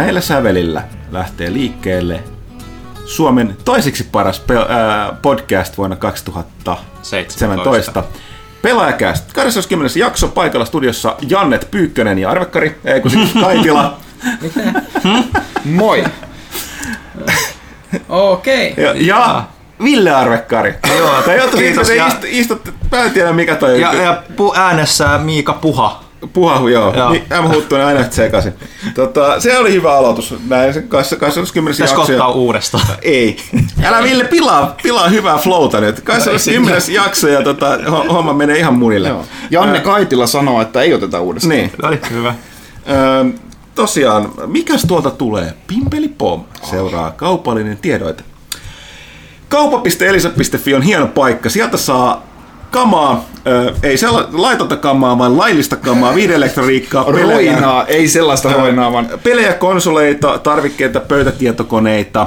Näillä sävelillä lähtee liikkeelle Suomen toiseksi paras pe- äh, podcast vuonna 2017. Pelaajakäst. 20. jakso paikalla studiossa Jannet Pyykkönen ja Arvekkari, ei kun siis Kaitila. Moi! Okei. ja, ja Ville Arvekkari. Joo, Tai jotta kiitos, ja- istut, istut, mä en tiedä mikä toi Ja, ja pu- äänessä Miika Puha. Puhahu, joo. Joo. Niin, M huuttuu ne aina sekaisin. Tota, se oli hyvä aloitus. Näin se 20. Pitäisikö jakso. ottaa uudestaan? Ei. Älä Ville pilaa, pilaa hyvää flowta nyt. 20. jakso ja tota, ho- homma menee ihan munille. Joo. Janne Kaitila sanoo, että ei oteta uudestaan. Niin. Oli hyvä. Öö, tosiaan, mikäs tuolta tulee? Pimpeli pom. Seuraa kaupallinen tiedoite. Kaupa.elisa.fi on hieno paikka. Sieltä saa kamaa, ö, ei sella, laitonta kamaa, vaan laillista kamaa, viidelektroniikkaa, pelejä, Roinaa, ei sellaista roinaa, vaan pelejä, konsoleita, tarvikkeita, pöytätietokoneita,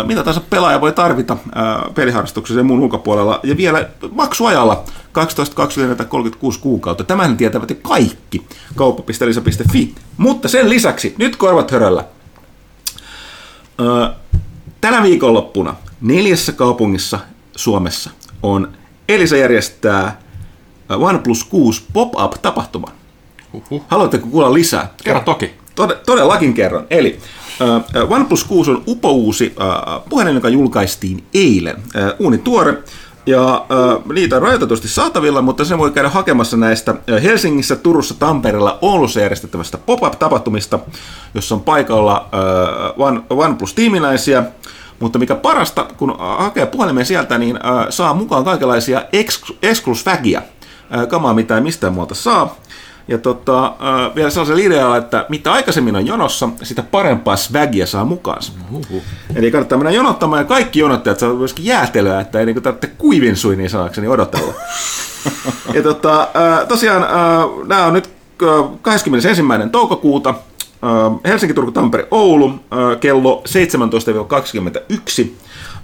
ö, mitä tahansa pelaaja voi tarvita ö, peliharrastuksessa ja muun ulkopuolella, ja vielä maksuajalla 12, 20 tai 36 kuukautta. Tämähän tietävät jo kaikki kauppa.elisa.fi. Mutta sen lisäksi, nyt korvat höröllä, Ö, tänä viikonloppuna neljässä kaupungissa Suomessa on Elisa järjestää ö, OnePlus 6 pop-up-tapahtuma. Huhhuh. Haluatteko kuulla lisää? Kerro toki. Tod- todellakin kerron. Eli uh, OnePlus 6 on upouusi uh, puhelin, joka julkaistiin eilen. Uh, uuni tuore. Ja uh, niitä on rajoitetusti saatavilla, mutta sen voi käydä hakemassa näistä Helsingissä, Turussa, Tampereella, Oulussa järjestettävästä pop-up-tapahtumista, jossa on paikalla uh, One, OnePlus-tiimiläisiä. Mutta mikä parasta, kun hakee puhelimen sieltä, niin saa mukaan kaikenlaisia ex- exclus-vägiä. Kamaa mitä ei mistään muualta saa. Ja tota, vielä sellaisella idealla, että mitä aikaisemmin on jonossa, sitä parempaa swagia saa mukaansa. Uhuhu. Eli kannattaa mennä jonottamaan ja kaikki jonottajat saa myöskin jäätelyä, että ei niinku tarvitse kuivin sui niin sanakseni odotella. ja tota, tosiaan nämä on nyt äh, 21. toukokuuta Helsinki, Turku, Tampere, Oulu äh, kello 17-21.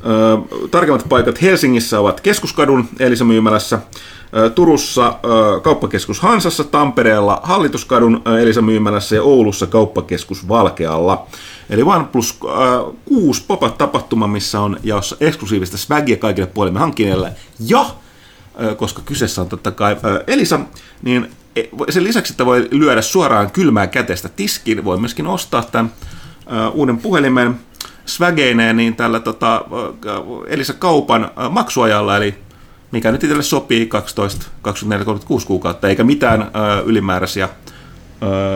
Ö, tarkemmat paikat Helsingissä ovat Keskuskadun Elisa myymälässä, Turussa kauppakeskus Hansassa, Tampereella Hallituskadun Elisa myymälässä ja Oulussa kauppakeskus Valkealla. Eli OnePlus ö, 6 pop tapahtuma missä on jaossa eksklusiivista swagia kaikille puolemme hankkineille. Ja koska kyseessä on totta kai Elisa, niin sen lisäksi, että voi lyödä suoraan kylmää kätestä tiskiin, voi myöskin ostaa tämän uuden puhelimen swageineen niin tällä tota, Elisa kaupan maksuajalla, eli mikä nyt itselle sopii 12, 24, 36 kuukautta, eikä mitään ylimääräisiä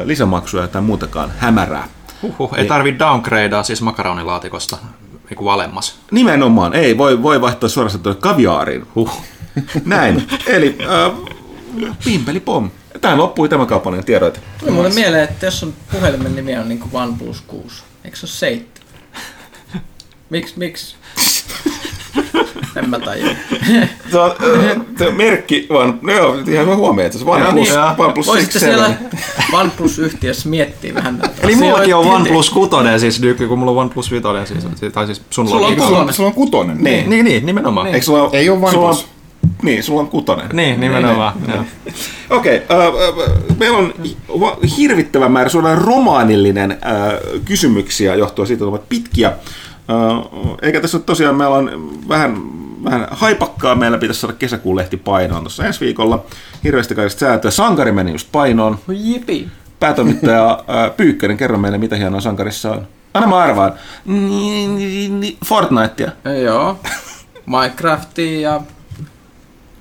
lisämaksuja tai muutakaan hämärää. Huhhuh. Ei tarvi downgradea siis makaronilaatikosta niin kuin alemmas. Nimenomaan, ei, voi, voi vaihtaa suoraan tuonne kaviaariin. Huh. Näin, eli äh, pimpeli pom. Tähän loppui tämä kaupallinen tiedoite. Tuli mulle mieleen, että jos on puhelimen nimi on niinku OnePlus 6, eikö se ole 7? Miksi, miksi? en mä tajua. Se on äh, se merkki vaan, no joo, ihan hyvä huomio, että se OnePlus, niin. OnePlus Voisitte 6 siellä OnePlus-yhtiössä miettiä vähän näitä Eli mullakin on. OnePlus 6 siis nyky, kun mulla on OnePlus 5 siis, tai siis sun Sulla on sulla, kutonen. sulla on kutonen. Niin. Niin, niin, nimenomaan. Eikö sulla, Ei oo sulla OnePlus. Niin, sulla on kutonen. Niin, nimenomaan. joo. Okei, okay, äh, meillä on hi- hirvittävä määrä sellainen romaanillinen äh, kysymyksiä johtuen siitä, että ovat pitkiä. Äh, eikä tässä nyt tosiaan, meillä on vähän, vähän haipakkaa, meillä pitäisi saada kesäkuun lehti painoon tuossa ensi viikolla. Hirveästi kaikista säätöä. Sankari meni just painoon. Jipi. Päätoimittaja äh, Pyykkönen, kerro meille, mitä hienoa Sankarissa on. Anna mä arvaan. Ni- ni- ni- Fortnitea. Joo. Minecraftia ja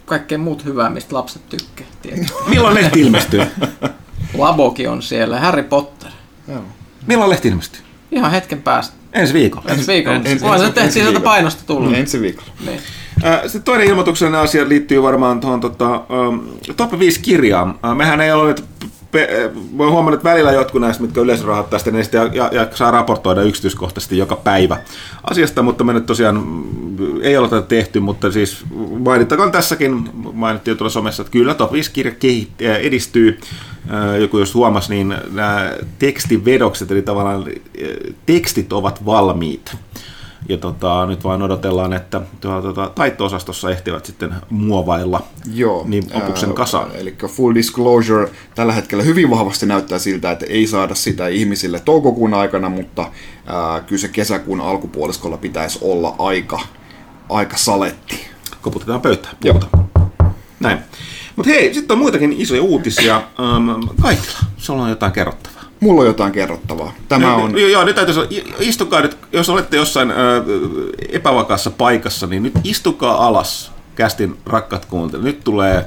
kaikkea muut hyvää, mistä lapset tykkää. Milloin lehti ilmestyy? Labokin on siellä. Harry Potter. Milloin lehti ilmestyy? Ihan hetken päästä. Ensi viikolla. Ensi viikolla. ensi- ensi- tehtiin ensi sieltä viikolla. painosta tulla. Ensi viikolla. Niin. Sitten toinen ilmoituksellinen asia liittyy varmaan tuohon tota, um, top 5 kirjaan. Mehän ei ole pe- mä huomannut, että välillä jotkut näistä, mitkä yleisö rahoittaa sitten, ne sitten ja, ja, ja, saa raportoida yksityiskohtaisesti joka päivä asiasta, mutta me nyt tosiaan mm, ei ole tätä tehty, mutta siis mainittakoon tässäkin, mainittiin jo tuolla somessa, että kyllä top 5 kirja kehit- äh, edistyy. Äh, Joku jos huomasi, niin nämä tekstivedokset, eli tavallaan tekstit ovat valmiit. Ja tota, nyt vaan odotellaan, että tuota, taitto-osastossa ehtivät sitten muovailla Joo. niin opuksen ää, kasaan. Eli full disclosure, tällä hetkellä hyvin vahvasti näyttää siltä, että ei saada sitä ihmisille toukokuun aikana, mutta ää, kyllä se kesäkuun alkupuoliskolla pitäisi olla aika, aika saletti. Koputetaan pöytään, puhutaan. Näin. Mutta hei, sitten on muitakin isoja uutisia. Um, Kaitila, sulla on jotain kerrottavaa. Mulla on jotain kerrottavaa. Tämä on... Joo, joo, nyt täytyy istukaa nyt, jos olette jossain äh, epävakaassa paikassa, niin nyt istukaa alas, kästin rakkaat kuuntelijat. Nyt tulee,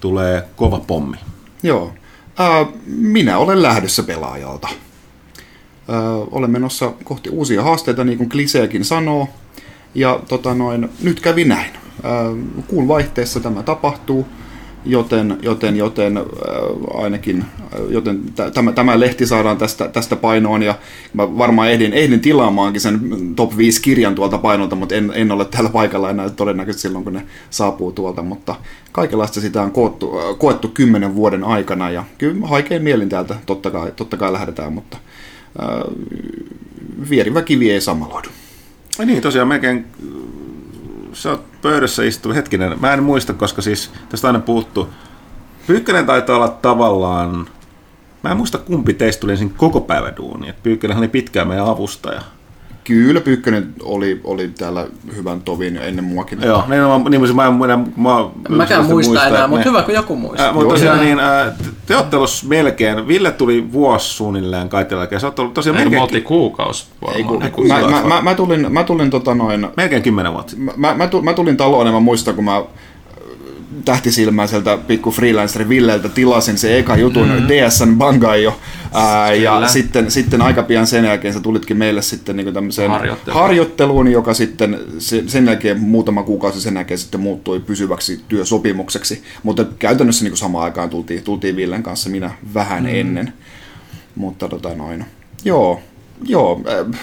tulee kova pommi. Joo. Ää, minä olen lähdössä pelaajalta. Ää, olen menossa kohti uusia haasteita, niin kuin kliseekin sanoo. Ja tota noin, nyt kävi näin. Ää, kuun vaihteessa tämä tapahtuu, joten, joten, joten ää, ainakin joten t- tämä, tämä lehti saadaan tästä, tästä painoon ja mä varmaan ehdin, ehdin tilaamaankin sen top 5 kirjan tuolta painolta, mutta en, en ole täällä paikalla enää todennäköisesti silloin, kun ne saapuu tuolta, mutta kaikenlaista sitä on koottu, koettu kymmenen vuoden aikana ja kyllä haikein mielin täältä totta kai, totta kai lähdetään, mutta äh, vierivä kivi ei sammaloidu. Niin, tosiaan melkein sä oot pöydässä istu, hetkinen, mä en muista, koska siis tästä aina puhuttu. Pyykkönen taitaa olla tavallaan, mä en muista kumpi teistä tuli ensin koko päivä duuni. Pyykkönen oli pitkään meidän avustaja. Kyllä Pyykkönen oli, oli täällä hyvän tovin ennen muakin. Joo, niin, mä, niin, mä, mä, mä, mä Mäkään muista enää, mutta hyvä kun joku muistaa. Äh, mutta tosiaan niin, äh, te ootte ollut melkein, Ville tuli vuosi suunnilleen kaitella, ja sä oot ollut tosiaan Ei, me melkein, oltiin kuukaus Ei, kun, varmaan. mä, mä, mä, mä, tulin, mä tulin tota noin, melkein kymmenen vuotta mä, mä, mä tulin taloon ja mä muistan, kun mä tähtisilmäiseltä pikku freelanceri Villeltä tilasin se eka jutun mm. DSN Bangaio. Ää, ja sitten, sitten aika pian sen jälkeen sä tulitkin meille sitten niin tämmöiseen Harjoitteluun. harjoitteluun, joka sitten se- sen jälkeen muutama kuukausi sen jälkeen sitten muuttui pysyväksi työsopimukseksi. Mutta käytännössä niin samaan aikaan tultiin, tultiin Villen kanssa minä vähän mm. ennen. Mutta tota noin, joo, joo, äh,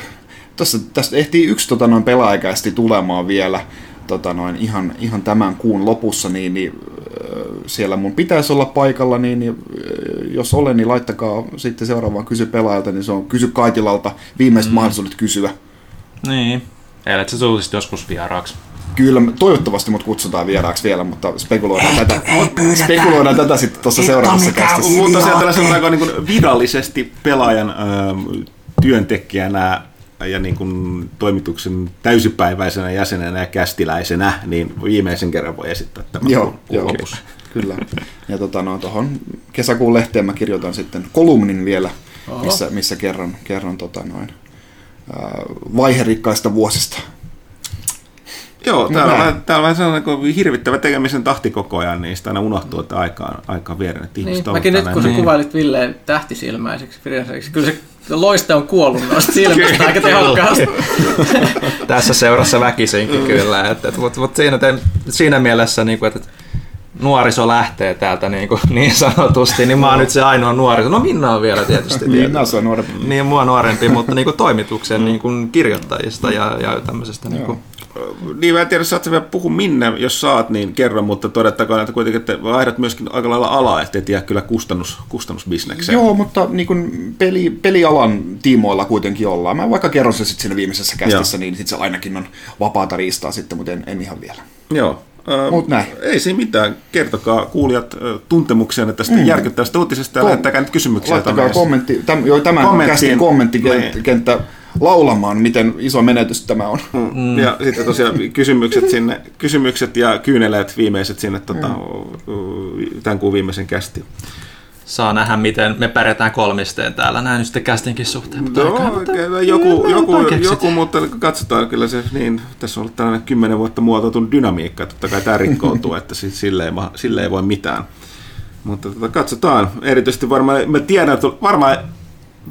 tässä, tästä ehtii yksi tota noin pelaajakästi tulemaan vielä tota noin, ihan, ihan tämän kuun lopussa, niin, niin äh, siellä mun pitäisi olla paikalla, niin, niin äh, jos olen, niin laittakaa sitten seuraavaan kysy pelaajalta, niin se on kysy Kaitilalta viimeiset mm. mahdollisuudet kysyä. Niin. Eilet sä tulisit joskus vieraaksi. Kyllä, toivottavasti mut kutsutaan vieraaksi vielä, mutta spekuloidaan tätä, spekuloidaan tätä sitten tuossa seuraavassa kästissä. Mutta tosiaan tällaisena aika niin virallisesti pelaajan ähm, työntekijänä ja niin kuin toimituksen täysipäiväisenä jäsenenä ja kästiläisenä, niin viimeisen kerran voi esittää tämän Joo, kuun- joo. lopussa. Kyllä. Ja tota, no, tuohon kesäkuun lehteen mä kirjoitan sitten kolumnin vielä, missä, missä kerron, kerron tota, noin, ää, vaiherikkaista vuosista. Joo, täällä on, täällä on vähän sellainen kuin hirvittävä tekemisen tahti koko ajan, niin sitä aina unohtuu, että aika on, aika on vierin. Että ihmiset Niin, mäkin nyt kun sä niin- kuvailit Villeen tähtisilmäiseksi, freelanceriksi, kyllä se loiste on kuollut noista silmistä aika tehokkaasti. Tässä seurassa väkisinkin kyllä. Et, et, Mutta mut siinä, te, siinä mielessä, niin kuin, että nuoriso lähtee täältä niin, kuin, niin sanotusti, niin mä oon nyt se ainoa nuoriso. No Minna on vielä tietysti. Nasa on nuorempi. Niin, mua nuorempi, mutta niin kuin toimituksen niin kuin kirjoittajista ja, ja tämmöisestä. Niin kuin, Niin, mä en tiedä, saat sä vielä puhu minne, jos saat, niin kerro, mutta todettakoon, että kuitenkin te vaihdat myöskin aika lailla alaa, ettei jää kyllä kustannus, kustannusbisnekseen. Joo, mutta niin kun peli, pelialan tiimoilla kuitenkin ollaan. Mä vaikka kerron se sitten siinä viimeisessä kästissä, Joo. niin sit se ainakin on vapaata riistaa sitten, mutta en, en ihan vielä. Joo. Mut näin. Ei siinä mitään. Kertokaa kuulijat tuntemuksenne tästä mm. järkyttävästä uutisesta ja Kom- lähettäkää nyt kysymyksiä. Laittakaa kommentti, täm, joo, tämän Kommenttiin. kästin kommenttikenttä Niin. laulamaan, miten iso menetys tämä on. Mm. Ja sitten tosiaan kysymykset sinne, kysymykset ja kyyneleet viimeiset sinne tota, Mm. tämän kuun viimeisen kästi. Saa nähdä, miten me pärjätään kolmisteen täällä näin nyt sitten castingin suhteen. Mutta No, mutta- joku, joku, joku, mutta katsotaan kyllä se, niin, tässä on ollut tällainen kymmenen vuotta muotoutunut dynamiikka, totta kai tämä rikkoutuu, että siis sille, ei, sille ei voi mitään. Mutta tota, katsotaan, erityisesti varmaan, mä tiedän, että varmaan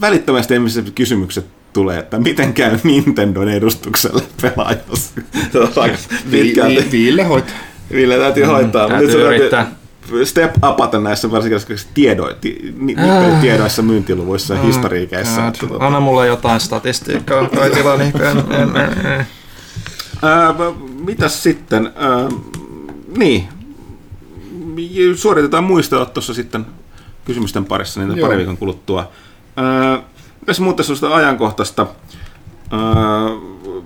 välittömästi ensimmäiset kysymykset tulee, että miten käy Nintendon edustukselle pelaajassa. Ville hoitaa. Ville täytyy hoitaa. täytyy se yrittää. Step upata näissä varsinkin tiedo, ti, ni, Ah. tiedoissa, myyntiluvuissa ja historiikeissa. Ää, että tota- Anna mulle jotain statistiikkaa. Niin en. Ää, mitäs sitten? Niin. Suoritetaan muistella tuossa sitten kysymysten parissa niitä Joo. pari viikon kuluttua. Mitäs muuta sellaista ajankohtaista?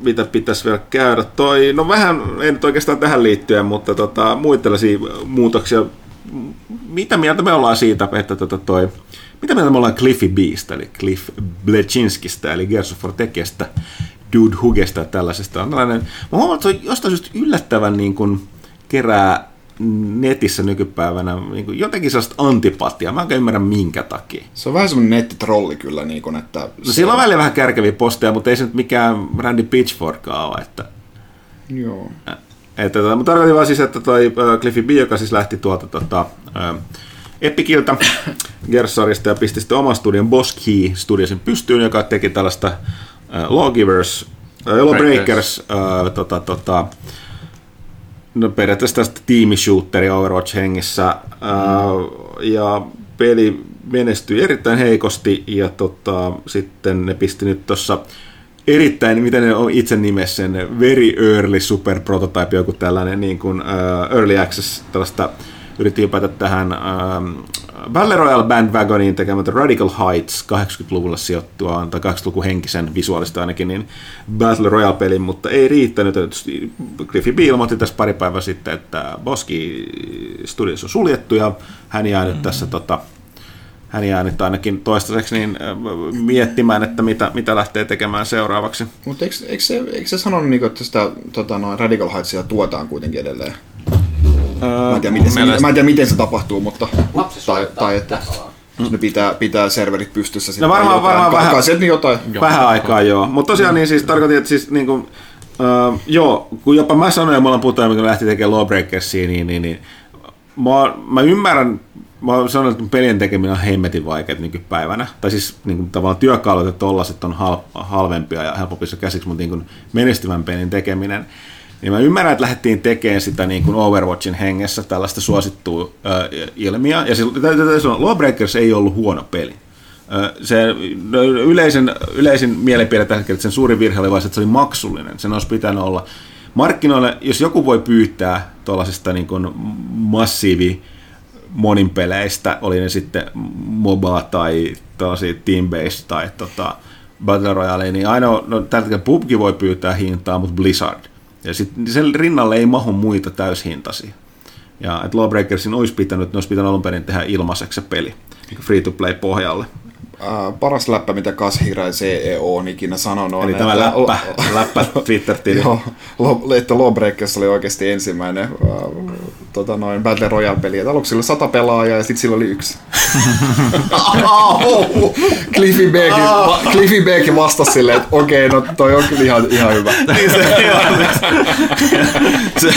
Mitä pitäisi vielä käydä. Toi, no vähän, ei nyt oikeastaan tähän liittyen, mutta tota, muita tällaisia muutoksia. Mitä mieltä me ollaan siitä, että tota, toi, mitä mieltä me ollaan Cliffy Beast, eli Cliff Blechinskistä, eli Gears of War tekijästä, Dude Hugesta ja tällaisesta. On tällainen, mä huomaan, että se on jostain syystä yllättävän niin kuin, kerää netissä nykypäivänä niin kuin jotenkin sellaista antipatiaa. Mä en ymmärrä minkä takia. Se on vähän semmoinen nettitrolli kyllä, niin kuin, että... No, sillä on välillä vähän kärkeviä posteja, mutta ei se nyt mikään Randy Pitchford ole. Että, Joo. Että, tota, mutta tarkoitin vaan siis, että toi Cliffy B, joka siis lähti tuolta tota, Epikiltä Gersarista ja pisti sitten oman studion Boss Key studiosin pystyyn, joka teki tällaista Lawgivers, Lawbreakers, tota, tota, no periaatteessa tästä tiimishooteri Overwatch hengissä mm. ja peli menestyi erittäin heikosti ja tota, sitten ne pisti nyt tuossa erittäin, miten ne on itse nimessä sen very early super prototype, joku tällainen niin kuin, uh, early access tällaista yritti hypätä tähän um, Battle Royale bandwagoniin tekemät Radical Heights 80-luvulla sijoittua, tai 80-luvun henkisen visuaalista ainakin, niin Battle Royale-pelin, mutta ei riittänyt. Griffin B ilmoitti tässä pari päivää sitten, että Boski Studios on suljettu ja hän jää nyt tässä tota, hän jää nyt ainakin toistaiseksi niin miettimään, että mitä, mitä lähtee tekemään seuraavaksi. Mutta eikö, eikö, se, eikö se sanonut, niin että sitä tota, noin Radical Heightsia tuotaan kuitenkin edelleen? Mä en, tiedä, miten se, mä en tiedä, miten se tapahtuu, mutta... Tai, tai että ne pitää, pitää serverit pystyssä. No varmaan, jotain, varmaan vähän, kai niin jotain. vähän aikaa joo. Mutta tosiaan niin siis tarkoitin, että siis niin kuin, uh, joo, kun jopa mä sanoin, ja me ollaan puhuttu, kun lähti tekemään Lawbreakersia, niin, niin, niin mä, mä ymmärrän, mä sanon, että pelien tekeminen on hemmetin vaikeaa nykypäivänä. Tai siis niin kuin, tavallaan työkalut ja tollaset on hal, halvempia ja helpompissa käsiksi, mutta niin kuin, menestyvän pelin tekeminen niin mä ymmärrän, että lähdettiin tekemään sitä niin kuin Overwatchin hengessä tällaista suosittua äh, ilmiöä. Ja täytyy sanoa, Lawbreakers ei ollut huono peli. Se no, yleisen, yleisin mielipide tällä hetkellä, että sen suurin virhe oli vain, että se oli maksullinen. Sen olisi pitänyt olla markkinoille, jos joku voi pyytää tuollaisesta niin kuin massiivi monin peleistä, oli ne sitten MOBA tai tällaisia team-based tai tota, Battle Royale, niin ainoa, no tällä hetkellä PUBG voi pyytää hintaa, mutta Blizzard ja sitten sen rinnalle ei mahu muita täyshintaisia. Ja että Lawbreakersin olisi pitänyt, ne olisi pitänyt alun perin tehdä ilmaiseksi se peli, niin free-to-play pohjalle. Uh, paras läppä, mitä Kashira CEO on ikinä sanonut. Eli tämä läppä, läppä Twitter-tili. Joo, että Lawbreakers oli oikeasti ensimmäinen uh, tota noin Battle Royale-peli. Et aluksi sillä sata pelaajaa ja sitten sillä oli yksi. Cliffy va, Cliffy Becky vastasi silleen, että okei, okay, no toi on kyllä ihan, ihan hyvä. niin se, se,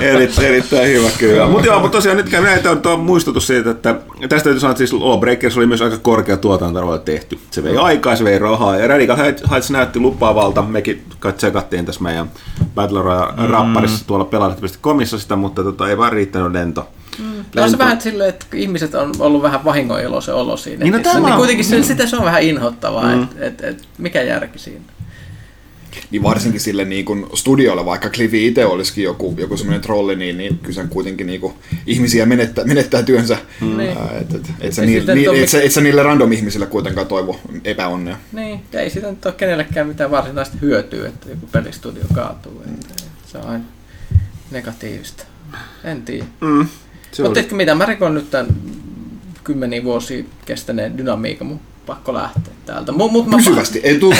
erittäin, erittäin hyvä kyllä. Mutta joo, mutta tosiaan nyt näitä on tuo muistutus siitä, että tästä täytyy sanoa, että siis Lawbreakers oli myös aika korkea tuotantoarvoilla tehty. Se vei aikaa, se vei rahaa ja Radical Heights näytti lupaavalta. Mekin tsekattiin tässä meidän Battle Royale-rapparissa mm. tuolla pelaajatta.comissa sitä, mutta tota, ei vaan riittänyt lento. Mm. On se vähän silleen, että ihmiset on ollut vähän vahingoiloisen olo siinä. Niin, no, tämä niin on- kuitenkin se, mm. sitä se on vähän inhottavaa, Mm. mm. että et, et, mikä järki siinä. Niin varsinkin sille niin kuin studiolle, vaikka Cliffy itse olisikin joku, joku semmoinen trolli, niin, niin kyllä sen kuitenkin niin kuin ihmisiä menettää, menettää työnsä. Niin. Ää, Et, et, et, sä Ei ni, et, sä, et sä niille random ihmisille kuitenkaan toivo epäonnea. Niin, ja ei siitä nyt ole kenellekään mitään varsinaista hyötyä, että joku pelistudio kaatuu. Että se on aina negatiivista. En tiedä. Mm. Mutta oli. mitä, mä rikon nyt tämän kymmeniä vuosia kestäneen dynamiikan, mun pakko lähteä täältä. Mut, mut mä, Pysyvästi. Ei, tuu,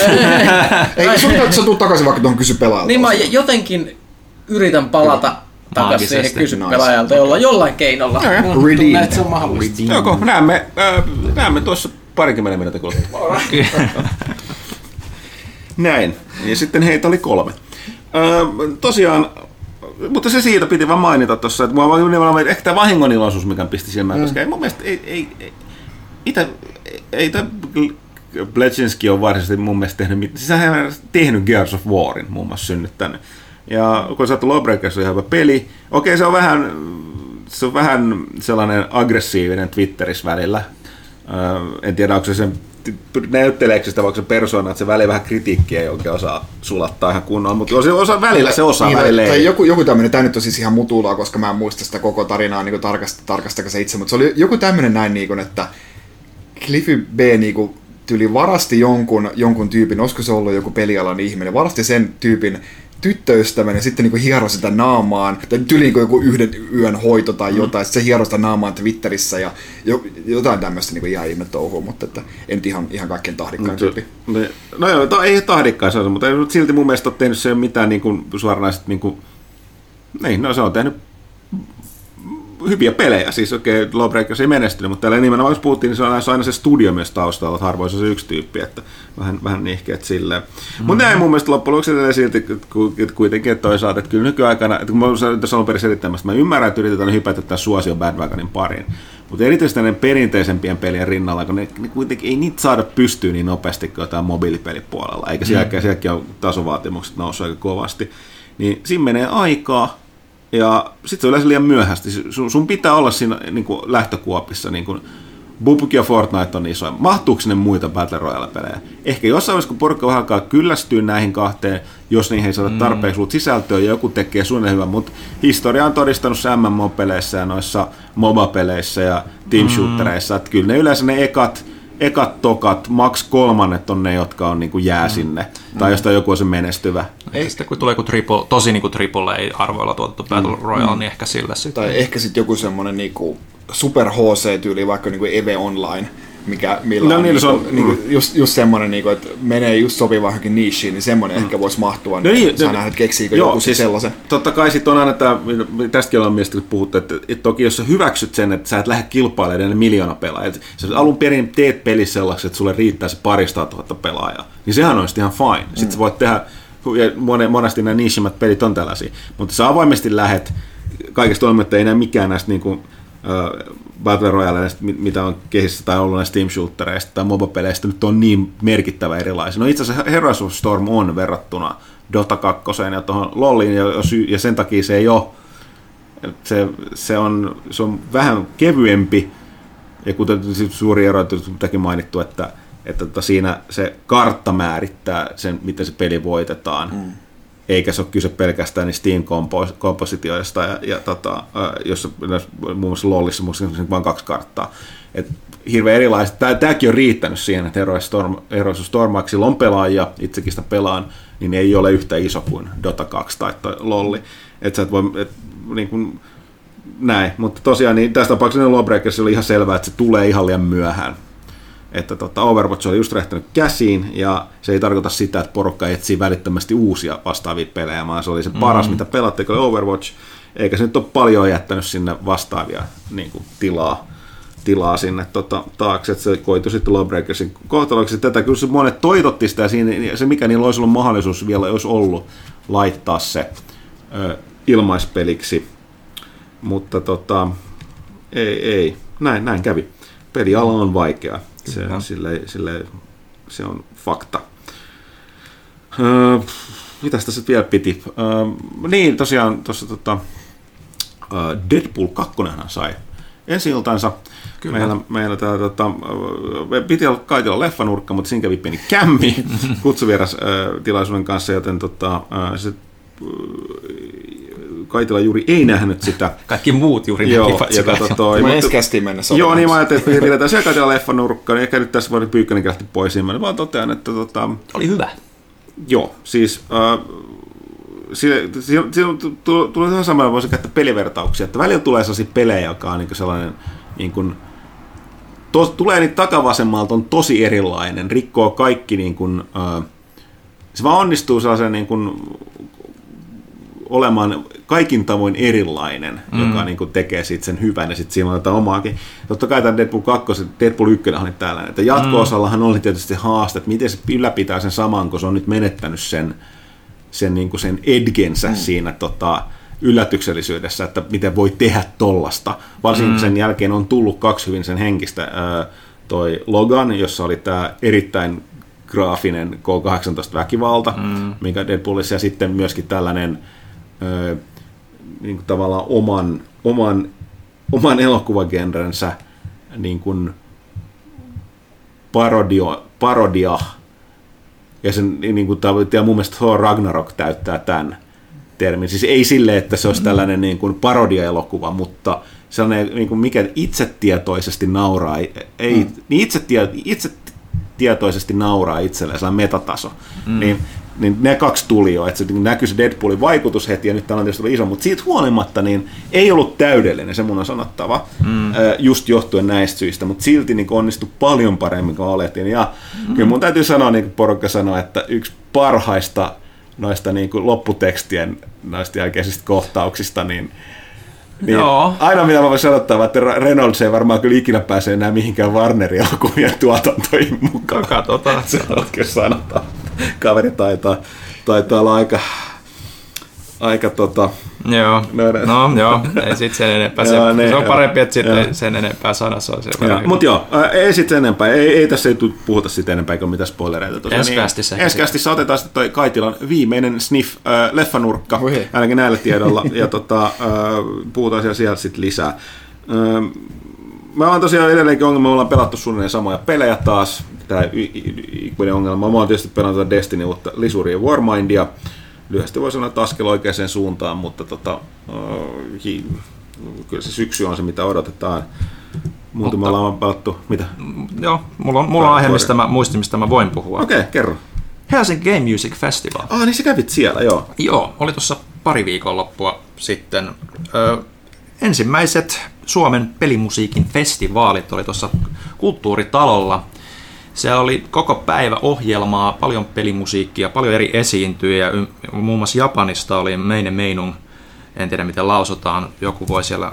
ei sun täytyy sä tuu takaisin vaikka tuohon kysy pelaajalta. Niin mä jotenkin yritän palata takaisin siihen kysy pelaajalta jolla, jollain keinolla. Tuntuu, Redeemed. että se on mahdollista. Joko, näemme, äh, näemme tuossa parikymmenen minuutin kuluttua. Näin. Ja sitten heitä oli kolme. Öö, tosiaan, mutta se siitä piti vaan mainita tuossa, että mua vaan ehkä tämä vahingoniloisuus, mikä pisti silmään, mm. koska ei mun mielestä, ei, ei, ei, itä, ei, ei tämä Blechinski on varsinaisesti mun mielestä tehnyt mitään. Siis hän on tehnyt Gears of Warin muun muassa synnyttänyt. Ja kun sä Lawbreakers on ihan hyvä peli, okei se on vähän, se on vähän sellainen aggressiivinen Twitterissä välillä. Öö, en tiedä, onko se sen näytteleekö sitä vaikka se persoona, että se väliin vähän kritiikkiä ei oikein osaa sulattaa ihan kunnolla, mutta osa, osa välillä se osaa, niin, välillä tai, joku, joku tämmöinen, tämä nyt on siis ihan mutulaa, koska mä en muista sitä koko tarinaa niin tarkasta, tarkastako se itse, mutta se oli joku tämmöinen näin, niin kuin, että Cliffy B niin kuin, tyyli varasti jonkun, jonkun tyypin, olisiko se ollut joku pelialan ihminen, varasti sen tyypin tyttöystävän ja sitten niin hiero sitä naamaan, tai tyyli niin joku yhden yön hoito tai Mm. jotain, sitten se hiero sitä naamaan Twitterissä ja jo, jotain tämmöistä niin jää ihme touhua, mutta että en nyt ihan, ihan kaikkein tahdikkain tyyppi. Ne- No joo, to, ei tahdikkaan se on, mutta ei silti mun mielestä ole tehnyt se mitään niin kuin suoranaiset niin kuin, niin, no se on tehnyt hyviä pelejä, siis okei, okay, Lawbreakers ei menestynyt, mutta täällä nimenomaan jos puhuttiin, niin se on aina se studio myös taustalla, että harvoin se on se yksi tyyppi, että vähän, vähän nihkeet silleen. Mm-hmm. Mutta näin mun mielestä loppujen lopuksi silti kuitenkin, että toisaalta, että kyllä nykyaikana, että kun mä olen tässä alun perin selittämässä, mä ymmärrän, että yritetään hypätä tämän suosio bandwagonin pariin, mutta erityisesti näiden perinteisempien pelien rinnalla, kun ne, ne kuitenkin ei niitä saada pystyä niin nopeasti kuin jotain mobiilipelipuolella, eikä sielläkään, sielläkin on tasovaatimukset noussut aika kovasti, niin siinä menee aikaa, ja sitten se on yleensä liian myöhästi. Sun, sun pitää olla siinä niin kuin lähtökuopissa. Niin kuin Bubuk ja Fortnite on isoja. Mahtuuko ne muita Battle Royale-pelejä? Ehkä jossain vaiheessa, kun porukka vähän alkaa kyllästyä näihin kahteen, jos niihin ei saada tarpeeksi mm. sisältöä ja joku tekee suunnilleen hyvän, mutta historia on todistanut se MMO-peleissä ja noissa MOBA-peleissä ja team shootereissa, että kyllä ne yleensä ne ekat, ekat tokat, max kolmannet on ne, jotka on niin kuin jää sinne. Tai josta joku on se menestyvä. Ei. Sitten kun tulee joku triple, tosi niin kuin triple A-arvoilla tuotettu Battle Royale, niin ehkä sillä sitten. Tai ehkä sitten joku semmonen niinku super HC-tyyli, vaikka niinku Eve Online, mikä millä No on, niin, niinku, se on- niinku, just, just semmonen, niinku, että menee just sopivaan johonkin nichiin, niin semmonen ehkä voisi mahtua. No niin, saa no- nähdä, että keksiikö Joo, joku siis sellaisen. Totta kai sitten on aina tämä, tästäkin ollaan mielestäni puhuttu, että, että toki jos sä hyväksyt sen, että sä et lähde kilpailemaan miljoona pelaajia, että sä alun perin teet peli sellaisen, että sulle riittää se parista tuhatta pelaajaa, niin sehän olisi ihan fine. Sitten sä voit tehdä, ja monesti nämä niishimät pelit on tällaisia, mutta sä avoimesti lähet, kaikesta olematta ei enää mikään näistä niin kuin, Battle Royaleista, mit- mitä on kehissä tai ollut näistä Steam Shootereista tai MOBA-peleistä, nyt on niin merkittävä erilaisia. No itse asiassa Heroes of Storm on verrattuna Dota 2 ja tuohon LoLiin, ja, ja sen takia se ei ole se, se, on, se on vähän kevyempi, ja kuten suuri ero, että mainittu, että, että tota siinä se kartta määrittää sen, miten se peli voitetaan, mm. Eikä se ole kyse pelkästään niistä Steam-kompositioista, ja, ja tota, jossa muun muassa muistaakseni on vain kaksi karttaa. Et hirveän erilaiset. Tää, tämäkin on riittänyt siihen, että Heroes Storm, Heroes Stormaxilla on pelaajia, itsekin sitä pelaan, niin ei ole yhtä iso kuin Dota 2 tai toi LoLi. Että sä et voi, et, niin kuin, näin, mutta tosiaan niin tässä tapauksessa Lawbreakers oli ihan selvää, että se tulee ihan liian myöhään. Että tota, Overwatch oli just räjähtänyt käsiin, ja se ei tarkoita sitä, että porukka etsii välittömästi uusia vastaavia pelejä, vaan se oli se paras, mm. mitä pelattiin, oli Overwatch, eikä se nyt ole paljon jättänyt sinne vastaavia niin kuin, tilaa, tilaa sinne tota, taakse, että se koitui sitten Lawbreakersin kohtaloksi. Tätä kyllä se monet toitotti sitä, ja siinä, se mikä niillä olisi ollut mahdollisuus vielä olisi ollut laittaa se ö, ilmaispeliksi, mutta tota, ei, ei. Näin, näin kävi. Peliala on vaikea. Se, Kyllä. sille, sille, se on fakta. Öö, mitäs tässä vielä piti? Öö, niin, tosiaan tuossa tota, öö, Deadpool 2 sai ensi iltansa. Kyllä. Meillä, meillä tää, tota, öö, piti olla kaikilla leffanurkka, mutta siinä kävi pieni kämmi kutsuvieras öö, tilaisuuden kanssa, joten tota, se, Kaitila juuri ei nähnyt sitä. Kaikki muut juuri Joo, näkivät ja sitä. kato toi, Mä ensi kästiin mennessä. Joo, olen niin mä ajattelin, että pidetään siellä katsella leffan nurkkaan, niin ehkä nyt tässä voi Pyykkönen lähti pois, niin mä vaan totean, että tota, Oli hyvä. joo, siis äh, tu- tulee ihan samalla, voisi käyttää pelivertauksia, että välillä tulee sellaisia pelejä, joka on niin sellainen, niin kuin, to, tulee niitä takavasemmalta, on tosi erilainen, rikkoo kaikki, niin kuin, äh, se vaan onnistuu sellaisen niin kuin, olemaan kaikin tavoin erilainen, mm. joka niin kuin tekee siitä sen hyvän ja sitten siinä on jotain omaakin. Totta kai tämä Deadpool 2, Deadpool 1 oli tällainen, että jatko-osallahan oli tietysti haaste, että miten se ylläpitää sen saman, kun se on nyt menettänyt sen, sen, niin kuin sen edgensä mm. siinä tota, yllätyksellisyydessä, että miten voi tehdä tollasta. Varsinkin mm. sen jälkeen on tullut kaksi hyvin sen henkistä. Toi Logan, jossa oli tämä erittäin graafinen K-18-väkivalta, mm. mikä Deadpoolissa, ja sitten myöskin tällainen ö, niin kuin tavallaan oman, oman, oman elokuvagenrensä niin kuin parodio, parodia, ja, sen, niin kuin, ja mun mielestä Thor Ragnarok täyttää tämän termin. Siis ei sille, että se olisi tällainen niin kuin parodia-elokuva, mutta sellainen, niin kuin mikä itsetietoisesti nauraa, ei, mm. niin itsetie, itse, tietoisesti nauraa itselleen, sellainen metataso. Mm. Niin, niin ne kaksi tuli jo, että se niin näkyy se Deadpoolin vaikutus heti, ja nyt tämä on tietysti iso, mutta siitä huolimatta niin ei ollut täydellinen, se mun on sanottava, mm. just johtuen näistä syistä, mutta silti niin onnistui paljon paremmin kuin oletin, ja mm. kyllä mun täytyy sanoa, niin kuin porukka sanoi, että yksi parhaista noista niin kuin lopputekstien noista jälkeisistä kohtauksista, niin niin Joo. Aina mitä mä voin sanoa, että Reynolds ei varmaan kyllä ikinä pääse enää mihinkään Warnerin elokuvien tuotantoihin mukaan. Katsotaan. Se on kyllä sanotaan. Kaveri taitaa, taitaa olla aika, aika tota, Joo, no, no joo, ei sit sen enempää. Se, joo, ne, se on parempi, että sitten ei sen enempää sana se on se. Mutta joo, ei sit sen enempää. Ei, ei tässä ei puhuta sitten enempää kuin mitä spoilereita. Tosiaan. Ensi niin, Ensi otetaan sitten toi Kaitilan viimeinen sniff äh, leffanurkka, Ohi. ainakin näillä tiedoilla, ja tota, äh, puhutaan siellä, siellä sitten lisää. Äh, Mä oon tosiaan edelleenkin ongelma, me ollaan pelattu suunnilleen samoja pelejä taas. Tämä ikuinen ongelma. Mä oon tietysti pelannut Destiny uutta Lisuri ja Warmindia lyhyesti voi sanoa, että askel oikeaan suuntaan, mutta tota, uh, kyllä se syksy on se, mitä odotetaan. Muuten me ollaan pelattu, mitä? Joo, mulla on, mulla on aihe, mistä mä muistin, mistä mä voin puhua. Okei, okay, kerro. Helsinki Game Music Festival. Ah, niin sä kävit siellä, joo. Joo, oli tuossa pari viikonloppua sitten. Ö, ensimmäiset Suomen pelimusiikin festivaalit oli tuossa Kulttuuritalolla se oli koko päivä ohjelmaa, paljon pelimusiikkia, paljon eri esiintyjiä. Muun muassa Japanista oli Meine Meinung, en tiedä miten lausutaan. Joku voi siellä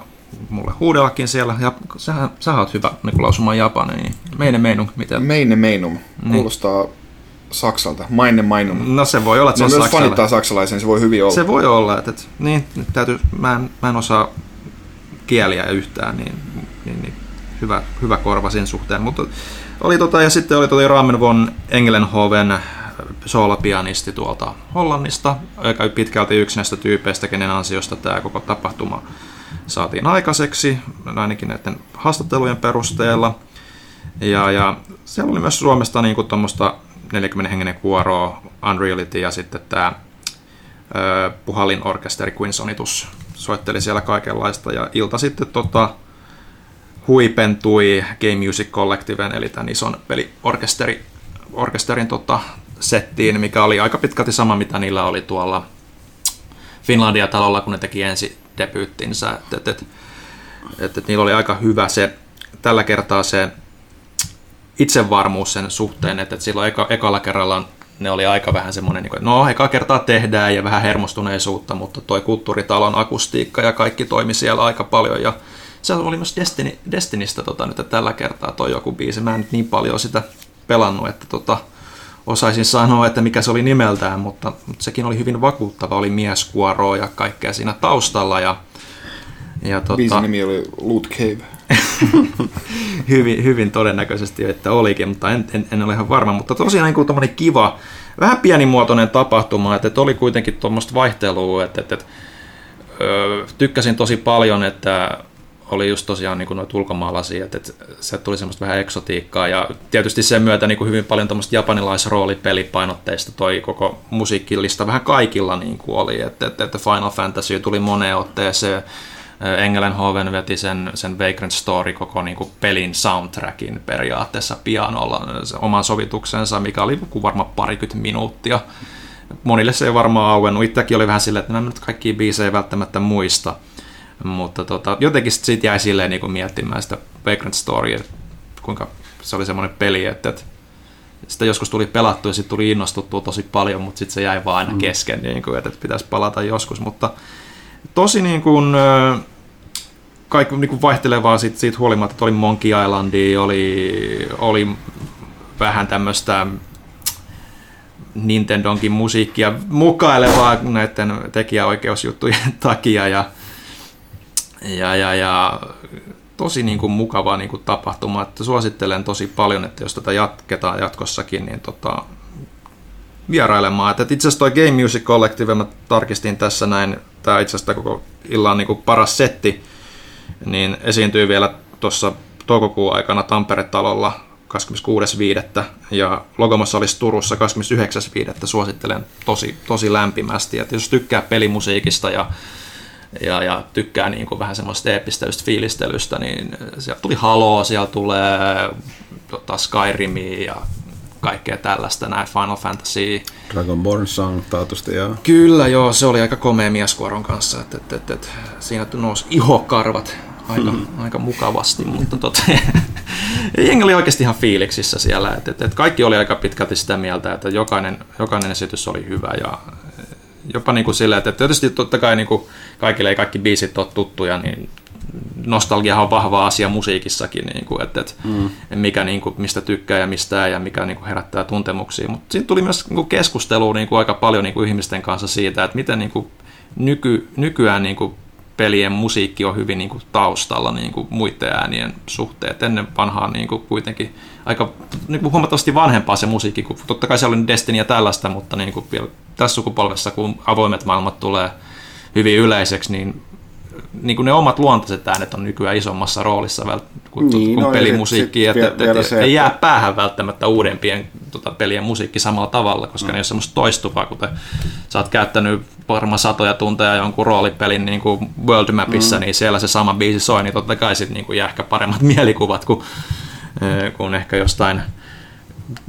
mulle huudellakin siellä. Ja sä, sä oot hyvä niin lausumaan japani, niin Meine Meinung. Miten? Meine Meinung. Niin. Kuulostaa Saksalta. Meine Meinung. No se voi olla, että se on fanittaa saksalaisen, se voi hyvin olla. Se voi olla, että, että niin, täytyy, mä, en, mä en osaa kieliä yhtään, niin, niin, niin hyvä, hyvä korva sen suhteen. Mutta oli tota, ja sitten oli toi Ramen von Engelenhoven soolapianisti tuolta Hollannista, joka pitkälti yksi näistä tyypeistä, kenen ansiosta tämä koko tapahtuma saatiin aikaiseksi, ainakin näiden haastattelujen perusteella. Ja, ja siellä oli myös Suomesta niin tuommoista 40 hengenen kuoroa, Unreality ja sitten tämä Puhallin orkesteri Quinsonitus soitteli siellä kaikenlaista. Ja ilta sitten tota, huipentui Game Music Collectiven, eli tämän ison peliorkesteri, orkesterin tota, settiin, mikä oli aika pitkälti sama, mitä niillä oli tuolla Finlandia-talolla, kun ne teki ensi debyyttinsä. Et, et, et, et, et niillä oli aika hyvä se, tällä kertaa se itsevarmuus sen suhteen, että, et silloin eka, ekalla kerralla ne oli aika vähän semmoinen, niin no eka kertaa tehdään ja vähän hermostuneisuutta, mutta toi kulttuuritalon akustiikka ja kaikki toimi siellä aika paljon ja se oli myös Destiny, Destinistä tota, nyt tällä kertaa toi joku biisi. Mä en nyt niin paljon sitä pelannut, että tota, osaisin sanoa, että mikä se oli nimeltään, mutta, mutta sekin oli hyvin vakuuttava. Oli mieskuoroa ja kaikkea siinä taustalla. Ja, ja tota, Biisin nimi oli Loot Cave. hyvin, hyvin todennäköisesti, että olikin, mutta en, en, en ole ihan varma. Mutta tosiaan niin kiva, vähän pienimuotoinen tapahtuma, että, että oli kuitenkin tuommoista vaihtelua, että, että, että öö, tykkäsin tosi paljon, että oli just tosiaan niin noita ulkomaalaisia, että, että se tuli semmoista vähän eksotiikkaa ja tietysti sen myötä niin kuin hyvin paljon tuommoista japanilaisroolipelipainotteista toi koko musiikkilista vähän kaikilla niin kuin oli, että, että, että Final Fantasy tuli moneen otteeseen, Engelenhoven veti sen, sen Vagrant Story koko niin kuin pelin soundtrackin periaatteessa pianolla se oman sovituksensa, mikä oli varmaan parikymmentä minuuttia. Monille se ei varmaan auennut. Itsekin oli vähän silleen, että mä nyt kaikkia biisejä välttämättä muista. Mutta tota, jotenkin sitten jäi silleen niin kuin miettimään sitä Vagrant Storya, kuinka se oli semmoinen peli, että, että sitä joskus tuli pelattu ja sitten tuli innostuttua tosi paljon, mutta sitten se jäi vaan aina mm. kesken, niin kuin, että pitäisi palata joskus. Mutta tosi niin kuin, kaikki niin vaihtelevaa siitä, siitä huolimatta, että oli Monkey Islandia, oli, oli vähän tämmöistä Nintendonkin musiikkia mukailevaa näiden tekijäoikeusjuttujen takia ja ja, ja, ja tosi niin kuin mukava niin kuin tapahtuma, että suosittelen tosi paljon, että jos tätä jatketaan jatkossakin, niin tota, vierailemaan. Itse asiassa toi Game Music Collective, mä tarkistin tässä näin, tämä itse asiassa koko illan niin kuin paras setti, niin esiintyy vielä tuossa toukokuun aikana Tampere-talolla 26.5. ja Logomassa olisi Turussa 29.5. Suosittelen tosi, tosi lämpimästi. Että jos tykkää pelimusiikista ja ja, ja tykkää niin kuin vähän semmoista eeppistelystä fiilistelystä, niin sieltä tuli Halo, siellä tulee tota Skyrimia ja kaikkea tällaista, näin Final Fantasy. Dragonborn Song taatusti, joo. Kyllä joo, se oli aika komea mieskuoron kanssa, että et, et, et, siinä nousi ihokarvat aika, aika mukavasti, mutta tota, jengi oli oikeasti ihan fiiliksissä siellä, että et, et kaikki oli aika pitkälti sitä mieltä, että jokainen, jokainen esitys oli hyvä ja jopa niin kuin sillä, että tietysti totta kai niin kuin kaikille ei kaikki biisit ole tuttuja, niin nostalgia on vahva asia musiikissakin, niin kuin, että, että mm. mikä, niin kuin, mistä tykkää ja mistä ei ja mikä niin kuin, herättää tuntemuksia. Mutta siitä tuli myös niin kuin, keskustelua niin kuin, aika paljon niin kuin, ihmisten kanssa siitä, että miten niin kuin, nyky, nykyään niin kuin, pelien musiikki on hyvin niin kuin, taustalla niin kuin, muiden äänien suhteet. Ennen vanhaa niin kuin, kuitenkin aika niin kuin, huomattavasti vanhempaa se musiikki, kun totta kai se oli Destiny ja tällaista, mutta niin kuin, vielä tässä sukupolvessa, kun avoimet maailmat tulee hyvin yleiseksi, niin niin kuin ne omat luontaiset äänet on nykyään isommassa roolissa kuin, niin, kuin no, pelimusiikki, että, että, se, ei jää päähän välttämättä uudempien tota, pelien musiikki samalla tavalla, koska mm. ne on semmoista toistuvaa, kuten sä oot käyttänyt varmaan satoja tunteja jonkun roolipelin niin kuin World Mapissa, mm. niin siellä se sama biisi soi, niin totta kai sitten niin jää ehkä paremmat mielikuvat kuin, kuin ehkä jostain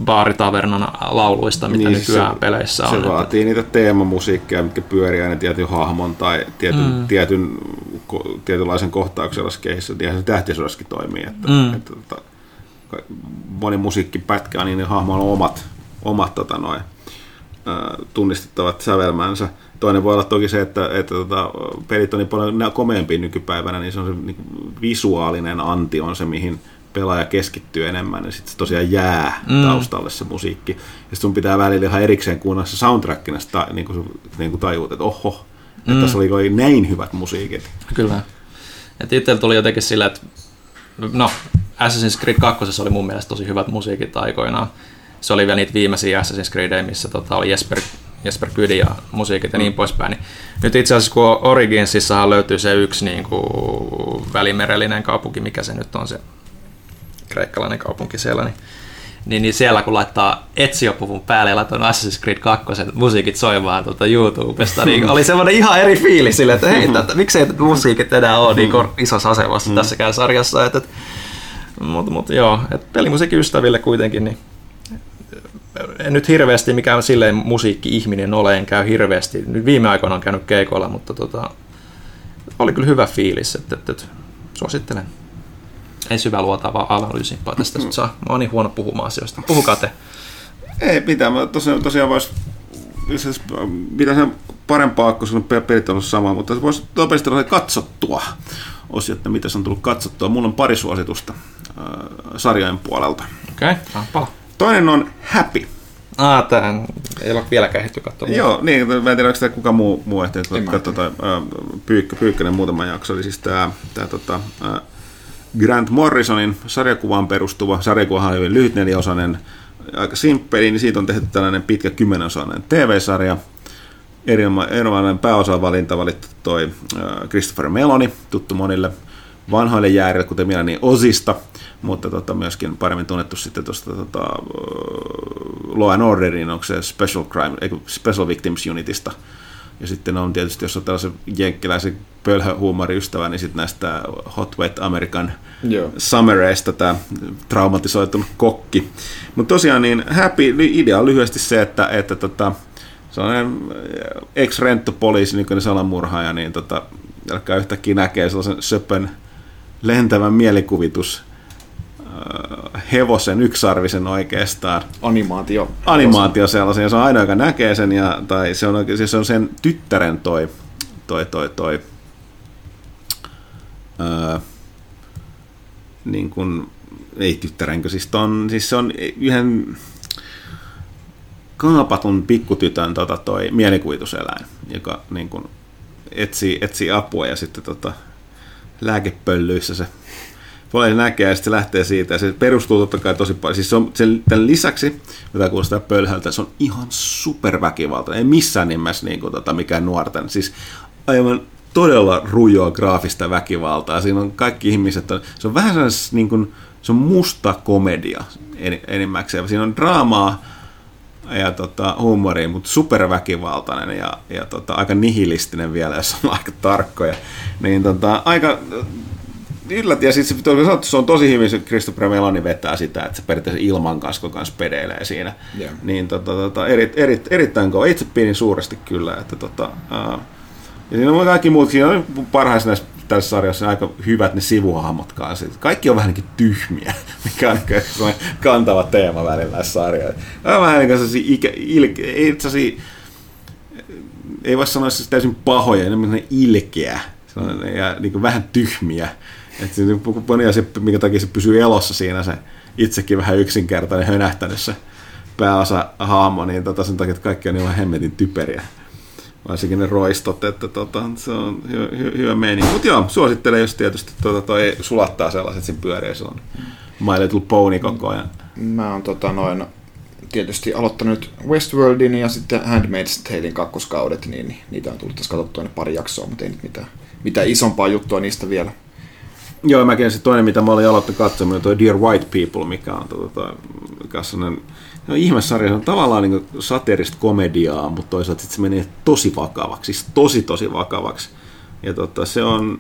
baaritavernan lauluista, mitä niin, nykyään se, peleissä on. Se vaatii niitä teemamusiikkeja, mitkä pyörii aina tietyn hahmon tai tietyn, mm. tietyn ko, tietynlaisen kohtauksen kehissä. Niinhän se tähtisodassakin toimii. Että, mm. että, että, että moni musiikkipätkä on niin ne hahmoilla on omat, omat tota noin, tunnistettavat sävelmänsä. Toinen voi olla toki se, että, että tota, pelit on niin paljon komeampia nykypäivänä, niin se on se niin visuaalinen anti on se, mihin pelaaja keskittyy enemmän, niin sitten se tosiaan jää mm. taustalle se musiikki. Ja sitten sun pitää välillä ihan erikseen kuunnella se soundtrackina, sitä, niin kuin, niin kuin tajuut, että oho, mm. että tässä oli näin hyvät musiikit. Kyllä. Et itsellä tuli jotenkin sillä, että no, Assassin's Creed 2 oli mun mielestä tosi hyvät musiikit aikoinaan. Se oli vielä niitä viimeisiä Assassin's Creed, missä tota, oli Jesper, Jesper Kydi ja musiikit ja mm. niin poispäin. Niin nyt itse asiassa kun Originsissahan löytyy se yksi niin kuin, välimerellinen kaupunki, mikä se nyt on se kreikkalainen kaupunki siellä, niin, niin, niin siellä kun laittaa etsiopuvun päälle ja laittaa Assassin's Creed 2 musiikit soimaan tuota YouTubesta, niin oli semmoinen ihan eri fiilis sille, että hei, tätä, miksei tätä musiikit enää ole niin isossa asemassa mm. tässäkään sarjassa. Että, mutta, mutta joo, että pelimusiikin ystäville kuitenkin, niin en nyt hirveästi mikään silleen musiikki-ihminen ole, en käy hirveästi. Nyt viime aikoina on käynyt keikoilla, mutta tota, oli kyllä hyvä fiilis, että, että, että suosittelen ei syvä luotavaa analyysimpaa tästä mm. saa. Mä oon niin huono puhumaan asioista. Puhukaa te. Ei mitään. Mä tosiaan, tosiaan vois, mitä se parempaa, kun sun pelit on sama, mutta voisi nopeasti olla katsottua osio, että mitä se on tullut katsottua. Mulla on pari suositusta äh, sarjojen puolelta. Okei, okay. Toinen on Happy. Ah, tähän ei ole vielä ehditty katsoa. Joo, niin, mä en tiedä, onko tämä kuka muu, muu ehtinyt katsoa, tai äh, Pyykkö, Pyykkönen muutama jakso, eli siis tämä, tämä tota, äh, Grant Morrisonin sarjakuvaan perustuva, sarjakuva on hyvin lyhyt neliosainen, aika simppeli, niin siitä on tehty tällainen pitkä kymmenosainen TV-sarja. Erinomainen pääosavalinta valittu toi Christopher Meloni, tuttu monille vanhoille jäärille, kuten minä, niin Osista, mutta tota, myöskin paremmin tunnettu sitten tuosta tota, Law and Orderin, onko se Special Crime, Special Victims Unitista, ja sitten on tietysti, jos on tällaisen jenkkiläisen pölhöhuumoriystävä, niin sitten näistä Hot Wet American Joo. Summereista tämä traumatisoitunut kokki. Mutta tosiaan niin happy, idea on lyhyesti se, että, että tota, sellainen ex-renttopoliisi, nykyinen salamurhaaja, niin tota, alkaa yhtäkkiä näkee sellaisen söpön lentävän mielikuvitus hevosen yksarvisen oikeastaan. Animaatio. Animaatio sellaisen, ja se on ainoa, joka näkee sen, ja, tai se on, siis se on sen tyttären toi, toi, toi, toi öö, niin kuin, ei tyttärenkö, siis, ton, siis se on yhden kaapatun pikkutytön tota, toi mielikuvituseläin, joka niin kuin, etsii, etsii apua ja sitten tota, lääkepöllyissä se poliisi näkee ja sitten se lähtee siitä. Ja se perustuu totta kai tosi paljon. Siis se on, sen, tämän lisäksi, mitä kuulostaa pölhältä, se on ihan superväkivaltainen. Ei missään nimessä niin kuin, tota, mikään nuorten. Siis aivan todella rujoa graafista väkivaltaa. Siinä on kaikki ihmiset, on, se on vähän sellainen, niin kuin, se on musta komedia enimmäkseen. Siinä on draamaa ja tota, huumoria, mutta superväkivaltainen ja, ja tota, aika nihilistinen vielä, jos on aika tarkkoja. Niin tota, aika yllätti, ja sitten se, sanottu, se on tosi hyvin, se Christopher Meloni vetää sitä, että se periaatteessa ilman kasko kanssa pedeilee siinä. Joo. Niin tota, tota, eri, eri, erittäin kova. Itse pidin suuresti kyllä, että tota, ää, ja siinä on kaikki muut, siinä on parhaissa näissä tässä sarjassa aika hyvät ne sivuhahmot kanssa. Kaikki on vähän niin tyhmiä, mikä on niin kantava teema välillä näissä sarjoissa. On vähän niin kuin ikä, il, ei, ei voi sanoa siis täysin pahoja, enemmän ilkeä ja niin kuin vähän tyhmiä. Että se moni asia, minkä takia se pysyy elossa siinä, se itsekin vähän yksinkertainen hönähtänyt se pääosa haamo, niin tota sen takia, että kaikki on niin hemmetin typeriä. Varsinkin ne roistot, että tota, se on hyvä, hy, hyvä meni. Mutta joo, suosittelen, jos tietysti tota, toi sulattaa sellaiset siinä pyöriä silloin My Little Pony koko ajan. Mä oon tota, noin, tietysti aloittanut Westworldin ja sitten Handmaid's Talein kakkoskaudet, niin, niitä on tullut tässä katsottua pari jaksoa, mutta ei nyt mitään, mitään isompaa juttua niistä vielä. Joo, mäkin se toinen, mitä mä olin aloittanut katsomaan, on toi Dear White People, mikä on, tota, mikä on sellainen No, ihmessarja on tavallaan niin satirista komediaa, mutta toisaalta se menee tosi vakavaksi, siis tosi tosi vakavaksi. Ja tota, se on,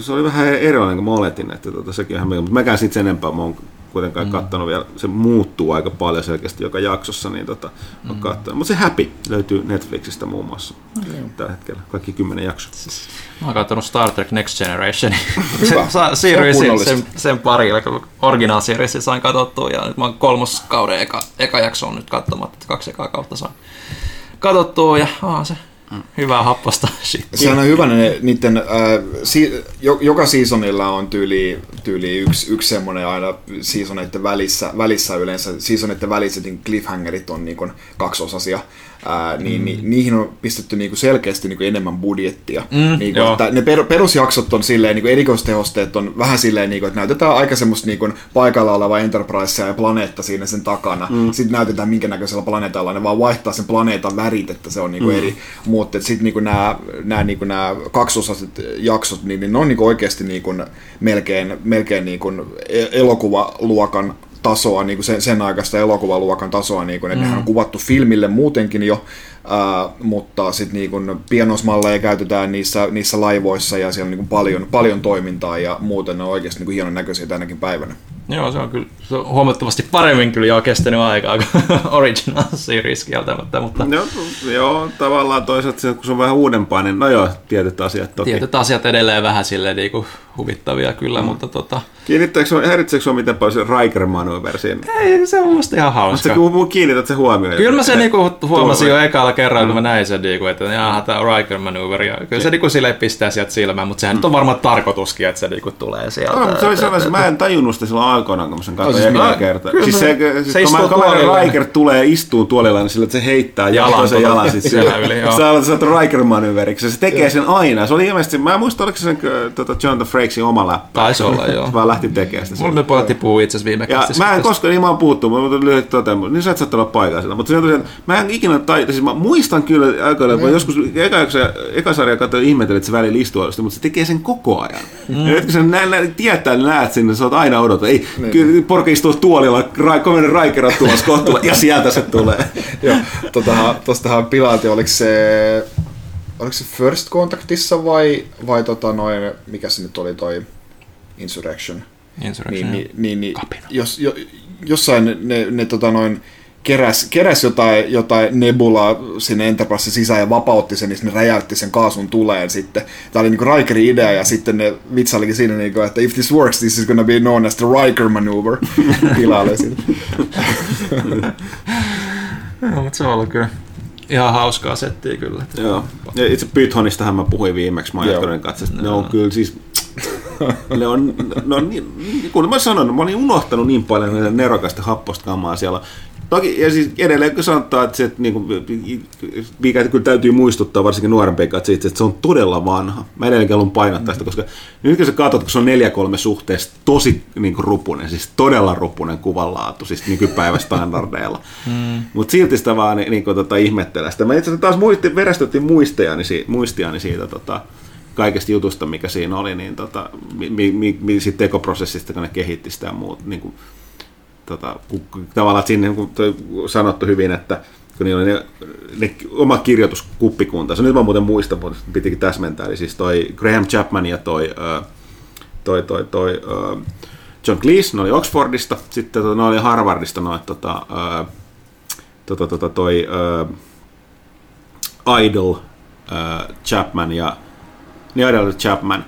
se oli vähän erilainen kuin mä oletin, että tota, sekin on mutta mäkään sitten sen enempää, mä oon kuitenkaan mm. katsonut vielä, se muuttuu aika paljon selkeästi joka jaksossa, niin tota, mm. Mutta se Happy löytyy Netflixistä muun muassa okay. tällä hetkellä, kaikki kymmenen jaksoa. Mä oon katsonut Star Trek Next Generation. Siirryin sen, sen, sen parille, kun original series sain katsottua, ja nyt mä oon kolmoskauden eka, eka jakso on nyt katsomatta, kaksi ekaa kautta sain katsottua, ja aa, se. Hyvää happosta. Sehän on hyvä, ne, niiden, äh, si, joka seasonilla on tyyli, tyyli yksi, yksi semmoinen aina seasoneiden välissä, välissä yleensä. Seasoneiden välissä niin cliffhangerit on niin kaksiosasia ää, niin, mm. niin niihin on pistetty niinku selkeästi niinku enemmän budjettia. Mm, niinku, että ne per, perusjaksot on silleen, niinku erikoistehosteet on vähän silleen, niinku, että näytetään aika semmoista niinku, paikalla oleva Enterprise ja planeetta siinä sen takana. Mm. Sitten näytetään minkä näköisellä planeetalla, ne vaan vaihtaa sen planeetan värit, että se on niinku mm. eri. Mutta sitten niinku nämä nää, niinku kaksosaiset jaksot, niin, niin ne on niinku oikeasti niinku melkein, melkein niinku elokuvaluokan tasoa, niin kuin sen, sen aikaista elokuvaluokan tasoa, niin kuin, että mm. nehän on kuvattu filmille muutenkin jo, ää, mutta sitten niin kuin pianosmalleja käytetään niissä, niissä laivoissa ja siellä on niin kuin paljon, paljon toimintaa ja muuten ne on oikeasti niin kuin hienon näköisiä tänäkin päivänä. Joo, se on kyllä se on huomattavasti paremmin kyllä jo kestänyt aikaa kuin original series kieltämättä. Mutta... No, joo, tavallaan toisaalta kun se on vähän uudempaa, niin no joo, tietyt asiat toki. Tietyt asiat edelleen vähän silleen niin kuin huvittavia kyllä, mm. mutta tota... Kiinnittääkö se, häiritseekö sinua miten paljon se Riker Maneuversin? Ei, se on musta ihan hauska. Mutta kun kiinnität se huomioon. Kyllä mä sen niinku huomasin jo ekalla kerralla, mm. kun mä näin sen, niinku, että jaha, tämä on Riker Maneuver. Ja kyllä se niinku silleen pistää sieltä silmään, mutta sehän mm. nyt on varmaan tarkoituskin, että se niinku tulee sieltä. No, se oli sellainen, mä en tajunnut sitä silloin aikoinaan, kun mä sen katsoin siis ekaa kertaa. Siis se, siis se kun mä Riker tulee istuu tuolilla, niin sillä, että se heittää jalan, sen jalan sitten siellä yli. Sä olet saatu Riker manöveriksi. Se tekee sen aina. Se oli ilmeisesti, mä en muista, oliko se sen tota Jonathan Frakes oma läppä. Taisi olla, joo. Se vaan lähti tekemään sitä. Mulla me pojat tippuu itse asiassa viime ja mä en koskaan, niin mä oon puhuttu, mä oon lyhyesti toteamaan, niin sä et saa olla paikalla sillä. Mutta se tosiaan, mä en ikinä taita, siis mä muistan kyllä aikoina, mm. joskus eka, eka sarja katsoin ihmetellä, että se välillä istuu mutta se tekee sen koko ajan. Mm. Ja kun sä nä, nä, tietää, niin näet sinne, sä oot aina odotat. Ei, niin. kyllä porke istuu tuolilla, ra, kominen raikera tulossa kohtuulla, ja sieltä se tulee. Joo, tostahan, tostahan pilaati, oliko se, oliko se First Contactissa vai, vai tota noin, mikä se nyt oli toi Insurrection? Insurrection, niin, niin, niin, niin jos, jo, jossain ne, ne, ne tota noin, keräs, keräs jotain, jotain nebulaa sinne Enterprise sisään ja vapautti sen, niin ne räjäytti sen kaasun tuleen sitten. Tämä oli niinku Rikerin idea ja sitten ne vitsailikin siinä, niinku, että if this works, this is gonna be known as the Riker maneuver. Pilalle siitä. Joo, mutta se on ollut kyllä ihan hauskaa settiä kyllä. Joo. Ja itse Pythonistahan mä puhuin viimeksi Majakkonen kanssa. Ne on kyllä siis ne on, ne on niin, kun mä sanon, mä olin unohtanut niin paljon nerokasta happosta kamaa siellä. Toki, ja siis edelleen kun sanotaan, että, se, että niin kuin, mikä kyllä täytyy muistuttaa varsinkin nuorempia katsoja, että se on todella vanha. Mä edelleenkin haluan painottaa sitä, koska nyt kun sä katsot, kun se on 4-3 suhteessa tosi niin kuin rupunen, siis todella rupunen kuvanlaatu, siis nykypäivästandardeilla. Mm. Mutta silti sitä vaan niin, niin kuin, tota, ihmettelee sitä. Mä itse asiassa taas muisti, verestettiin muistiani, muistiani siitä tota, kaikesta jutusta, mikä siinä oli, niin tota, mi, mi, mi, siitä tekoprosessista, kun ne kehitti sitä ja muut, niin kuin, tota, kun, tavallaan siinä niin kuin sanottu hyvin, että kun niillä oli ne, ne oma kirjoituskuppikunta, se nyt mä muuten muistan, mutta pitikin täsmentää, eli siis toi Graham Chapman ja toi toi, toi, toi uh, John Cleese, ne oli Oxfordista, sitten tota, ne oli Harvardista noin tota, tota, tota, toi Idol Chapman ja niin Idol Chapman.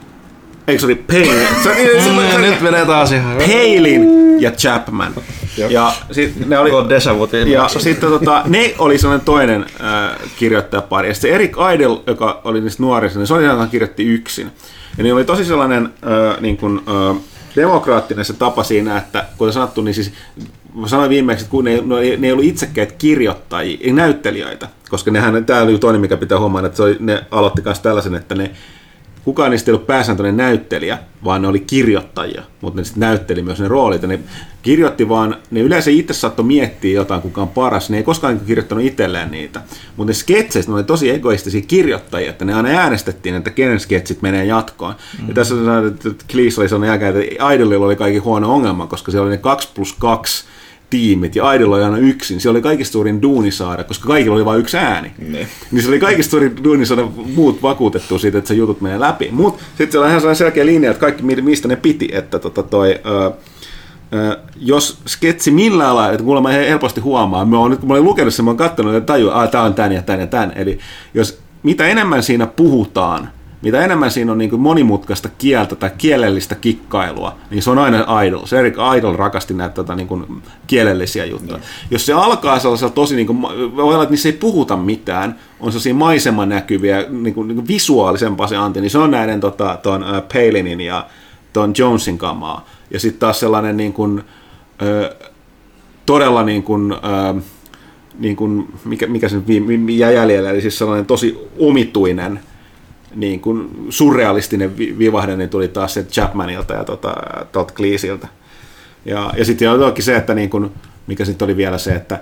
Eikö se oli Palin? Se, se, se, Mm, nyt menee taas ihan... Palin ja Chapman. Ja sit ne oli, Tuo Deja Vu ja sitten tota, ne oli sellainen toinen äh, kirjoittajapari. Ja sitten Eric Idle, joka oli niistä nuorista, niin se oli joka kirjoitti yksin. Ja niin oli tosi sellainen äh, niin kuin, äh, demokraattinen se tapa siinä, että kuten sanottu, niin siis mä sanoin viimeksi, että kun ne, ne, ne ei ollut itsekkäitä kirjoittajia, ei näyttelijöitä, koska nehän, tämä oli toinen, mikä pitää huomata, että se oli, ne aloitti myös tällaisen, että ne kukaan niistä ei ollut pääsääntöinen näyttelijä, vaan ne oli kirjoittajia, mutta ne sitten näytteli myös ne roolit. Ja ne kirjoitti vaan, ne yleensä itse saattoi miettiä jotain, kuka on paras. Ne ei koskaan niinku kirjoittanut itselleen niitä. Mutta ne sketseistä ne oli tosi egoistisia kirjoittajia, että ne aina äänestettiin, että kenen sketsit menee jatkoon. Mm-hmm. Ja tässä on, että Cleese oli sellainen jälkeen, että Idolilla oli kaikki huono ongelma, koska siellä oli ne 2 plus 2 tiimit, ja Idol oli aina yksin. Se oli kaikista suurin duuni saada, koska kaikilla oli vain yksi ääni. Niin. Niin se oli kaikista suurin duuni saada muut vakuutettua siitä, että se jutut menee läpi. Mutta sitten se oli ihan sellainen selkeä linja, että kaikki mi- mistä ne piti, että tota toi, ö, ö, jos sketsi millään lailla, että kuulemma helposti huomaa, mä oon nyt kun mä olin lukenut sen, mä oon katsonut, että tajua, että tämä on tän ja tän ja tän. Eli jos mitä enemmän siinä puhutaan, mitä enemmän siinä on niin kuin monimutkaista kieltä tai kielellistä kikkailua, niin se on aina idol. Se Eric Idol rakasti näitä tota, niin kuin kielellisiä juttuja. Jos se alkaa sellaisella tosi, niin kuin, voi olla, että niissä ei puhuta mitään, on sellaisia maisemanäkyviä, niin kuin, niin kuin visuaalisempaa se anti, niin se on näiden tota, ton, uh, Palinin ja ton Jonesin kamaa. Ja sitten taas sellainen niin kuin, ö, todella niin kuin, ö, niin kuin, mikä, mikä jäi jäljellä, eli siis sellainen tosi omituinen, niin kuin surrealistinen vi- vivahde, niin tuli taas se Chapmanilta ja tota, Todd Cleesiltä. Ja, ja sitten oli se, että niin kuin, mikä sitten oli vielä se, että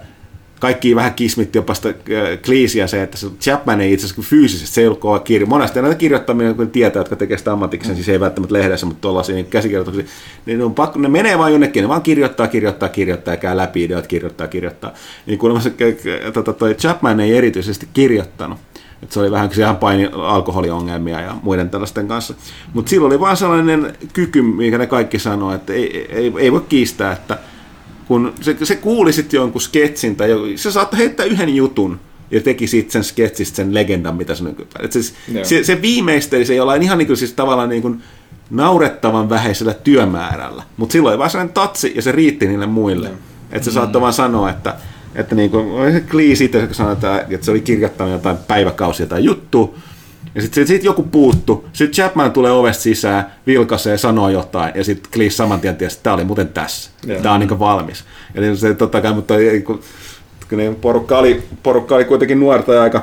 kaikki vähän kismitti jopa sitä äh, Cleesia se, että se Chapman ei itse asiassa fyysisesti, se ei ollut kirja. Monesti näitä kirjoittaminen, kun tietää, jotka tekee sitä ammatiksen, siis ei välttämättä lehdessä, mutta tuollaisia niin käsikirjoituksia, niin ne, on pakko, ne menee vaan jonnekin, ne vaan kirjoittaa, kirjoittaa, kirjoittaa, ja käy läpi ideat, kirjoittaa, kirjoittaa. Niin kuulemma se, äh, tota, Chapman ei erityisesti kirjoittanut. Et se oli vähän, se ihan paini alkoholiongelmia ja muiden tällaisten kanssa. Mutta sillä oli vaan sellainen kyky, mikä ne kaikki sanoo, että ei, ei, ei voi kiistää, että kun se, se kuuli sitten jonkun sketsin tai joku, se saattoi heittää yhden jutun ja teki sitten sen sketsistä sen legendan, mitä se nykypäivä. Et siis, se, se viimeisteli se jollain ihan niin kuin, siis tavallaan niin kuin naurettavan vähäisellä työmäärällä, mutta silloin vaan sellainen tatsi ja se riitti niille muille. Että se saattoi vaan sanoa, että, että niin kuin, se Cleese itse kun sanoi, että, että se oli kirjoittanut jotain päiväkausia tai juttu, ja sitten sit joku puuttu, sitten Chapman tulee ovesta sisään, vilkaisee, sanoo jotain, ja sitten Cleese saman tien tiesi, että tämä oli muuten tässä. Joo. Tämä on niin valmis. Niin se totta kai, mutta ei, kun, porukka, oli, porukka oli kuitenkin nuorta ja aika,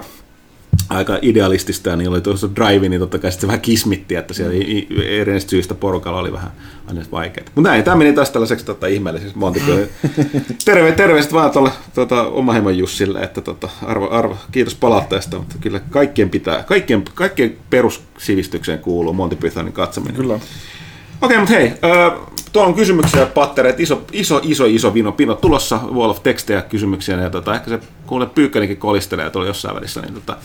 aika idealistista, ja niin oli tuossa drive, niin totta kai se vähän kismitti, että siellä i- eri syistä porukalla oli vähän aina vaikeaa. Mutta näin, tämä meni taas tällaiseksi tota, ihmeelliseksi Monty Terve, terveiset vaan tuolle tota, Omaheimon Jussille, että tota, arvo, arvo, kiitos palautteesta, mutta kyllä kaikkien pitää, kaikkien, kaikkien perussivistykseen kuuluu Monty Pythonin katsominen. Kyllä. Okei, mutta hei, äh, tuolla on kysymyksiä, pattereet, iso, iso, iso, iso vino, pino tulossa, wall of tekstejä, kysymyksiä, ja tota, ehkä se kuule pyykkänikin kolistelee tuolla jossain välissä, niin tota,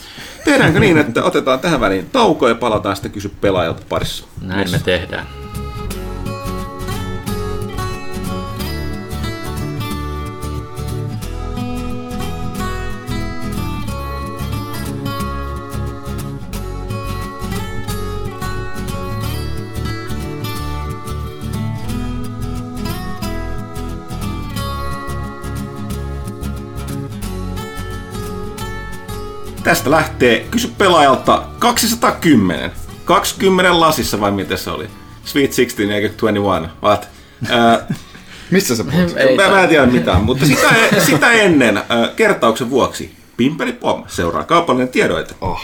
tehdäänkö niin, että otetaan tähän väliin tauko ja palataan sitten kysy pelaajalta parissa. Näin me tehdään. Tästä lähtee kysy pelaajalta 210. 20 lasissa vai miten se oli? Sweet 16 eikä 21. What? Äh, Missä sä puhut? Ei mä, mä en tiedä mitään, mutta sitä, sitä ennen äh, kertauksen vuoksi Pimpeli Pom seuraa kaupallinen tiedoite. Oh.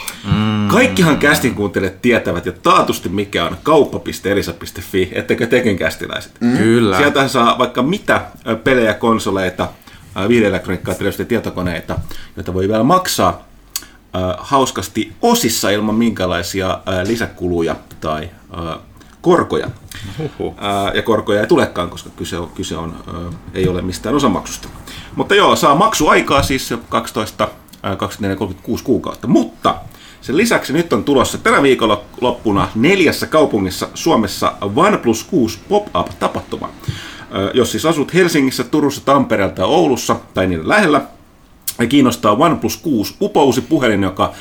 Kaikkihan kästin kuuntelijat tietävät jo taatusti mikä on kauppa.elisa.fi, ettekö tekin kästiläiset. Mm. Kyllä. Sieltä saa vaikka mitä pelejä, konsoleita, televisioita, tietokoneita, joita voi vielä maksaa hauskasti osissa ilman minkälaisia ö, lisäkuluja tai ö, korkoja. Ja korkoja ei tulekaan, koska kyse on, kyse on ei ole mistään osamaksusta. Mutta joo, saa maksuaikaa siis jo 12, ää, 24, 36 kuukautta. Mutta Sen lisäksi nyt on tulossa tänä viikonloppuna neljässä kaupungissa Suomessa OnePlus 6 pop-up-tapahtuma. Jos siis asut Helsingissä, Turussa, Tampereella tai Oulussa tai niiden lähellä, kiinnostaa OnePlus 6 upousi puhelin, joka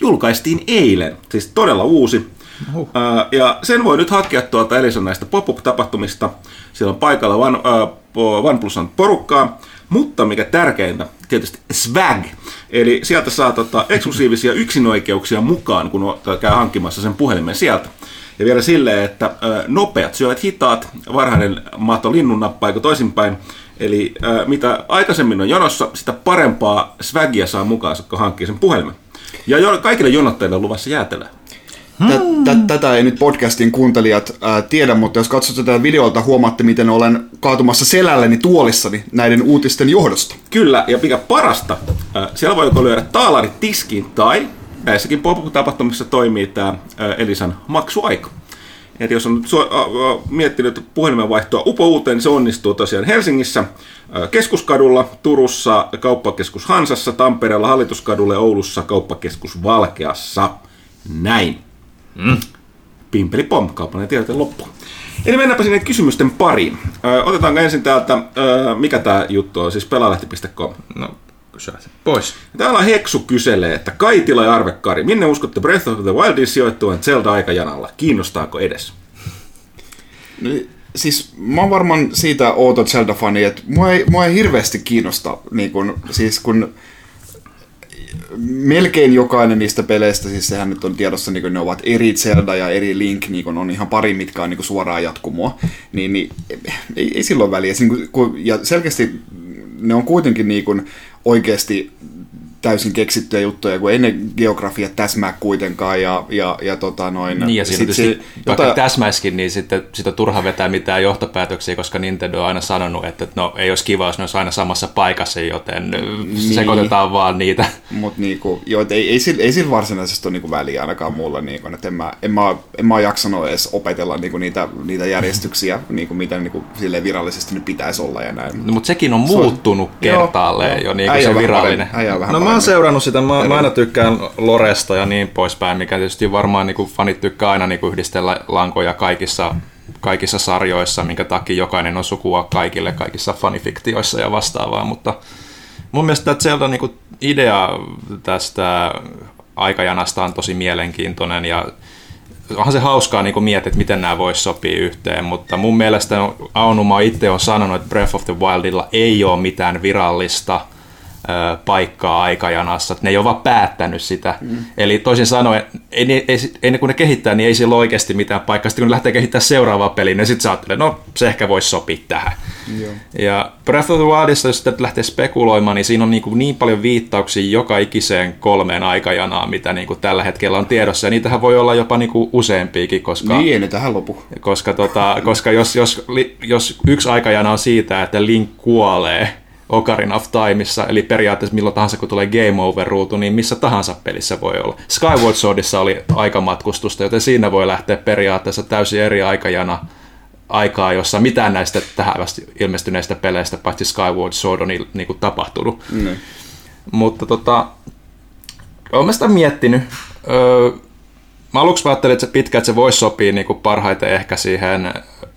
julkaistiin eilen, siis todella uusi. Uh. Ja sen voi nyt hakea tuolta Elison näistä pop-up-tapahtumista. Siellä on paikalla One, uh, OnePlusan porukkaa, mutta mikä tärkeintä, tietysti swag. Eli sieltä saa tota, eksklusiivisia yksinoikeuksia mukaan, kun käy hankkimassa sen puhelimen sieltä. Ja vielä silleen, että ö, nopeat syövät hitaat, varhainen mato linnunnappaa, eikö toisinpäin. Eli ö, mitä aikaisemmin on jonossa, sitä parempaa swagia saa mukaan, kun hankkii sen puhelimen. Ja jo, kaikille jonottajille on luvassa jäätelöä. Tä- Tätä ei nyt podcastin kuuntelijat ää, tiedä, mutta jos katsotte tätä videolta, huomaatte, miten olen kaatumassa selälleni tuolissani näiden uutisten johdosta. Kyllä, ja mikä parasta, ö, siellä voi joko lyödä taalarit tiskiin tai näissäkin pop-up-tapahtumissa toimii tämä Elisan maksuaika. Eli jos on miettinyt puhelimen vaihtoa upouuteen, niin se onnistuu tosiaan Helsingissä, Keskuskadulla, Turussa, Kauppakeskus Hansassa, Tampereella, Hallituskadulla ja Oulussa, Kauppakeskus Valkeassa. Näin. Mm. Pimpeli pom, kaupallinen tiedote loppu. Eli mennäänpä sinne kysymysten pariin. Ö, otetaanko ensin täältä, ö, mikä tämä juttu on, siis pelalehti.com. No, se pois. Täällä Heksu kyselee, että Kaitila ja Arvekkari, minne uskotte Breath of the Wildin sijoittuvan Zelda-aikajanalla? Kiinnostaako edes? No, Siis mä oon varmaan siitä outo Zelda-fani, että mua ei, mua ei hirveästi kiinnosta, niin kun, siis kun melkein jokainen niistä peleistä, siis sehän nyt on tiedossa, niin kun ne ovat eri Zelda ja eri Link, niin kun on ihan pari, mitkä on niin suoraan jatkumoa, niin, niin ei, ei silloin väliä. Siis Niin kun, ja selkeästi ne on kuitenkin niin kun oikeasti täysin keksittyjä juttuja, kun ei ne geografiat täsmää kuitenkaan, ja, ja, ja tota noin... Niin, ja siinä sit se- vaikka jota- täsmäiskin, niin sitten sitä turha vetää mitään johtopäätöksiä, koska Nintendo on aina sanonut, että no ei olisi kiva, jos ne olisi aina samassa paikassa, joten niin. sekoitetaan vaan niitä. Mutta niinku, joo, ei, ei, sillä, ei sillä varsinaisesti ole niinku väliä ainakaan mulle. Niinku, että en, mä, en, mä, en mä jaksanut edes opetella niinku niitä, niitä järjestyksiä, niinku, mitä niinku, virallisesti nyt pitäisi olla ja näin. No, mutta sekin on Se on- muuttunut kertaalleen joo. jo niin kuin Äijä se virallinen. paremmin, No mä oon seurannut sitä, mä, mä aina tykkään Loresta ja niin poispäin, mikä tietysti varmaan niin kuin fanit tykkää aina niin kuin yhdistellä lankoja kaikissa, kaikissa sarjoissa, minkä takia jokainen on sukua kaikille kaikissa fanifiktioissa ja vastaavaa, mutta mun mielestä tämä Zelda niin kuin idea tästä aikajanasta on tosi mielenkiintoinen ja onhan se hauskaa niin miettiä, että miten nämä voisi sopia yhteen, mutta mun mielestä Aonuma itse on sanonut, että Breath of the Wildilla ei ole mitään virallista paikkaa aikajanassa, ne ei ole vaan päättänyt sitä. Mm. Eli toisin sanoen, ei, ei, ennen kuin ne kehittää, niin ei sillä oikeasti mitään paikkaa. Sitten kun ne lähtee kehittämään seuraavaa peliä, niin sitten sä ajattelet, no se ehkä voisi sopia tähän. Joo. Ja Breath of the Wildissa, jos sitä lähtee spekuloimaan, niin siinä on niin, kuin niin paljon viittauksia joka ikiseen kolmeen aikajanaan, mitä niin kuin tällä hetkellä on tiedossa. Ja niitähän voi olla jopa niin kuin useampiakin, koska, Niin, ne tähän lopu. koska, tota, koska jos, jos, li- jos yksi aikajana on siitä, että Link kuolee Ocarina of Timeissa, eli periaatteessa milloin tahansa kun tulee Game Over-ruutu, niin missä tahansa pelissä voi olla. Skyward Swordissa oli aikamatkustusta, joten siinä voi lähteä periaatteessa täysin eri aikajana aikaa, jossa mitään näistä tähän ilmestyneistä peleistä, paitsi Skyward Sword on il- niinku tapahtunut. Mm. Mutta tota, olen mä sitä miettinyt. Öö, mä aluksi ajattelin, että se pitkä, että se voisi sopia niinku parhaiten ehkä siihen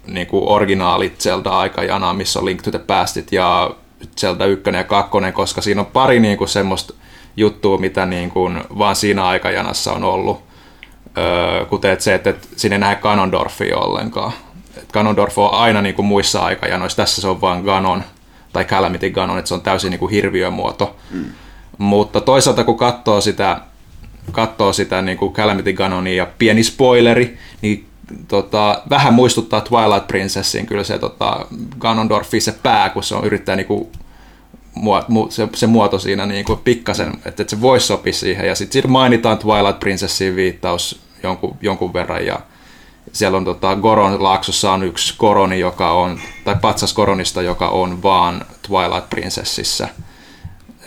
niinku originaalit Zelda-aikajanaan, missä on Link to the Pastit ja Zelda 1 ja 2, koska siinä on pari niinku semmoista juttua, mitä niinku vaan siinä aikajanassa on ollut. Öö, kuten et se, että et siinä ei näe Ganondorfia ollenkaan. Et Ganondorf on aina niinku muissa aikajanoissa, tässä se on vain Ganon tai Calamity Ganon, että se on täysin niinku hirviömuoto. Mm. Mutta toisaalta kun katsoo sitä, katsoo sitä niin kuin Calamity Ganonia ja pieni spoileri, niin tota, vähän muistuttaa Twilight Princessin kyllä se tota, Ganondorfin se pää, kun se on yrittää niin kuin, muo, mu, se, se, muoto siinä niin kuin pikkasen, että, että se voisi sopia siihen. Ja sitten siinä mainitaan Twilight Princessiin viittaus jonkun, jonkun verran ja siellä on tota, Goron laaksossa on yksi koroni, joka on, tai patsas koronista, joka on vaan Twilight Princessissä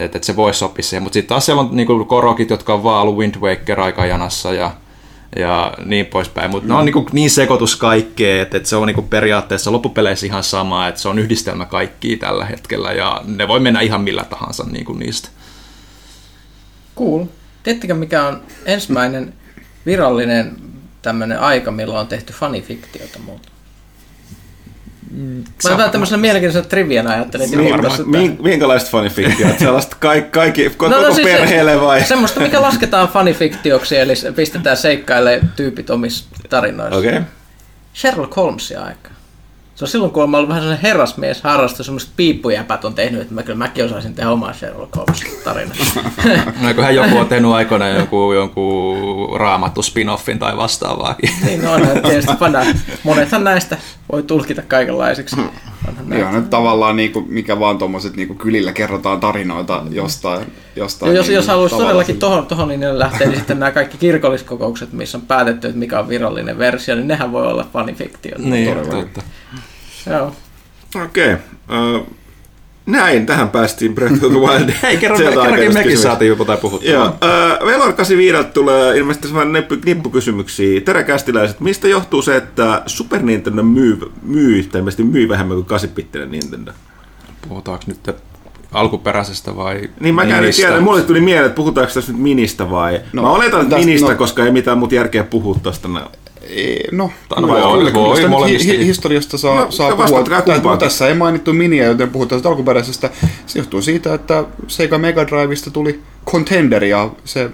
että et se voisi sopia siihen. Mutta sitten taas siellä on niinku korokit, jotka on vaan ollut Wind Waker aikajanassa ja, ja niin poispäin. Mutta mm. ne on niinku niin sekoitus kaikkea, että et se on niinku periaatteessa loppupeleissä ihan sama, että se on yhdistelmä kaikkia tällä hetkellä ja ne voi mennä ihan millä tahansa niinku niistä. Cool. Tiedättekö mikä on ensimmäinen virallinen tämmöinen aika, milloin on tehty fanifiktiota muuta? Mä otan tämmöisenä mielenkiintoisena triviana ajattelin, että joku tässä- Mink- Minkälaista fanifiktiota? Sellaista kaikki, kaikki koko No, no siis perheelle vai? Semmoista, mikä lasketaan fanifiktioksi, eli pistetään seikkaille tyypit omissa tarinoissa. Okei. Okay. Sherlock Holmesia aika. Se on silloin, kun olen ollut vähän sellainen herrasmies harrastus, semmoiset piippujäpät on tehnyt, että mä kyllä mäkin osaisin tehdä omaa Sherlock Holmes tarinaa. Eiköhän joku on tehnyt aikoinaan jonkun, jonkun raamattu spin-offin tai vastaavaakin. niin no, onhan tietysti panna. Monethan näistä voi tulkita kaikenlaisiksi. Näitä. Ihan nyt tavallaan niinku, mikä vaan tuommoiset niinku kylillä kerrotaan tarinoita jostain. jostain Ja jos, niinku jos haluaisi todellakin siitä. tohon, tohon linjalle lähteä, niin sitten nämä kaikki kirkolliskokoukset, missä on päätetty, että mikä on virallinen versio, niin nehän voi olla fanifiktiota. Niin, totta. Joo. Okei. Okay. näin, tähän päästiin Breath of the Wild. Hei, kerran, kerrankin aikaisesta mekin saatiin jotain puhuttua. Joo, äh, Velor 85 tulee ilmeisesti sellainen nippu- nippukysymyksiä. Teräkästiläiset, mistä johtuu se, että Super Nintendo myy, myy tai ilmeisesti myy vähemmän kuin 8-bittinen Nintendo? Puhutaanko nyt alkuperäisestä vai Niin en ministä? tiedä, mulle tuli mieleen, että puhutaanko tässä nyt ministä vai... No, No, mä oletan, että ministä, no- koska ei mitään muuta järkeä puhua tosta. No. Ei, No, No, kyllä, voi- kyllä, voi kyllä molemmista. hi- hi- historiasta saa, No, no, saa no puhua. Tää- kumpaankin. Tässä ei mainittu miniä, joten puhutaan tästä alkuperäisestä. Se johtuu siitä, että Sega Mega Drivesta tuli Contender ja se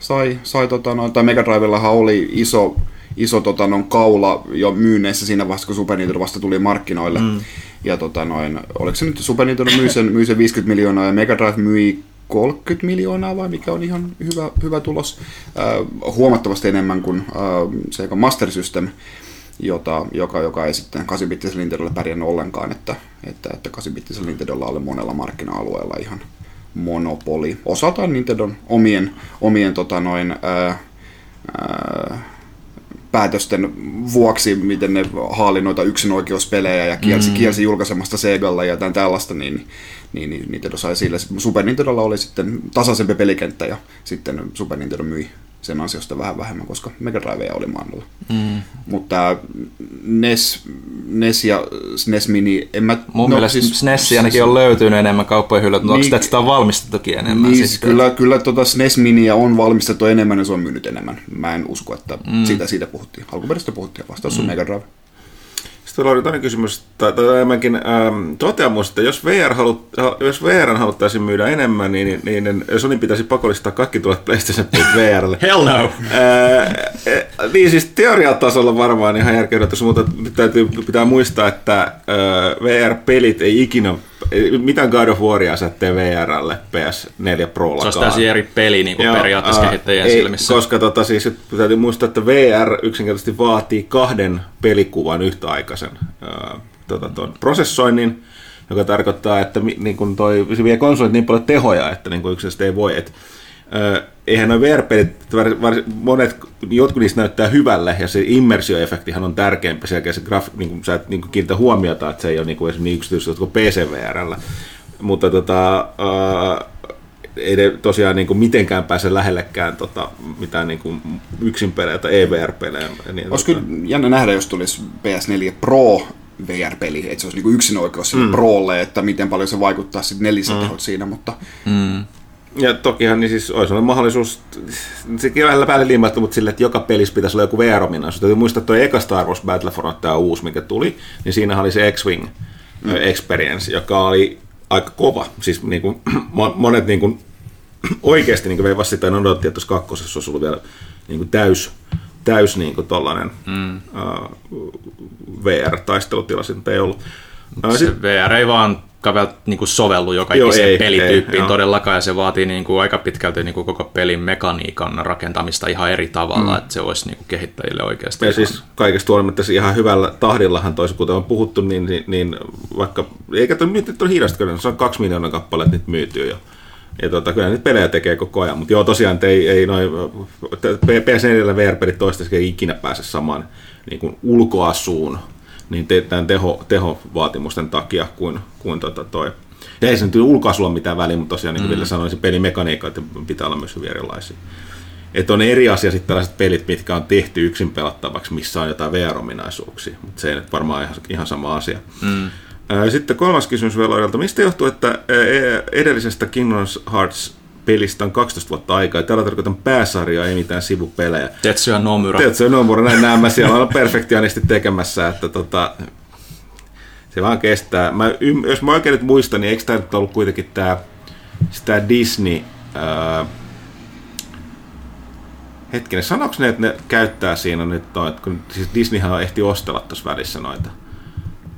sai, sai tota, no, tai Mega Drivellahan oli iso, iso tota, no, kaula jo myyneissä siinä vaiheessa, kun Super Nintendo vasta tuli markkinoille. Mm. Ja tota, noin, oliko se nyt Super Nintendo myi sen, myi sen 50 miljoonaa ja Mega Drive myi 30 miljoonaa vai mikä on ihan hyvä, hyvä tulos. Äh, huomattavasti enemmän kuin äh, Sega Master System, jota, joka, joka ei sitten 8-bittisellä Nintendolla pärjännyt ollenkaan, että, että, että 8-bittisellä Nintendolla oli monella markkina-alueella ihan monopoli. Osaltaan Nintendon omien, omien tota noin, ää, ää, päätösten vuoksi, miten ne haali noita yksinoikeuspelejä ja kielsi, mm. kielsi julkaisemasta Segalla ja jotain tällaista, niin, niin, niin Nintendo sai sillä. Super Nintendolla oli sitten tasaisempi pelikenttä ja sitten Super Nintendo myi sen ansiosta vähän vähemmän, koska Mega Driveja oli maailmalla. Mm. Mutta NES, NES ja SNES Mini, en mä... Mun no, mielestä siis, SNES ainakin on löytynyt enemmän kauppojen hyllyltä, mutta Niin. onko sitä, on valmistettukin enemmän? Niin, sitten? kyllä, kyllä tota SNES Miniä on valmistettu enemmän ja se on myynyt enemmän. Mä en usko, että mm. siitä, siitä puhuttiin. Alkuperäistä puhuttiin, vastaus on Mega Drive. Sitten oli toinen kysymys, tai, tai enemmänkin ähm, toteamus, että jos, VR halut, ha- jos VR haluttaisiin myydä enemmän, niin, niin, niin Sony pitäisi pakollistaa kaikki tulet PlayStation VRlle. Hell no! Ää, eh, niin siis teoriatasolla varmaan ihan järkevää, mutta täytyy pitää muistaa, että ää, VR-pelit ei ikinä, ei mitään God of Waria sä VRlle PS4 Prollakaan. Se olisi täysin eri peli niin kuin Joo, periaatteessa ää, kehittäjien ei, silmissä. Koska tota, siis, täytyy muistaa, että VR yksinkertaisesti vaatii kahden pelikuvan yhtäaikaisen ää, tota, ton prosessoinnin, joka tarkoittaa, että niin kun toi, se vie konsolit niin paljon tehoja, että niin yksinkertaisesti ei voi. Et, ää, eihän nuo VR-pelit, monet, jotkut niistä näyttää hyvälle, ja se immersioefektihan on tärkeämpi, sekä se graf, niin kuin, sä et niin kuin kiinnitä huomiota, että se ei ole niin kuin esimerkiksi niin yksityistä kuin PCVRllä. Mutta tota, ää, ei ne tosiaan niin kuin mitenkään pääse lähellekään tota, mitään niin kuin yksinpelejä tai EVR-pelejä. Niin, Olisi kyllä jännä nähdä, jos tulisi PS4 Pro VR-peli, että se olisi niinku yksinoikeus sille mm. Prolle, että miten paljon se vaikuttaa sitten nelisatehot mm. siinä, mutta Mm. Ja tokihan niin siis olisi ollut mahdollisuus, sekin vähän päälle liimattu, mutta sille, että joka pelissä pitäisi olla joku VR-ominaisuus. Täytyy muistaa, että tuo eka Star Wars Battlefront, tämä uusi, mikä tuli, niin siinä oli se X-Wing mm. Experience, joka oli aika kova. Siis niin kuin, monet niin kuin, oikeasti niin veivasi sitä odotti, että tuossa kakkosessa olisi ollut vielä niin kuin täys, täys niin kuin tollainen mm. uh, VR-taistelutila, sitten ei ollut. Se VR ei vaan niin kuin sovellu joka Joo, ikiseen ei, pelityyppiin ei, todellakaan, ja se vaatii niin kuin aika pitkälti niin kuin koko pelin mekaniikan rakentamista ihan eri tavalla, mm. että se olisi niin kuin kehittäjille oikeasti. Ja ihan- siis kaikesta huolimatta ihan hyvällä tahdillahan toisin, kuten on puhuttu, niin, niin, niin vaikka, eikä toi nyt ole kyllä se on kaksi miljoonaa kappaletta nyt myytyy jo. Ja tota, kyllä nyt pelejä tekee koko ajan, mutta joo tosiaan, ei, ei noin, PS4 VR-pelit toistaiseksi ikinä pääse samaan niin kuin ulkoasuun, niin te, tämän teho, tehovaatimusten takia kuin, kuin tota toi. Ja ei se nyt ulkoasulla mitään väliä, mutta tosiaan niin kuin Ville sanoi, se pelimekaniikka että pitää olla myös hyvin erilaisia. Että on eri asia sitten tällaiset pelit, mitkä on tehty yksin pelattavaksi, missä on jotain VR-ominaisuuksia, mutta se ei nyt varmaan ihan, ihan sama asia. Mm. Sitten kolmas kysymys Velorilta. Mistä johtuu, että ää, edellisestä Kingdom Hearts pelistä on 12 vuotta aikaa. Tällä tarkoitan pääsarjaa, ei mitään sivupelejä. Tetsuya Nomura. Tetsuya Nomura, näin näemme, siellä on perfektionisti tekemässä, että tota, se vaan kestää. Mä, jos mä oikein nyt muistan, niin eikö tämä nyt ollut kuitenkin tämä, sitä Disney, ää, hetkinen, sanoiko ne, että ne käyttää siinä nyt noita, kun siis Disneyhän ehti ostella tuossa välissä noita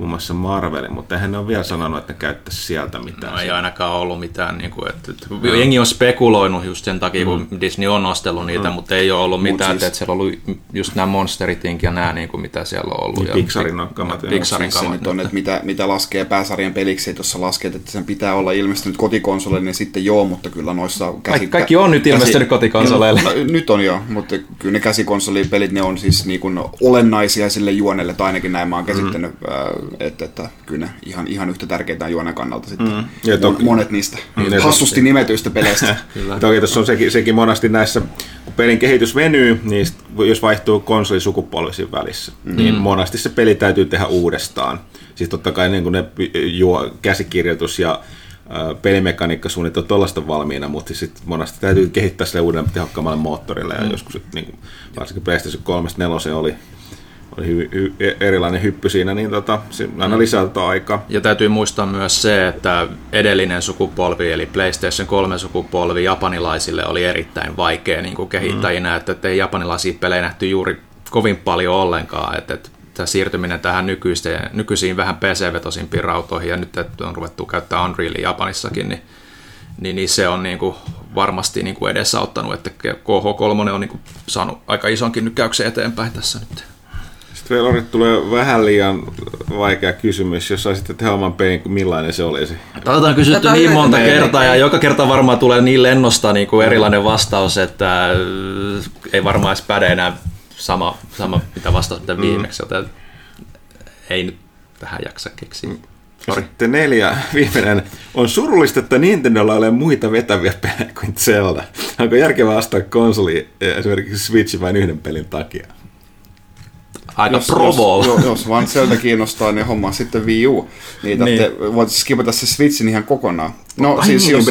muun muassa Marvelin, mutta eihän ne ole vielä sanonut, että ne käyttäisi sieltä mitään. No ei ainakaan ollut mitään, niin kuin, että, että jengi on spekuloinut just sen takia, kun mm. Disney on ostellut niitä, mm. mutta ei ole ollut Mut mitään, siis... että siellä on ollut just nämä Monsterit ja nämä, niin kuin, mitä siellä on ollut. Niin, ja Pixarin kamat. Pixarin kamat. Siis on, että mitä, mitä laskee pääsarjan peliksi, tuossa laskee, että sen pitää olla ilmestynyt kotikonsoleille, niin sitten joo, mutta kyllä noissa käsi... Kaikki on nyt ilmestynyt käsi... kotikonsoleille. No, nyt on joo, mutta kyllä ne käsikonsolipelit, ne on siis niin kuin olennaisia sille juonelle, tai ainakin näin mä oon käsittänyt, mm että, että kyllä ne ihan, ihan yhtä tärkeitä on juonen kannalta sitten. Mm. Ja toki, monet niistä niin, hassusti nimetyistä peleistä. kyllä. Toki tuossa on sekin, sekin monasti näissä, kun pelin kehitys venyy, niin jos vaihtuu konsolisukupolvi siinä välissä, mm. niin monasti se peli täytyy tehdä uudestaan. Siis totta kai niin kuin ne juo, käsikirjoitus ja pelimekaniikka suunniteltu tuollaista valmiina, mutta sitten monesti täytyy kehittää sille uuden tehokkaammalle moottorille, ja mm. joskus niin kuin, varsinkin PlayStation 3 4 oli oli hy, hy, erilainen hyppy siinä, niin tota, aina mm. lisää tota aikaa. Ja täytyy muistaa myös se, että edellinen sukupolvi, eli PlayStation 3 sukupolvi japanilaisille oli erittäin vaikea niin kuin kehittäjinä, mm. että ei japanilaisia pelejä nähty juuri kovin paljon ollenkaan, että, että tämä siirtyminen tähän nykyisiin, nykyisiin vähän PC-vetosimpiin rautoihin, ja nyt että on ruvettu käyttää Unrealia Japanissakin, niin, niin, niin se on niin kuin varmasti niin kuin edesauttanut, että KH3 on niin kuin saanut aika isonkin nykäyksen eteenpäin tässä nyt. Velori tulee vähän liian vaikea kysymys, jos saisit tehdä oman pelin, millainen se olisi. Tätä on kysytty Tätä niin monta kertaa ja joka kerta varmaan tulee niin lennosta niin kuin erilainen vastaus, että äh, ei varmaan edes päde enää sama, sama mitä vastaus mitä mm. viimeksi, joten ei nyt tähän jaksa keksiä. Sorry. Sitten neljä, viimeinen. On surullista, että Nintendolla ei ole muita vetäviä pelejä kuin Zelda. Onko järkevää ostaa konsoli esimerkiksi Switchin vain yhden pelin takia? Aika jos, provo. Jos, jos, jos vaan sieltä kiinnostaa, niin homma sitten Wii U. Niin, niin. voit skipata se Switchin ihan kokonaan. No Ai siis niin, jos,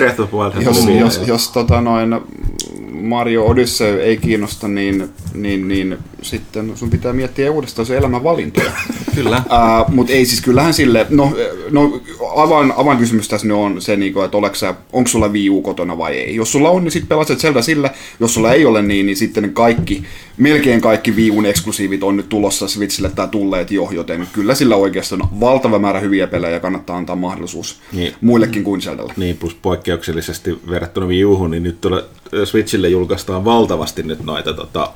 jos, jos, jos, jos tota noin Mario Odyssey ei kiinnosta, niin, niin, niin sitten sun pitää miettiä uudestaan se elämänvalintoja. Kyllä. Uh, Mutta ei siis kyllähän sille, no, no avain, avain kysymys tässä on se, niinku, että sä, onko sulla Wii U kotona vai ei. Jos sulla on, niin sitten pelaset Zelda sillä. Jos sulla ei ole niin, niin sitten kaikki, melkein kaikki Wii Uun eksklusiivit on nyt tulossa Switchille tai tulleet jo, joten kyllä sillä oikeastaan on valtava määrä hyviä pelejä kannattaa antaa mahdollisuus niin. muillekin kuin Zeldalle. Niin, plus poikkeuksellisesti verrattuna Wii Uhun, niin nyt tulee Switchille julkaistaan valtavasti nyt noita tota,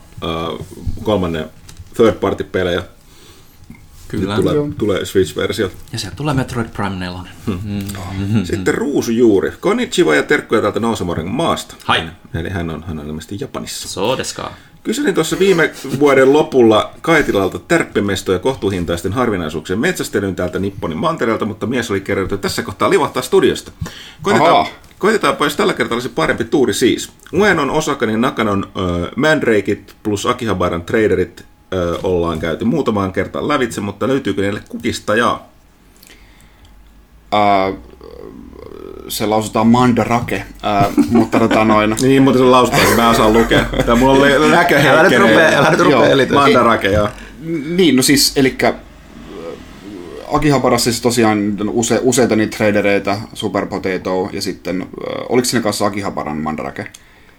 kolmannen third party pelejä. Kyllä. Tulee, tulee Switch-versio. Ja sieltä tulee Metroid Prime 4. Hmm. Mm-hmm. Sitten Ruusujuuri. Konnichiwa ja terkkuja täältä Nousamoren maasta. Hai. Eli hän on, hän on ilmeisesti Japanissa. So deskaa. Kyselin tuossa viime vuoden lopulla Kaitilalta tärppimestoja kohtuuhintaisten harvinaisuuksien metsästelyn täältä Nipponin mantereelta, mutta mies oli kerrottu, että tässä kohtaa livahtaa studiosta. Koitetaan, koitetaanpa, jos tällä kertaa olisi parempi tuuri siis. Uenon, Osakanin, Nakanon äh, Mandrakeit plus Akihabaran traderit äh, ollaan käyty muutamaan kertaan lävitse, mutta löytyykö niille kukistajaa? Uh, se lausutaan mandarake, ää, mutta tota noin... niin, mutta se lausutaan, mä osaan lukea. Tämä mulla oli näkö Älä nyt rupea, älä nyt rupea Mandarake, joo. Niin, no siis, eli Akihabarassa siis tosiaan use, useita niitä tradereita, Super Potato ja sitten, oliko siinä kanssa Akihabaran mandarake?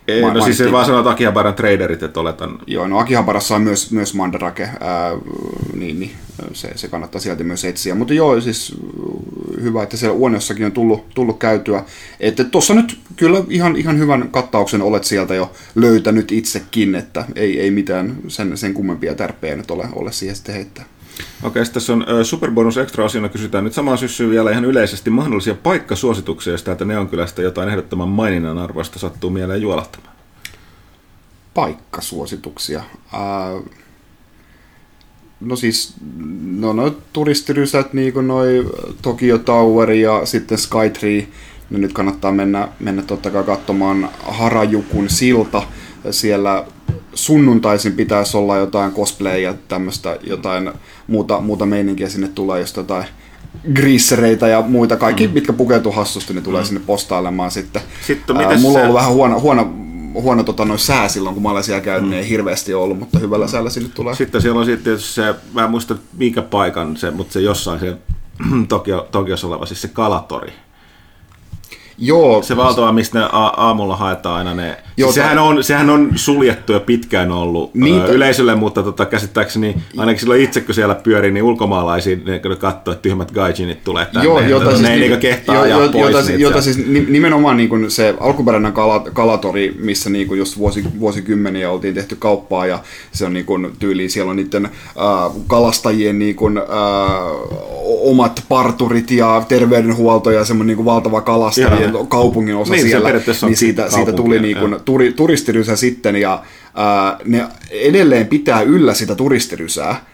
Ei, Ma- no siis se vaan sanoo, että Akihabaran traderit, että oletan. Joo, no Akihabarassa on myös, myös Mandarake, ää, niin, niin se, se, kannattaa sieltä myös etsiä. Mutta joo, siis hyvä, että siellä Uoneossakin on tullut, tullut käytyä. Että tuossa nyt kyllä ihan, ihan hyvän kattauksen olet sieltä jo löytänyt itsekin, että ei, ei mitään sen, sen kummempia tärppejä nyt ole, ole siihen sitten heittää. Okei, tässä on Superbonus Extra asiana kysytään nyt samaan syssyyn vielä ihan yleisesti mahdollisia paikkasuosituksia, jos täältä Neonkylästä jotain ehdottoman maininnan arvoista sattuu mieleen juolahtamaan. Paikkasuosituksia? Uh, no siis, no no turistirysät, niin kuin noi Tokyo Tower ja sitten Skytree, no nyt kannattaa mennä, mennä totta kai katsomaan Harajukun silta. Siellä sunnuntaisin pitäisi olla jotain cosplay ja tämmöistä jotain muuta, muuta meininkiä sinne tulee, jos jotain greasereita ja muita, kaikki, mm. mitkä pukeutuu hassusti, niin tulee mm. sinne postailemaan sitten. Sitten Ää, mulla on ollut vähän huono, huono, huono tota, noin sää silloin, kun mä olen siellä käynyt, niin ei hirveästi ollut, mutta hyvällä säällä sinne tulee. Sitten siellä on sitten se, mä en muista minkä paikan se, mutta se jossain se Tokio, Tokiossa oleva, siis se Kalatori. Joo, Se valtava, mistä ne a- aamulla haetaan aina ne. Siis sehän, tää- on, sehän on suljettu ja pitkään ollut Niin, niin, t- yleisölle, mutta tota, käsittääkseni ainakin silloin itse, kun siellä pyörii, niin ulkomaalaisiin, ne ne katsoo, että tyhmät gaijinit tulee tänne. Joo, jota tota, siis, ne ei ni- niinku kehtaa jo- ajaa jo- pois jota, niitä jota siis ni- nimenomaan niin kuin se alkuperäinen kala, kalatori, missä niin kuin just vuosi, vuosikymmeniä oltiin tehty kauppaa ja se on niin kuin tyyliin, siellä on niiden äh, kalastajien niin kuin, äh, omat parturit ja terveydenhuolto ja semmoinen niin kuin valtava kalastajien kaupungin osa Niin, siellä, niin siitä, siitä tuli niin kuin. Turi, turistirysä sitten ja ää, ne edelleen pitää yllä sitä turistirysää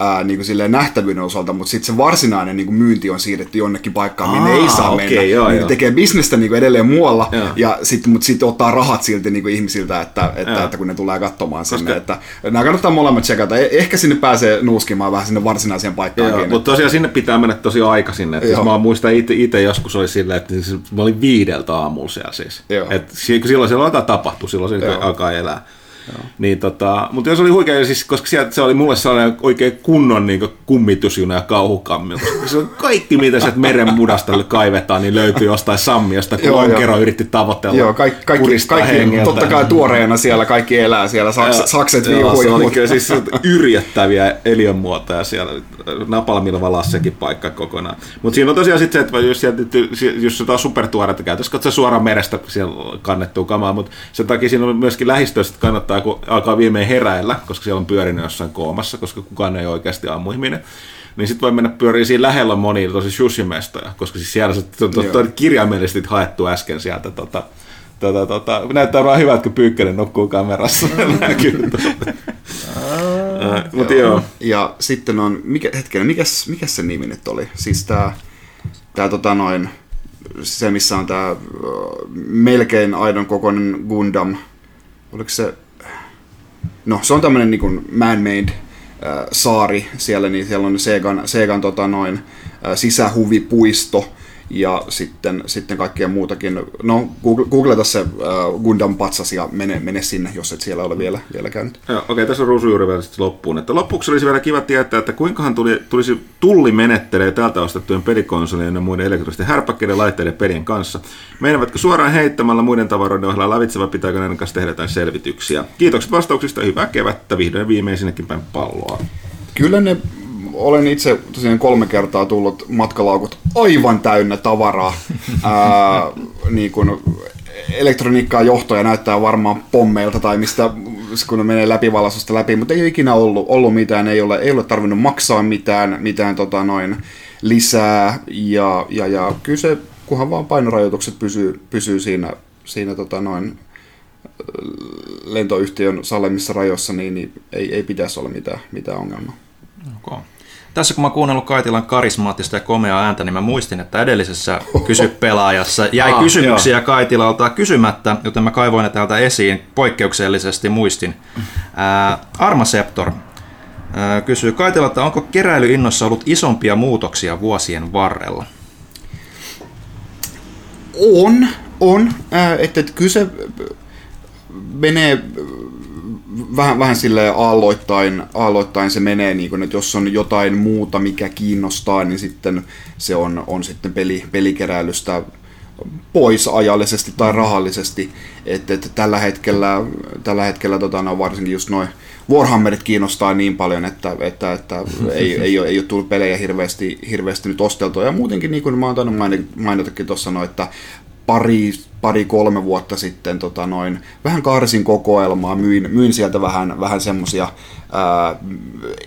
ää, niin kuin silleen nähtävyyden osalta, mutta sitten se varsinainen niin kuin myynti on siirretty jonnekin paikkaan, minne Aa, ei saa okei, mennä. joo, niin ne joo. tekee bisnestä niin kuin edelleen muualla, Joo. ja sit, mutta sitten ottaa rahat silti niin kuin ihmisiltä, että, että, Joo. että, kun ne tulee katsomaan sinne. Koska- Että, nämä kannattaa molemmat tsekata. Eh- Ehkä sinne pääsee nuuskimaan vähän sinne varsinaiseen paikkaankin. Joo, mutta tosiaan sinne pitää mennä tosi aikaisin. Että siis mä muistan itse, joskus oli silleen, että siis mä olin viideltä aamulla siellä siis. Joo. Et silloin siellä jotain tapahtui, silloin se alkaa elää. Niin tota, mutta jos oli huikea, siis, koska sieltä se oli mulle sellainen oikein kunnon niin kummitusjuna ja kauhukammi. Se on kaikki, mitä sieltä meren mudasta kaivetaan, niin löytyy jostain sammiosta, kun Joo, joo. yritti tavoitella. Joo, kaikki, kaikki, kaikki hengeltä. totta kai tuoreena siellä, kaikki elää siellä, saks, Joo, sakset viuhuu se ja oli kyllä siis yrjättäviä eliönmuotoja siellä. Napalmilla valaa sekin paikka kokonaan. Mutta siinä on tosiaan sitten se, että jos, sieltä, jos jotain supertuoretta käytössä, katsotaan suoraan merestä siellä kannettua kamaa, mutta sen takia siinä on myöskin lähistössä, että kun alkaa viimein heräillä, koska siellä on pyörinyt jossain koomassa, koska kukaan ei oikeasti aamuihminen. Niin sitten voi mennä pyöriin siinä lähellä on monia tosi sushimestoja, koska siis siellä se on, Joo. on kirjaimellisesti haettu äsken sieltä tota, Tota, tota, näyttää vaan hyvältä, kun Pyykkönen nukkuu kamerassa. Mutta joo. Ja sitten on, mikä, hetkinen, mikäs, mikäs se nimi nyt oli? Siis tää, tää tota noin, se missä on tää melkein aidon kokoinen Gundam. Oliko se, no se on tämmönen niinku man-made äh, saari siellä, niin siellä on Segan, Segan tota noin, äh, sisähuvipuisto ja sitten, sitten kaikkea muutakin. No, google- googleta se äh, Gundam patsas ja mene, mene sinne, jos et siellä ole vielä, vielä käynyt. Joo, okei, tässä on ruusu juuri vielä sitten loppuun. Että lopuksi olisi vielä kiva tietää, että kuinkahan tuli, tulisi tulli menettelee täältä ostettujen pelikonsolien ja muiden elektronisten härpäkkeiden laitteiden pelien kanssa. Meinavatko suoraan heittämällä muiden tavaroiden ohella lävitse vai pitääkö näiden kanssa tehdä jotain selvityksiä? Kiitokset vastauksista ja hyvää kevättä, vihdoin viimein sinnekin päin palloa. Kyllä ne, olen itse tosiaan kolme kertaa tullut matkalaukut aivan täynnä tavaraa. Ää, niin kun elektroniikkaa johtoja näyttää varmaan pommeilta tai mistä, kun ne menee läpivalaistusta läpi, mutta ei ole ikinä ollut, ollut mitään, ei ole, ei ole tarvinnut maksaa mitään, mitään tota noin lisää ja, ja, ja kyllä se, kunhan vaan painorajoitukset pysyy, pysyy siinä, siinä tota noin lentoyhtiön salemissa rajoissa, niin, niin ei, ei pitäisi olla mitään, mitään ongelmaa. Okay. Tässä kun mä kuunnellut Kaitilan karismaattista ja komeaa ääntä, niin mä muistin, että edellisessä Kysy pelaajassa jäi Ah, kysymyksiä Kaitilalta kysymättä, joten mä kaivoin ne täältä esiin poikkeuksellisesti muistin. Ää, Armaseptor ää, kysyy Kaitilalta, onko keräilyinnossa ollut isompia muutoksia vuosien varrella? On, on. Äh, että, että kyllä se menee äh, vähän, vähän silleen aalloittain, aalloittain se menee, niin kun, että jos on jotain muuta, mikä kiinnostaa, niin sitten se on, on sitten peli, pelikeräilystä pois ajallisesti tai rahallisesti. Että, että tällä hetkellä, tällä hetkellä tota, no, varsinkin just noin Warhammerit kiinnostaa niin paljon, että, että, että ei, ei, ole, ei ole tullut pelejä hirveästi, hirveästi nyt osteltua. Ja muutenkin, niin kuin mä oon tainnut maini- mainitakin tuossa, no, että pari, pari kolme vuotta sitten tota noin, vähän karsin kokoelmaa, myin, myin sieltä vähän, vähän semmosia ää,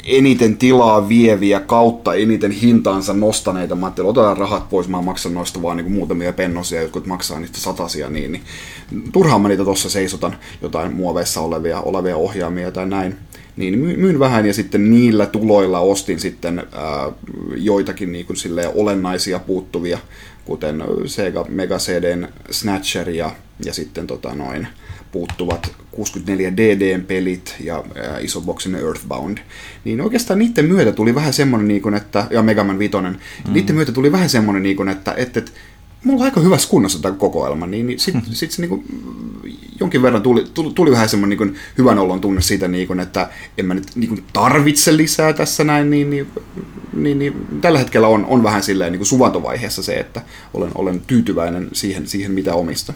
eniten tilaa vieviä kautta eniten hintaansa nostaneita. Mä ajattelin, otetaan rahat pois, mä maksan noista vaan niin muutamia pennosia, jotkut maksaa niistä satasia, niin, niin turhaan mä niitä tuossa seisotan, jotain muoveissa olevia, olevia ohjaamia tai näin. Niin my- myin vähän ja sitten niillä tuloilla ostin sitten ää, joitakin niin kuin silleen olennaisia puuttuvia, kuten Sega Mega CDn Snatcher ja, ja sitten tota noin, puuttuvat 64 DDn pelit ja ää, isoboksinen Earthbound, niin oikeastaan niiden myötä tuli vähän semmoinen, niin kuin, että, ja Mega Man 5, mm. niiden myötä tuli vähän semmoinen, niin kuin, että, että, että mulla on aika hyvässä kunnossa tämä kokoelma, niin, niin sitten sit se niin kuin, jonkin verran tuli, tuli, tuli vähän semmoinen niin hyvän olon tunne siitä, niin kuin, että en mä nyt niin kuin, tarvitse lisää tässä näin, niin, niin, niin, niin tällä hetkellä on, on vähän silleen niin kuin suvantovaiheessa se, että olen, olen tyytyväinen siihen, siihen mitä omista.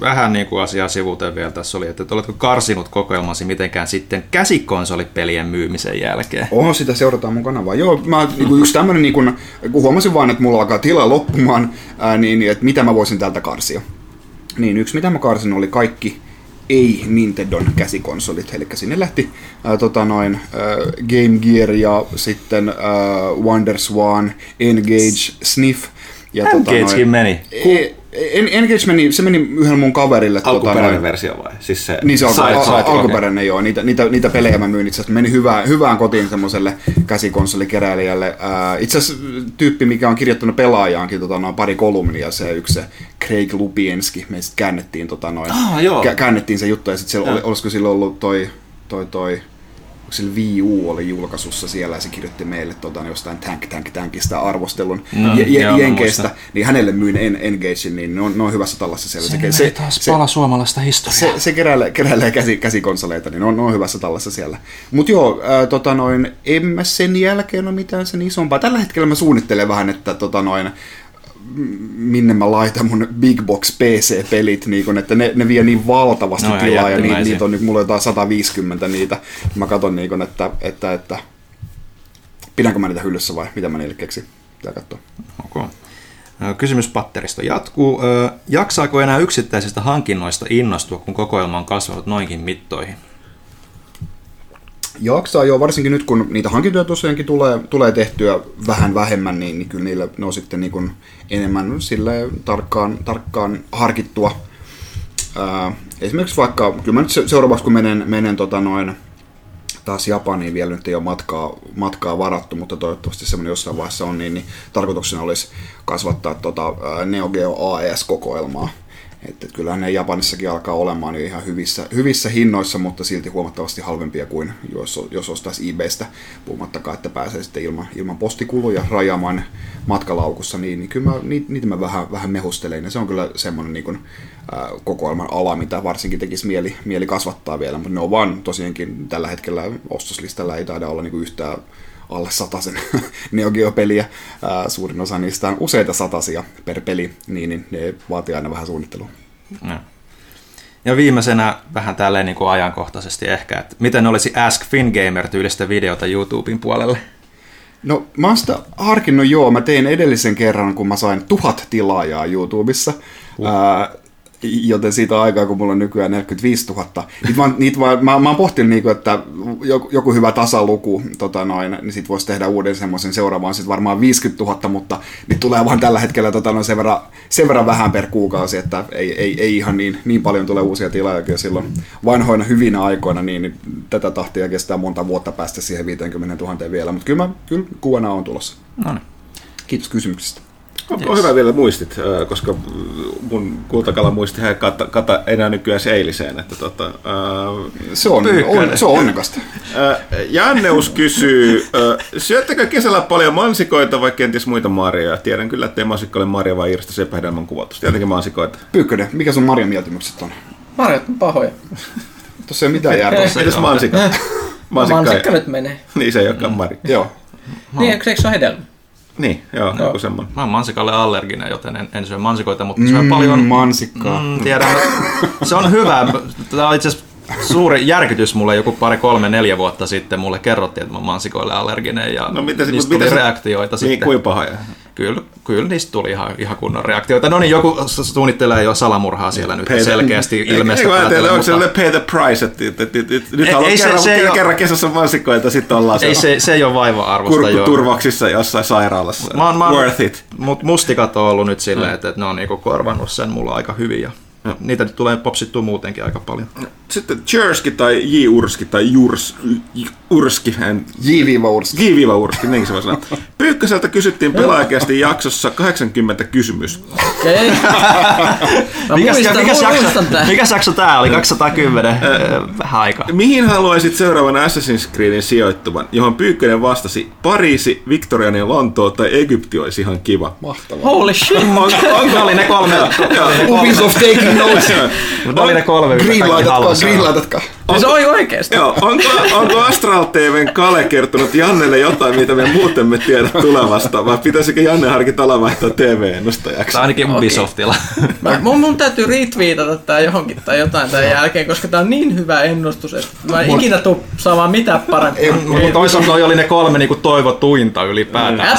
Vähän niin kuin asiaa sivuuteen vielä tässä oli, että oletko karsinut kokoelmasi mitenkään sitten käsikonsolipelien myymisen jälkeen? Oho, sitä seurataan mun kanavaa. Joo, mä, niin kuin yksi tämmöinen, niin kuin, kun huomasin vaan, että mulla alkaa tila loppumaan, ää, niin, niin, että mitä mä voisin täältä karsia. Niin yksi, mitä mä karsin, oli kaikki ei Nintendon käsikonsolit, eli sinne lähti ää, tota noin, ää, Game Gear ja sitten ää, Wonder Swan, Engage, Sniff. Ja Engagekin meni. E- En, Engage meni, se meni yhdellä mun kaverille. tota, Alkuperäinen noin- versio vai? Siis se niin se on side- al- alkuperäinen, joo. Niitä, niitä, niitä pelejä mä myin itse asiassa. Meni hyvään, hyvään kotiin semmoiselle käsikonsolikeräilijälle. Ää, itse asiassa tyyppi, mikä on kirjoittanut pelaajaankin tota, noin pari kolumnia, se yksi se Craig Lupienski. Me sitten käännettiin, tota, noin, Ah, joo. kä- käännettiin se juttu ja sitten siellä olisiko sillä ollut toi, toi, toi sillä Wii U oli julkaisussa siellä ja se kirjoitti meille tota, jostain Tank Tank Tankista arvostelun mm, je, je, Jenkeistä, niin hänelle myin en, Engagein, niin ne on, ne on hyvässä tallassa siellä. Se, se, taas pala suomalaista historiaa. se, se keräilee, keräilee käsi, käsikonsoleita, niin ne on, ne on hyvässä tallessa siellä. Mutta joo, ää, tota noin, en mä sen jälkeen ole mitään sen isompaa. Tällä hetkellä mä suunnittelen vähän, että tota noin, minne mä laitan mun Big Box PC-pelit, niin kun, että ne, ne vie niin valtavasti No, tilaa, ja ni, jättimäisiä. niitä on nyt, mulla on jotain 150 niitä. Mä katson, niin kun, että, että, että, pidänkö mä niitä hyllyssä vai mitä mä niille keksin. Pitää katsoa. Okay. Kysymys patterista jatkuu. Jaksaako enää yksittäisistä hankinnoista innostua, kun kokoelma on kasvanut noinkin mittoihin? Jaksaa jo, varsinkin nyt kun niitä hankintoja tosiaankin tulee, tulee tehtyä vähän vähemmän, niin, niin kyllä niillä ne on sitten niin kuin enemmän sille tarkkaan, tarkkaan harkittua. Ää, esimerkiksi vaikka, kyllä mä nyt se- seuraavaksi kun menen, menen tota noin, taas Japaniin vielä nyt ei ole matkaa, matkaa varattu, mutta toivottavasti semmoinen jossain vaiheessa on, niin, niin tarkoituksena olisi kasvattaa tota, Neo Geo AES-kokoelmaa. Että et kyllähän ne Japanissakin alkaa olemaan jo ihan hyvissä, hyvissä hinnoissa, mutta silti huomattavasti halvempia kuin jos, jos ostaisi eBaystä, puhumattakaan, että pääsee sitten ilman, ilman postikuluja rajaamaan matkalaukussa, niin, niin kyllä mä, niitä, niitä mä vähän, vähän mehustelen, ja se on kyllä semmoinen niin kuin, ää, kokoelman ala, mitä varsinkin tekisi mieli, mieli kasvattaa vielä, mutta ne on vaan tosiaankin tällä hetkellä ostoslistalla ei taida olla niin kuin yhtään alle sataisen Neo Geo-peliä. Suurin osa niistä on useita satasia per peli, niin, niin ne vaatii aina vähän suunnittelua. Ja. Ja viimeisenä vähän tälleen niin kuin ajankohtaisesti ehkä, että miten olisi Ask Fingamer tyylistä videota YouTuben puolelle? No mä oon sitä harkinnut joo, mä tein edellisen kerran, kun mä sain tuhat tilaajaa YouTubessa. Uh. Ää, joten siitä aikaa, kun mulla on nykyään 45 000. Niitä vaan, niitä vaan, mä, mä oon pohtinut, niinku, että joku, joku hyvä tasaluku, tota noin, niin sit voisi tehdä uuden semmoisen seuraavan, sit varmaan 50 000, mutta niitä tulee vaan tällä hetkellä tota noin, sen, verran, sen verran vähän per kuukausi, että ei, ei, ei ihan niin, niin paljon tule uusia tilaajia kyllä silloin vanhoina hyvinä aikoina, niin, niin tätä tahtia kestää monta vuotta päästä siihen 50 000 vielä, mutta kyllä, mä, kyllä kuuna on tulossa. No niin. Kiitos kysymyksestä. On, on hyvä vielä muistit, koska mun kultakala muisti ei kata, kata enää nykyään se eiliseen. Että tota, ö, Se on, on, se on onnekasta. Janneus kysyy, ö, syöttekö kesällä paljon mansikoita vai kenties muita marjoja? Tiedän kyllä, ettei mansikka ole marja vai irsta sepähedelmän kuvatus. Tietenkin mansikoita. Pyykkönen, mikä sun Marjan mieltymykset on? Marjat on pahoja. Tuossa ei ole mitään järkeä. Mitäs mansikka? Mansikka, Mansikka ei, nyt menee. niin se ei olekaan marja. Joo. Niin, eikö se ole hedelmä? Niin, joo, joku semmoinen. Mä oon mansikalle allerginen, joten en, en syö mansikoita, mutta syön paljon... Mm, mansikkaa. Mm, tiedän, se on hyvä. Tämä on itse asiassa suuri järkytys mulle joku pari, kolme, neljä vuotta sitten. Mulle kerrottiin, että mä oon mansikoille allerginen ja No mitä se- niistä mitä tuli se- reaktioita Niin, sitten. kuin pahoja. Kyllä, kyllä niistä tuli ihan, ihan kunnon reaktioita. No niin, joku su- suunnittelee jo salamurhaa siellä nyt the- selkeästi ilmeistä eikö ajatella, onko se pay the price, että, että, että, että nyt Ei- ei se- kerran, se kerran, ole- kesässä mansikoita, sitten ollaan ei se, se ei ole vaiva-arvosta. joo. kurkkuturvauksissa jossain sairaalassa. Mä oon, mä oon, Worth it. Mut mustikat on ollut nyt silleen, että, että ne on niinku korvannut sen mulla aika hyvin. Ja niitä tulee popsittua muutenkin aika paljon. Sitten Jerski tai J. Urski tai Jurs, J. Urski, en, J-Urski. J. Urski, niinkin se voi sanoa. Pyykköseltä kysyttiin pelaajakästi jaksossa 80 kysymys. Okei. Mä Mikäs, muistan, mikäs, muistan jakso, tää. mikäs jakso tää oli? 210? Vähän aikaa. Mihin haluaisit seuraavan Assassin's Creedin sijoittuvan, johon Pyykkönen vastasi Pariisi, Victorian ja Lontoo tai Egypti olisi ihan kiva? Mahtavaa. Holy shit. Ne oli ne kolme. Ubisoft taking notes. Ne oli ne kolme, mitä kaikki laitatkaa, halusi. Laitatkaa. Se oli oikeesti. Joo, onko, onko Astral TVn Kale kertonut Jannelle jotain, mitä me muuten me tiedä tulevasta, vai pitäisikö Janne harkita ala vaihtaa TV-ennustajaksi? Tai ainakin Ubisoftilla. Mä, mun, mun täytyy retweetata tää johonkin tai jotain tämän jälkeen, koska tää on niin hyvä ennustus, että mä en ikinä tuu saamaan mitään parempaa. Mutta toisaalta noi oli ne kolme niinku toivottuinta ylipäätään.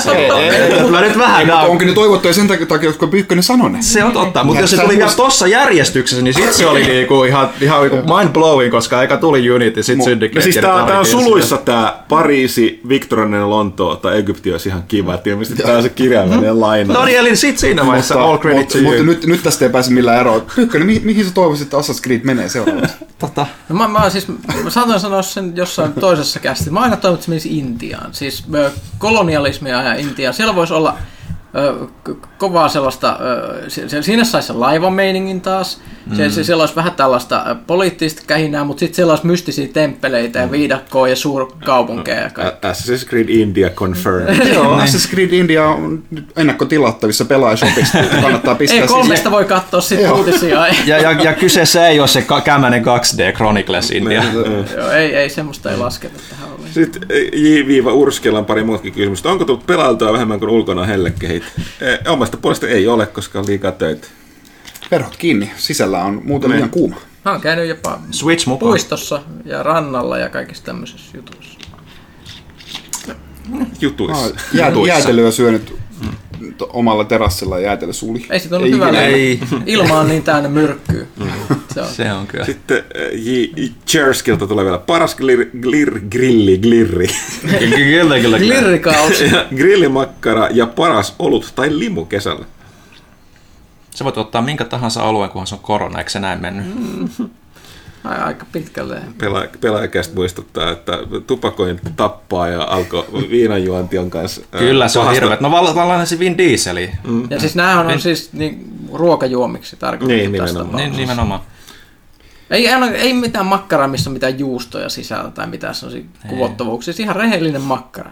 Kyllä nyt vähän onko ne toivottuja sen takia, koska Pyykkönen sanoi ne? Se on totta, mutta jos se tuli vielä tossa järjestyksessä, niin sit se oli niinku ihan, ihan niinku mind blowing, koska eka tuli Unity, sit Syndicate. No siis tää, tää on suluissa tää Pariisi, Victorian ja Lontoo tai Egypti olisi ihan kiva. Et ilmeisesti tää on se kirjaimellinen laina. No niin, eli sit siinä vaiheessa all credit mutta, to you. mutta nyt, nyt tästä ei pääse millään eroon. Pyykkönen, mi, mihin sä toivoisit, että Assassin's Creed menee seuraavaksi? Tota, No mä, mä, siis, mä saatoin sanoa sen jossain toisessa kästi. Mä aina toivon, että se menisi Intiaan. Siis kolonialismia ja Intiaan. Siellä voisi olla kovaa sellaista, se, siinä saisi se laivameiningin taas. Se, se, siellä olisi vähän tällaista poliittista kähinää, mutta sitten siellä olisi mystisiä temppeleitä ja viidakkoa ja suurkaupunkeja ja kaikkea. Assassin's Creed India confirmed. Joo, Assassin's Creed India on ennakkotilattavissa pelaajashopissa. Kannattaa pistää Ei kolmesta voi katsoa sitten uutisia. Ja, ja, ja kyseessä ei ole se kämänen 2D Chronicles India. Joo, ei, ei semmoista ei lasketa tähän. Sitten J. Urskella on pari muutakin kysymystä. Onko tullut pelailtua vähemmän kuin ulkona hellekehit? Eh, Omasta puolesta ei ole, koska on liikaa töitä. Perhot kiinni. Sisällä on muuten liian kuuma. Mä oon käynyt jopa Switch mukaan. puistossa ja rannalla ja kaikissa tämmöisissä jutuissa. Jutuissa. Jää, Jutuissa. jäätelyä syönyt omalla terassilla ja jäätelö suli. Ei sit ollut hyvä. Ei. Ilma on niin täynnä myrkkyä. Se on. Se on kyllä. Sitten eh, J. Cherskilta tulee vielä paras glir, glir, grilli, glirri. Kyllä, kyllä. Ja grillimakkara ja paras olut tai limu kesällä. Sä voit ottaa minkä tahansa alueen, kunhan se on korona, eikö se näin mennyt? Ai, aika pitkälle. Pela, pelaajakästä muistuttaa, että tupakointi tappaa ja alkoi viinanjuonti on kanssa Kyllä, se on pahasta- hirveet. No val- vallan se Vin Dieseli. Mm. Ja siis näähän on siis niin, ruokajuomiksi tarkoitettu Niin, tästä nimenomaan. Niin, nimenomaan. Ei, ei, ei mitään makkaraa, missä on mitään juustoja sisällä tai mitään sellaisia kuvottavuuksia. Siis ihan rehellinen makkara.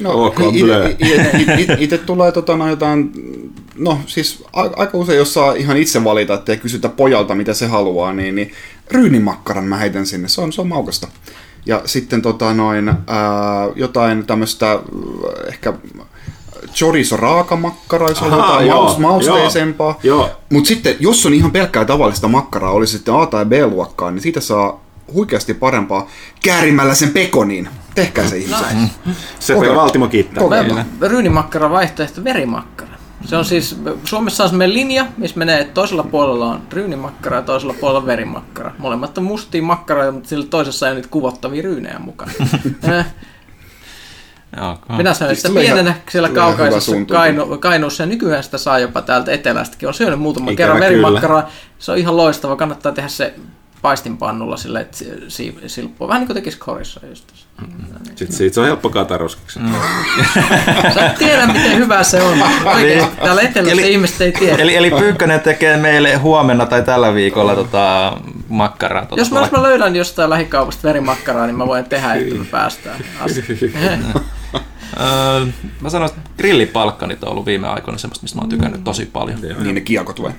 No, Ok, i- blö. i- i- i- i- Itse tulee tota, no, jotain, no siis a- aika usein, jos saa ihan itse valita, ettei kysytä pojalta, mitä se haluaa, niin, niin ryynimakkaran mä heitän sinne, se on, se on maukasta. Ja sitten tota, noin, ää, jotain tämmöistä ehkä chorizo raakamakkaraa, jos on jotain joo, maus, mausteisempaa. joo. Mutta sitten, jos on ihan pelkkää tavallista makkaraa, oli se sitten A- tai B-luokkaa, niin siitä saa huikeasti parempaa käärimällä sen pekoniin. Tehkää se ihmiset. Se Kokeillaan. Valtimo kiittää. Ryynimakkara vaihtoehto verimakkara. Se on siis, Suomessa on semmoinen linja, missä menee, että toisella puolella on ryynimakkara ja toisella puolella on verimakkara. Molemmat on mustia makkaroita, mutta sillä toisessa ei ole niitä kuvottavia ryynejä mukana. Eh, Joo, Minä sanoin, että pienenä siellä kaukaisessa. Kainu, Kainuussa ja nykyään sitä saa jopa täältä etelästäkin. Olen syönyt muutaman Ikävä kerran verimakkaraa. Se on ihan loistava. Kannattaa tehdä se paistinpannulla sille, että si- si- silppua. Vähän niin kuin tekisi korissa just. Sitten siitä se on helppo kataroskiksi. Mm. Sä et tiedä, miten hyvä se on. Oikeasti täällä etelässä Eli- ihmiset ei tiedä. Eli, eli Pyykkönen tekee meille huomenna tai tällä viikolla tota, makkaraa. Tota, Jos mä, mä löydän jostain lähikaupasta verimakkaraa, niin mä voin tehdä, että me päästään asti. Öö, mä sanoisin, että grillipalkkanit on ollut viime aikoina semmoista, mistä mä oon tykännyt tosi paljon. Niin ne kiekot vai?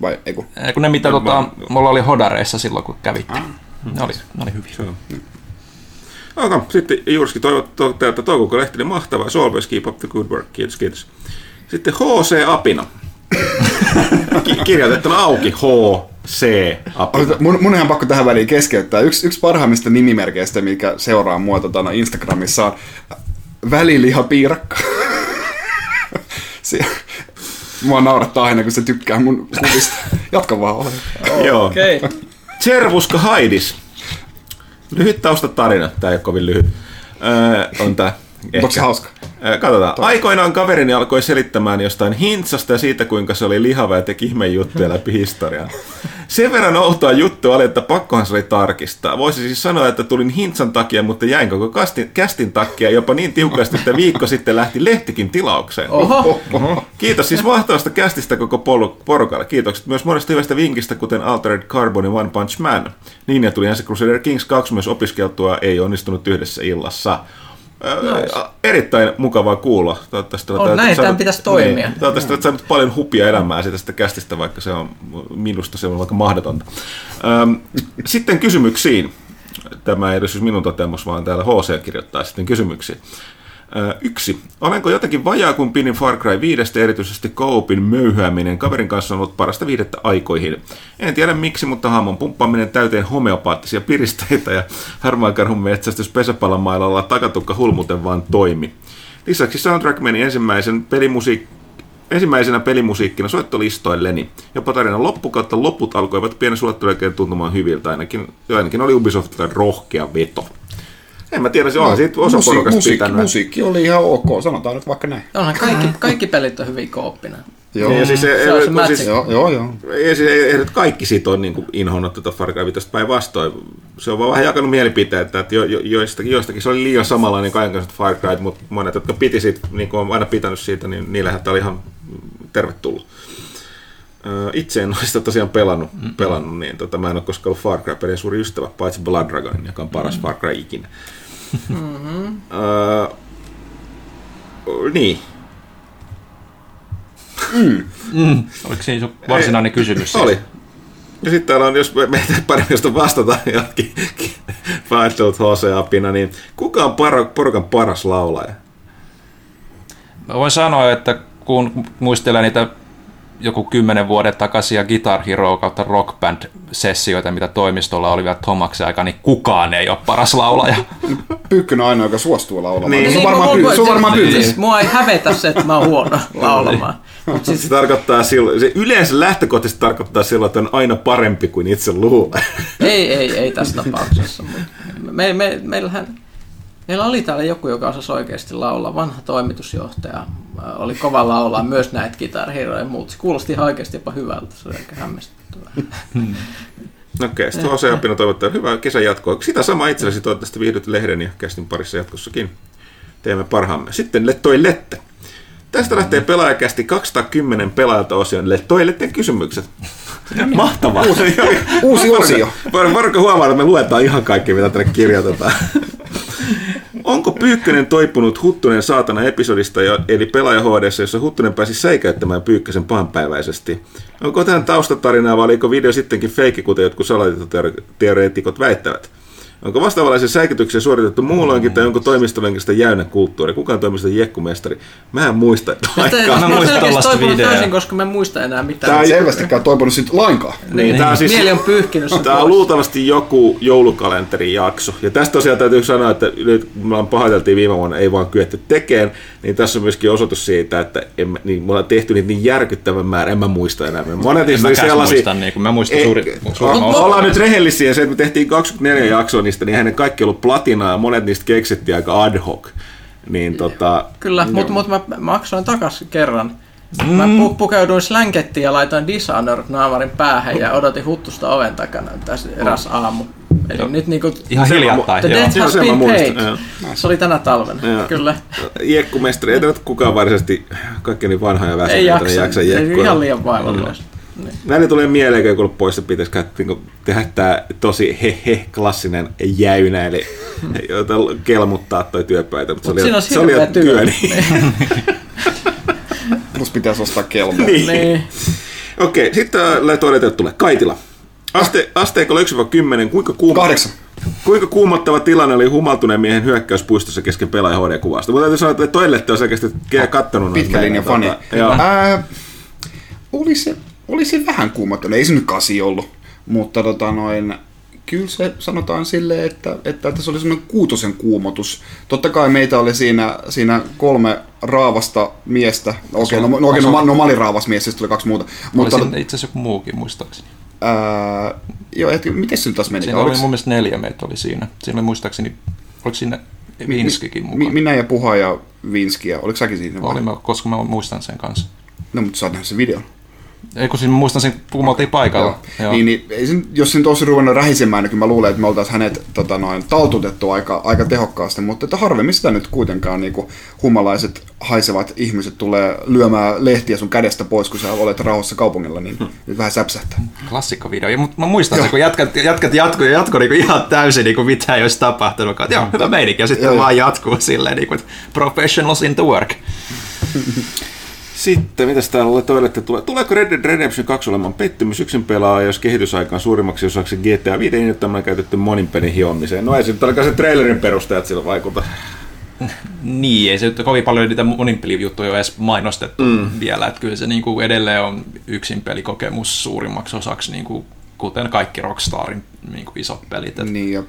Vai ei kun? Eh, Kun ne mitä tota, mulla oli hodareissa silloin, kun kävittiin. Ne oli, ne oli hyviä. On. Okay. Sitten Jurski toivottaa teiltä Touko Lehtinen mahtavaa. So always keep up the good work. Kiitos, kiitos. Sitten H.C. Apina. Ki- kirjoitettuna auki H.C. Apina. Ota, Mun, mun on ihan pakko tähän väliin keskeyttää. Yksi, yksi parhaimmista nimimerkeistä, mikä seuraa mua tota, no Instagramissa on välilihapiirakka. se, mua naurattaa aina, kun se tykkää mun kuvista. Jatka vaan ole. Joo. Okei. Okay. Tservuska Haidis. Lyhyt taustatarina, tämä ei ole kovin lyhyt. Öö, on tää. Onko se hauska? Katsotaan. Aikoinaan kaverini alkoi selittämään jostain hintsasta ja siitä, kuinka se oli lihava ja teki ihmeen juttuja läpi historiaa. Sen verran outoa juttua oli, että pakkohan se oli tarkistaa. Voisi siis sanoa, että tulin hintsan takia, mutta jäin koko kastin, kästin takia jopa niin tiukasti, että viikko sitten lähti lehtikin tilaukseen. Oho, Kiitos siis mahtavasta kästistä koko pol- porukalle. Kiitokset myös monesta hyvästä vinkistä, kuten Altered Carbon ja One Punch Man. Niin ja tuli ensin Crusader Kings 2 myös opiskeltua, ei onnistunut yhdessä illassa. Nice. Erittäin mukavaa kuulla. Toivottavasti On, näin tämän pitäisi toimia. Niin, toivottavasti olet saanut paljon hupia elämää siitä sitä kästistä, vaikka se on minusta se on vaikka mahdotonta. Öm, sitten kysymyksiin. Tämä ei ole siis minun toteamus, vaan täällä HC kirjoittaa sitten kysymyksiä. Yksi. Olenko jotenkin vajaa, kun pinin Far Cry 5, erityisesti Coopin möyhyäminen kaverin kanssa on ollut parasta viidettä aikoihin. En tiedä miksi, mutta haamon pumppaaminen täyteen homeopaattisia piristeitä ja harmaan karhun metsästys pesäpallomailalla takatukka hulmuten vaan toimi. Lisäksi soundtrack meni ensimmäisen pelimusiik- ensimmäisenä pelimusiikkina soittolistoilleni. Jopa tarinan loppukautta loput alkoivat pienen suottelijoiden tuntumaan hyviltä, ainakin, ainakin oli Ubisoftilta rohkea veto. En mä tiedä, se on siitä osa Musi- porukasta musiikki, pitänyt. musiikki oli ihan ok, sanotaan nyt vaikka näin. onhan kaikki, kaikki pelit on hyvin kooppina. Joo, Niin, ja siis, Se on se siis, joo, joo. joo. ei, siis, nyt kaikki siitä on niin inhonnut tätä Far Cry 5 päinvastoin. Se on vaan vähän jakanut mielipiteitä, että jo, jo, joistakin, joistakin se oli liian samanlainen kaiken kanssa Far Cry, mutta monet, jotka piti siitä, niin kuin on aina pitänyt siitä, niin niillähän tämä oli ihan tervetullut. Itse en ole sitä tosiaan pelannut, pelannut niin tota, mä en ole koskaan ollut Far Cry-pelin suuri ystävä, paitsi Blood Dragonin, joka on paras Far Cry ikinä. Ö, niin, Oliko siinä sun varsinainen kysymys? siis? Oli. Ja sitten täällä on, jos me meitä paremmin josta vastata johonkin Fightfield HC-apina, niin kuka on paro, porukan paras laulaja? Mä voin sanoa, että kun muistelen niitä joku kymmenen vuoden takaisia Guitar Hero kautta Rock Band-sessioita, mitä toimistolla oli vielä Tomaksen aika, niin kukaan ei ole paras laulaja. Pyykkönen on ainoa, joka suostuu laulamaan. Niin. Niin, se on Niin, varmaan, pyy- mua- se on varmaan siis- pyykkönen. Siis mua ei hävetä se, että mä oon huono laulamaan. Mut Se siis, tarkoittaa silloin, se yleensä lähtökohtaisesti tarkoittaa silloin, että on aina parempi kuin itse luulee. ei, ei, ei tässä tapauksessa. mut Me, me, meillähän, meillä oli täällä joku, joka osasi oikeasti laulaa. Vanha toimitusjohtaja äh, oli kova laulaa myös näitä kitarhiroja ja muut. Se kuulosti ihan oikeasti jopa hyvältä. Se oli aika hämmästyttävää. Okei, sitten HC-apina toivottaa hyvää kesän jatkoa. Sitä samaa itsellesi toivottavasti viihdyt lehden ja kästin parissa jatkossakin. Teemme parhaamme. Sitten Lettoi Lette. Tästä lähtee pelaajakästi 210 pelaajalta osion Lettoi Letten kysymykset. Mahtavaa. Uusi osio. Varko huomaa, että me luetaan ihan kaikki, mitä tänne kirjoitetaan. Onko Pyykkönen toipunut Huttunen saatana episodista, eli pelaaja HDssä, jossa Huttunen pääsi säikäyttämään Pyykkösen pahanpäiväisesti? Onko tähän taustatarinaa vai oliko video sittenkin feikki, kuten jotkut salatietoteoreetikot väittävät? Onko vastaavanlaisia säikytyksiä suoritettu muulloinkin, tai onko toimistolenkistä jäynä kulttuuri? Kuka on toimiston jekkumestari? Mä en muista. Mä Vaikka. mä muistan toipunut videoa. täysin, koska mä en muista enää mitään. Tämä ei selvästikään toipunut sitten lainkaan. Niin, tää on siis, Mieli on pyyhkinyt sen Tämä on pois. luultavasti joku joulukalenterin jakso. Ja tästä tosiaan täytyy sanoa, että nyt kun me ollaan pahoiteltiin viime vuonna, ei vaan kyetty tekemään, niin tässä on myöskin osoitus siitä, että en, mä- niin, me ollaan tehty niitä niin järkyttävän määrä, en mä muista enää. Monet niistä oli mäkään sellaisia... muista, niin kuin mä muistan suuri- ollaan nyt rehellisiä, se, että me tehtiin 24 jaksoa niistä, niin ne kaikki ollut platinaa, ja monet niistä keksittiin aika ad hoc. Niin tota, Kyllä, mutta mut mä maksoin takas kerran. Mä pu- pukeuduin slankettiin ja laitoin Dishonored-naamarin päähän ja odotin huttusta oven takana tässä eräs aamu. Eli Joo. nyt niinku... Ihan hiljattain, The Joo, has been paid. joo. Se oli tänä talvena, Joo. kyllä. jekkumestari, ei nyt kukaan varsinaisesti kaikki niin vanhoja Ei väsyneitä, jaksa, niin jaksa ei ihan liian vaivalloista. Niin. Näin tulee mieleen, kun ollut pois, että pitäisi niin tehdä tämä tosi he-he klassinen jäynä, eli jota kelmuttaa toi työpöytä, mutta Mut se oli, se oli jo työ. Niin. Plus pitäisi ostaa kelmo. niin. Niin. Okei, sitten todetaan, että tulee Kaitila. Aste, asteikolla 1-10, kuinka, kuuma, Kahdeksan. kuinka kuumottava tilanne oli humaltuneen miehen hyökkäys puistossa kesken pelaaja HD-kuvasta? Mutta täytyy sanoa, että toilette on selkeästi kattonut noita Pitkä linja fani. tota, joo. Ää, oli, se, oli se vähän kuumottava. Ei se nyt kasi ollut. Mutta tota noin, kyllä se sanotaan silleen, että, että tässä oli semmoinen kuutosen kuumotus. Totta kai meitä oli siinä, siinä kolme raavasta miestä. Okei, no, no, okei, no, no, mä olin raavas mies, siis tuli kaksi muuta. Oli Mutta, siinä itse asiassa joku muukin muistaakseni. ää, joo, et, miten se nyt taas meni? Siinä oli mun mielestä neljä meitä oli siinä. Siinä oli muistaakseni, oliko siinä Vinskikin Mi- mukaan. minä ja Puha ja Vinski, ja oliko säkin siinä? Oli, mä- koska mä muistan sen kanssa. No, mutta sä oot nähnyt sen videon. Ei kun siis mä muistan sen, kun me oltiin paikalla. Joo. Niin, niin, ei sen, jos se nyt olisi ruvennut rähisemään, niin kyllä mä luulen, että me oltaisiin hänet tota, noin, taltutettu aika, aika tehokkaasti, mutta että harvemmin sitä nyt kuitenkaan niin kuin, humalaiset haisevat ihmiset tulee lyömään lehtiä sun kädestä pois, kun sä olet rauhassa kaupungilla, niin Hmm. nyt vähän säpsähtää. Klassikkovideo. Ja, mutta mä muistan se, kun jätkät, jätkät jatko, ja jatko niinku ihan täysin niinku mitään ei olisi tapahtunut. Joo, hyvä meininki. Ja sitten Joo, vaan jatkuu silleen, niinku, että professionals in the work. Sitten, mitäs täällä oli toilette tulee? Tuleeko Red Dead Redemption 2 olemaan pettymys yksin pelaa, jos kehitysaikaan suurimmaksi osaksi GTA 5 innoittamana käytetty monin pelin hiomiseen? No ei se nyt ainakaan se trailerin perusteet sillä vaikuta. Niin, ei se nyt kovin paljon niitä moninpelijuttuja ole edes mainostettu mm. vielä. Että kyllä se niinku edelleen on yksin pelikokemus suurimmaksi osaksi, niinku, kuten kaikki Rockstarin niinku isot pelit. Et Niin, ja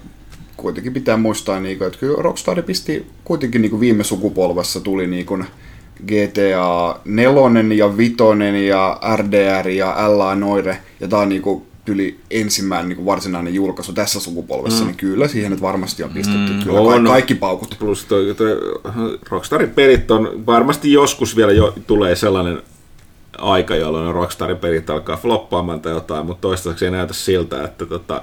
kuitenkin pitää muistaa, niin kuin, että kyllä Rockstar pisti kuitenkin niin kuin viime sukupolvessa tuli niin kuin GTA 4 ja 5 ja RDR ja LA Noire, ja tämä on niin kuin tyli ensimmäinen niin kuin varsinainen julkaisu tässä sukupolvessa, mm. niin kyllä siihen nyt varmasti on pistetty mm, kyllä on. ka- kaikki paukut. Plus toi, toi Rockstarin pelit on, varmasti joskus vielä jo tulee sellainen aika, jolloin Rockstarin pelit alkaa floppaamaan tai jotain, mutta toistaiseksi ei näytä siltä, että tota,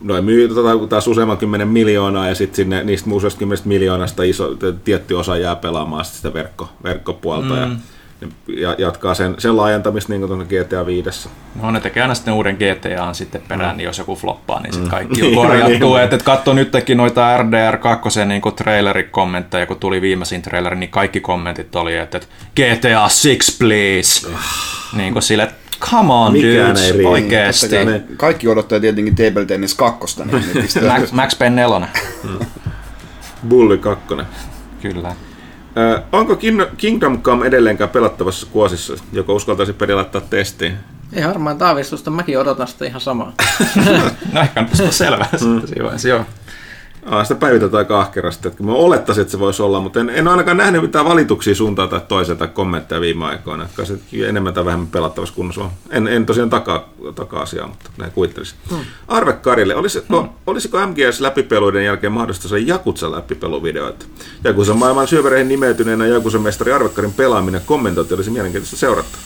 noin myy tota, taas useamman kymmenen miljoonaa ja sitten sinne niistä muusta kymmenestä miljoonasta iso, tietty osa jää pelaamaan sit sitä verkko, verkkopuolta mm. ja, ja, jatkaa sen, sen laajentamista niin kuin tuonne GTA 5. No ne tekee aina sitten uuden GTAn sitten perään, niin jos joku floppaa, niin sitten kaikki on Niin, korjattu. niin. Et, et katso nytkin noita RDR 2 niin trailerikommentteja, kun tuli viimeisin traileri, niin kaikki kommentit oli, että, että GTA 6 please. niin kuin sille, että come on Mikään dudes, ei oikeesti. Totta kai Kaikki odottaa tietenkin Table Tennis 2, niin ne Max, Max Payne 4. Bully 2. Kyllä. Ö, onko Kin- Kingdom Come edelleenkään pelattavassa kuosissa, joka uskaltaisi peli laittaa testiin? Ei harmaan taavistusta, mäkin odotan sitä ihan samaa. No ehkä on olla selvää Mm. siinä vaiheessa, joo. Ah, sitä päivitetään aika ahkerasti. Että mä olettaisin, että se voisi olla, mutta en, en ainakaan nähnyt mitään valituksia suuntaan tai toiseen tai kommentteja viime aikoina. Että se enemmän tai vähemmän pelattavassa kunnossa on. En, en tosiaan takaa, takaa asiaa, mutta näin kuvittelisin. Hmm. Arve Karille, olisiko, hmm. olisiko MGS läpipeluiden jälkeen mahdollista saada Jakutsa läpipeluvideoita? Jakusa maailman syövereihin nimeytyneenä Jakusa mestari Arve Karin pelaaminen kommentointi olisi mielenkiintoista seurata.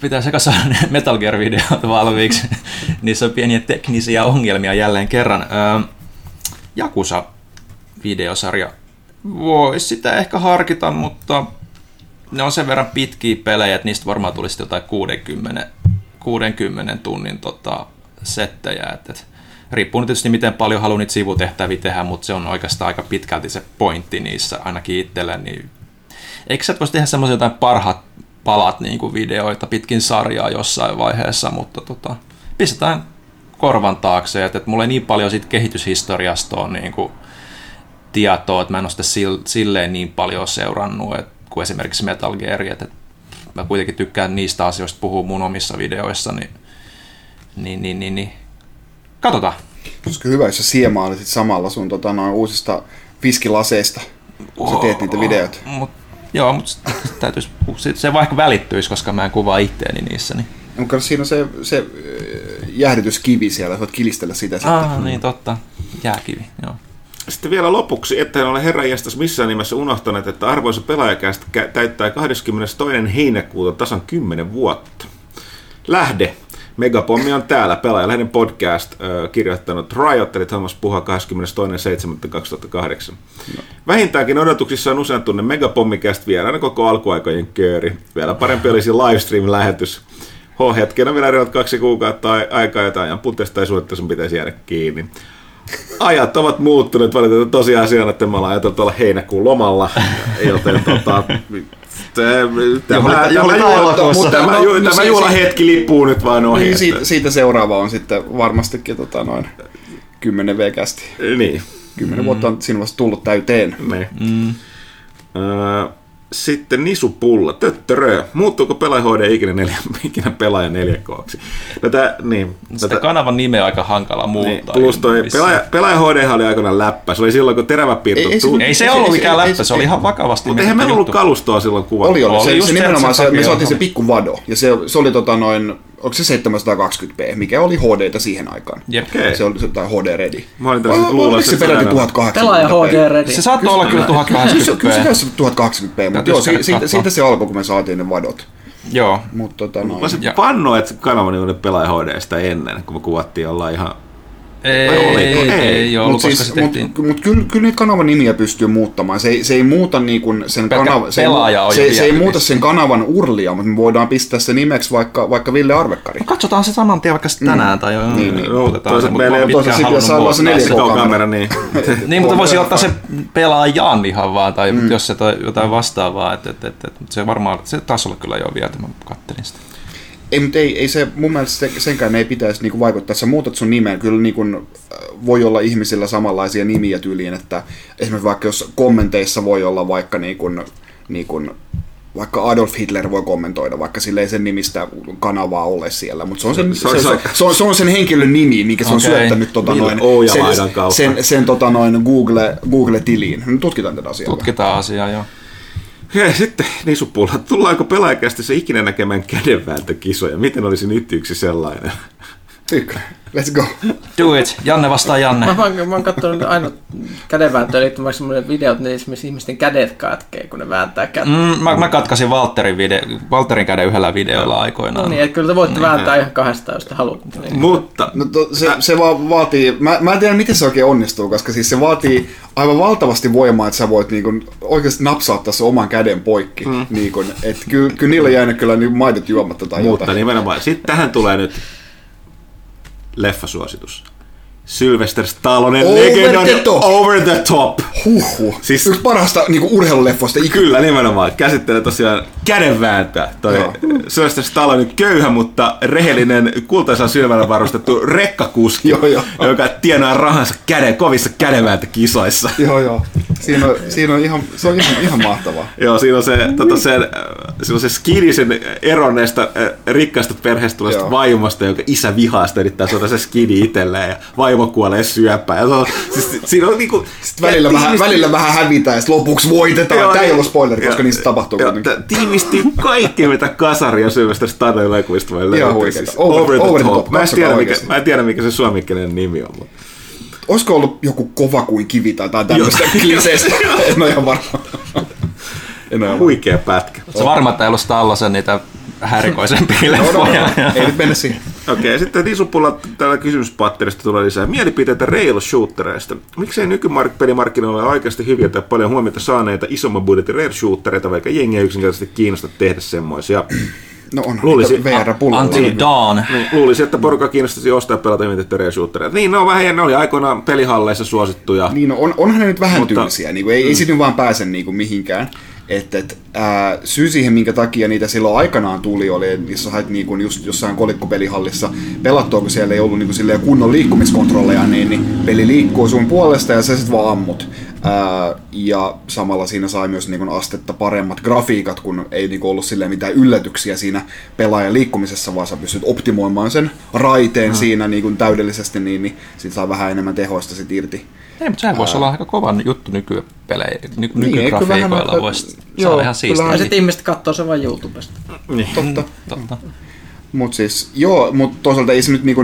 Pitää sekä saada ne Metal Gear-videot valmiiksi. Niissä on pieniä teknisiä ongelmia jälleen kerran. Öö, Jakusa-videosarja. Voisi sitä ehkä harkita, mutta ne on sen verran pitkiä pelejä, että niistä varmaan tulisi jotain 60, 60 tunnin tota, settejä. Et, et, riippuu nyt tietysti miten paljon haluaa niitä sivutehtäviä tehdä, mutta se on oikeastaan aika pitkälti se pointti niissä ainakin itselle, niin Eikö sä voisi tehdä semmoisia jotain parhaat palat niin kuin videoita pitkin sarjaa jossain vaiheessa, mutta tota, pistetään korvan taakse, että, että mulla ei niin paljon siitä kehityshistoriasta on niin kuin tietoa, että mä en ole sitä sil- silleen niin paljon seurannut että, kuin esimerkiksi Metal Gear, että, että mä kuitenkin tykkään niistä asioista puhua mun omissa videoissa, niin, niin, niin, niin, niin. katsotaan. Olisiko hyvä, jos sä samalla sun tota, noin uusista fiskilaseista, kun sä teet niitä videoita. Mut, joo, mutta täytyisi, se, se vaikka välittyisi, koska mä en kuvaa itteeni niissä. Niin. Mutta siinä on se, se äh, jäähdytyskivi siellä, voit kilistellä sitä sitten. Ah, niin totta. Jääkivi, joo. Sitten vielä lopuksi, että en ole herran jästäs missään nimessä unohtaneet, että arvoisa pelaajakästä kä- täyttää 22. heinäkuuta tasan 10 vuotta. Lähde. Megapommi on täällä, pelaajalehden podcast, äh, kirjoittanut Riot, eli Thomas Puha 22.7.2008. No. Vähintäänkin odotuksissa on usein tunne Megapommikäst vieraana koko alkuaikojen kööri. Vielä parempi olisi livestream-lähetys. H-hetkenä vielä reilut kaksi kuukautta ai- aikaa jotain ajan puutteesta tai suunnittelussa pitäisi jäädä kiinni. Ajat ovat muuttuneet valitettavasti tosiasiana, että me ollaan ajateltu olla heinäkuun lomalla, joten tota, tämä, tämä, juhlitaan tämä, elokuussa. tämä, No, no tämä si- juhlahetki lippuu nyt vaan ohi. Niin, että- siitä, siitä seuraava on sitten varmastikin tota, noin 10 V-kästi. Niin. 10 mm. vuotta on siinä vasta tullut täyteen. Ne. Mm. Öö, sitten Nisupulla, töttörö. Muuttuuko pelaajahoide ikinä, neljä, ikinä pelaaja 4Kksi? No tää, niin, Sitä tätä- kanavan nimeä aika hankala niin, muuttaa. plus toi pelaaja, pelaajahoidehan oli aikoinaan läppä. Se oli silloin, kun teräväpiirto Ei- ei se- tuli. Ei se Ei, ollut ei, mikään läppä, se oli ihan vakavasti Mutta eihän meillä ollut kalustoa silloin kuvattu. Oli, oli. Oli Se, just se sen nimenomaan se, me saatiin se pikku vado. Ja se, se oli tota noin onko se 720p, mikä oli HD siihen aikaan. Jep. Okei. Se oli se- tai HD Ready. Mä olin tällaisen- luulen, että se se peräti on- 1080p? Pelaaja HD ready. Se saattoi olla kyllä Kyllä se, kyllä se 1080p. taisi olla 1080p, mutta joo, siitä, siitä se alkoi, kun me saatiin ne vadot. Joo. Mutta tota, noin. Mä panno, että se kanava niin pelaaja HDstä ennen, kun me kuvattiin ollaan ihan... Ei, Vai ei, ei, Ei. ei ollut, Mut koska siis, se tehtiin. mut, mut kyllä, kyllä niitä kanavan nimiä pystyy muuttamaan. Se ei, se ei muuta niinku sen Pelkkä kanavan, se, ei, se, se ei vielä muuta sen kanavan urlia, mutta me voidaan pistää se nimeksi vaikka, vaikka Ville Arvekkari. Katsotaan se saman tien vaikka sitten tänään tai jo. Niin, niin. Toisaalta se, mutta meillä ei oon ole pitkään toisaalta halunnut sitten jos saa se sitä. 4K kamera, niin... Niin, mutta voisi ottaa se pelaajan ihan vaan, tai mm. jos se toi jotain vastaavaa, että et, et, et, se varmaan, se taisi olla kyllä jo viety, mä kattelin sitä. Ei, mutta ei, ei se, mun mielestä se, senkään ei pitäisi niinku vaikuttaa. Sä muutat sun nimen, kyllä niinku, äh, voi olla ihmisillä samanlaisia nimiä tyyliin, että esimerkiksi vaikka jos kommenteissa voi olla vaikka niinku, niinku, vaikka Adolf Hitler voi kommentoida, vaikka sille ei sen nimistä kanavaa ole siellä, mutta se on sen, Se se, on se, on, se on sen henkilön nimi, minkä se on Okei. syöttänyt tota, Ville noin, sen, sen, sen tota, noin Google, Google-tiliin. No, tutkitaan tätä asiaa. Tutkitaan asiaa jo. Hei, sitten Nisupulla, tullaanko pelaajakästi se ikinä näkemään kädenvääntökisoja? Miten olisi nyt yksi sellainen? Ykkönen. Let's go. Do it. Janne vastaa Janne. Mä, mä, mä oon katsonut aina kädenvääntöön liittyen semmoinen videot, niin esimerkiksi ihmisten kädet katkee, kun ne vääntää kättä. Mm. Mä, mä katkasin Walterin, video, Walterin käden yhdellä videolla aikoinaan. No niin, että kyllä te voitte vääntää ihan kahdestaan, jos te haluatte. Niin. Mutta No to, se, se vaan vaatii, mä, mä en tiedä miten se oikein onnistuu, koska siis se vaatii aivan valtavasti voimaa, että sä voit niinku oikeasti napsauttaa se oman käden poikki. Mm. Niinku, et kyllä, kyllä niillä jäänyt kyllä niin maidot juomatta tai Mutta jotain. nimenomaan. Sitten tähän tulee nyt leffasuositus. Sylvester Stallone, Over legendaari the top. Over the Top. Huhhuh. Siis- Yksi parasta niinku urheiluleffoista ikinä. Kyllä, nimenomaan. Käsittelee tosiaan kädenvääntöä. Toi Joo. Sylvester Stallone köyhä, mutta rehellinen kultaisen silmällä varustettu rekkakuski, Joo, joo. joka tienaa rahansa käden, kovissa kädenvääntökisoissa. Joo, joo. Siinä on, siinä on ihan, se on ihan, ihan mahtavaa. Joo, siinä on se, tota, sen, äh, siinä on se skidisen eronneesta äh, rikkaasta perheestä tulevasta Joo. vaimosta, jonka isä vihaa sitä, yrittää saada se skidi itselleen ja vaimo kuolee syöpään. Ja se on, siis, siinä on niinku... Sitten välillä, vähän, välillä vähän hävitään ja lopuksi voitetaan. Joo, Tämä ei niin. ollut spoileri, koska niistä tapahtuu joo, kuitenkin. Tiivistyy kaikki, mitä kasari ja Sylvester Stallone elokuvista voi löytää. huikeeta. Over- over the top. Mä en, tiedä, mikä, mä en tiedä, mikä se suomenkielinen nimi on. Mutta. Olisiko ollut joku kova kuin kivi tai jotain tämmöistä kliseistä? en ole ihan varma. En ole Huikea pätkä. Se varma, että ei ollut Stallosen niitä härikoisempia varma. No, no, leffoja. no. Ei nyt mennä siihen. Okei, okay, sitten Nisupulla täällä kysymyspatterista tulee lisää mielipiteitä rail shootereista. Miksei nykypelimarkkinoilla ole oikeasti hyviä tai paljon huomiota saaneita isomman budjetin rail shootereita, vaikka jengiä yksinkertaisesti kiinnosta tehdä semmoisia. No on Luulisin- VR pullalla. Until Dawn. Niin, Luulisin, että porukka kiinnostaisi ostaa pelata hyvitettyjä rail shootereita. Niin, ne on vähän, ne oli aikoinaan pelihalleissa suosittuja. Niin, no, on, onhan ne nyt vähän Mutta- tyylisiä, niin kuin, ei, ei siitä nyt vaan pääse niin kuin, mihinkään. Et, et, ää, syy siihen, minkä takia niitä silloin aikanaan tuli, oli, että niissä hait niin kuin just jossain kolikkopelihallissa pelattua, kun siellä ei ollut niin silleen kunnon liikkumiskontrolleja, niin, niin peli liikkuu sun puolesta ja sä sitten vaan ammut. Ää, ja samalla siinä sai myös niin kuin, astetta paremmat grafiikat, kun ei niin kuin, ollut silleen mitään yllätyksiä siinä pelaajan liikkumisessa, vaan sä pystyt optimoimaan sen raiteen siinä niin kuin, täydellisesti, niin, niin sit saa vähän enemmän tehoista sit irti. Ei, mutta sehän voisi olla aika kova juttu nykypelejä, ny, Niin, nykygrafiikoilla voisi joo, saada ihan kyllähän- siistiä. Ja sitten ihmiset katsoo sen vain YouTubesta. Niin. Totta. Totta. Mut siis, joo, mutta toisaalta ei se nyt niinku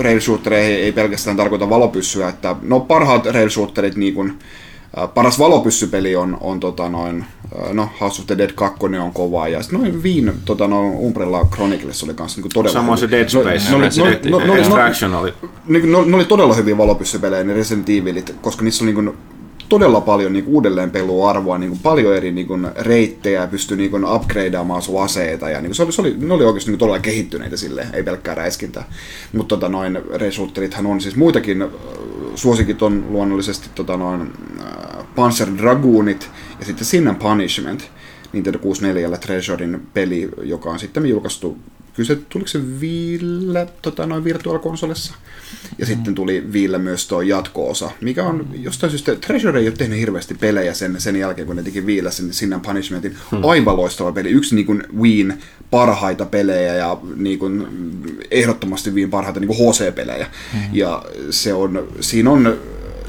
rail shootereihin ei pelkästään tarkoita valopyssyä, että no parhaat rail shooterit niinku, äh, paras valopyssypeli on, on tota noin, no House of the Dead 2 on kova ja sitten noin Viin tota noin Umbrella Chronicles oli kanssa niinku todella Samoin se. Dead Space, no, no, Resident no, no, Extraction oli. ne, ne, ne oli todella hyviä valopyssypelejä, ne Resident Evilit, koska niissä oli niin todella paljon niin uudelleenpeluarvoa, niin paljon eri niin reittejä, pystyi niin upgradeaamaan sun aseita, ja niin se oli, se oli, ne oli oikeasti niin todella kehittyneitä sille, ei pelkkää räiskintää. Mutta tota, noin Resulterithan on siis muitakin, äh, suosikit on luonnollisesti tota, noin, äh, Panzer Dragoonit ja sitten Sin Punishment, Nintendo 64 Treasurein peli, joka on sitten julkaistu kyllä se, tuliko se Viillä tota, noin virtuaalikonsolissa. Ja mm. sitten tuli Viillä myös tuo jatko-osa, mikä on jostain syystä, Treasure ei ole tehnyt hirveästi pelejä sen, sen jälkeen, kun ne teki Viillä sen Sin and Punishmentin. Hmm. Aivan loistava peli, yksi niin kuin Wiin parhaita pelejä ja niin kuin, ehdottomasti Wiin parhaita niin kuin HC-pelejä. Hmm. Ja se on, siinä on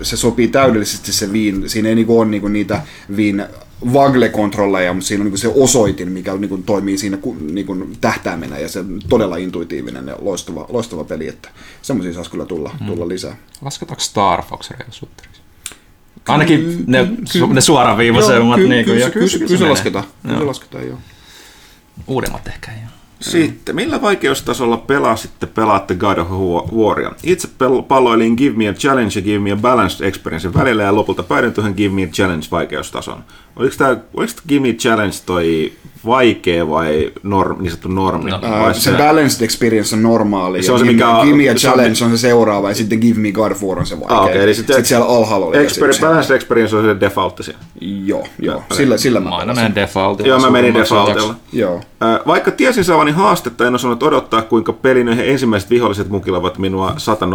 se sopii täydellisesti se viin, siinä ei niinku ole niinku niitä viin vagle-kontrolleja, mutta siinä on niinku se osoitin, mikä niinku toimii siinä ku- niinku tähtäimenä ja se on todella intuitiivinen ja loistava, loistava peli, että semmoisia saisi kyllä tulla, tulla lisää. Lasketaanko Star Fox Rail Shooteriksi? Ainakin ne, su, ne suoraviivaisemmat. ky- niin kuin, kyllä, se- lasketaan, Joo. lasketaan, joo. Uudemmat ehkä ole. Sitten, millä vaikeustasolla pelasitte, pelaatte God of Waria? Itse palloilin Give Me a Challenge ja Give Me a Balanced Experience välillä ja lopulta päädyin tuohon Give Me a Challenge vaikeustason. Oliko tämä oliko Give Me a Challenge toi vaikea vai norm, niin sanottu normi? No, vai Uh, se balanced experience on normaali. Se ja on se, mikä give me a se on- challenge on se seuraava ja sitten give me God of War on se vaikea. Ah, okei, eli sitten sitten siellä alhaalla oli Exper- vielä se- Balanced Experience on se defaultti siellä. Joo, joo. Sillä, sillä mä Mä aina menen defaultilla. Joo, mä menin defaultilla. Joo. Vaikka tiesin saavani haastetta, en osannut odottaa, kuinka pelin ensimmäiset viholliset mukilavat minua 100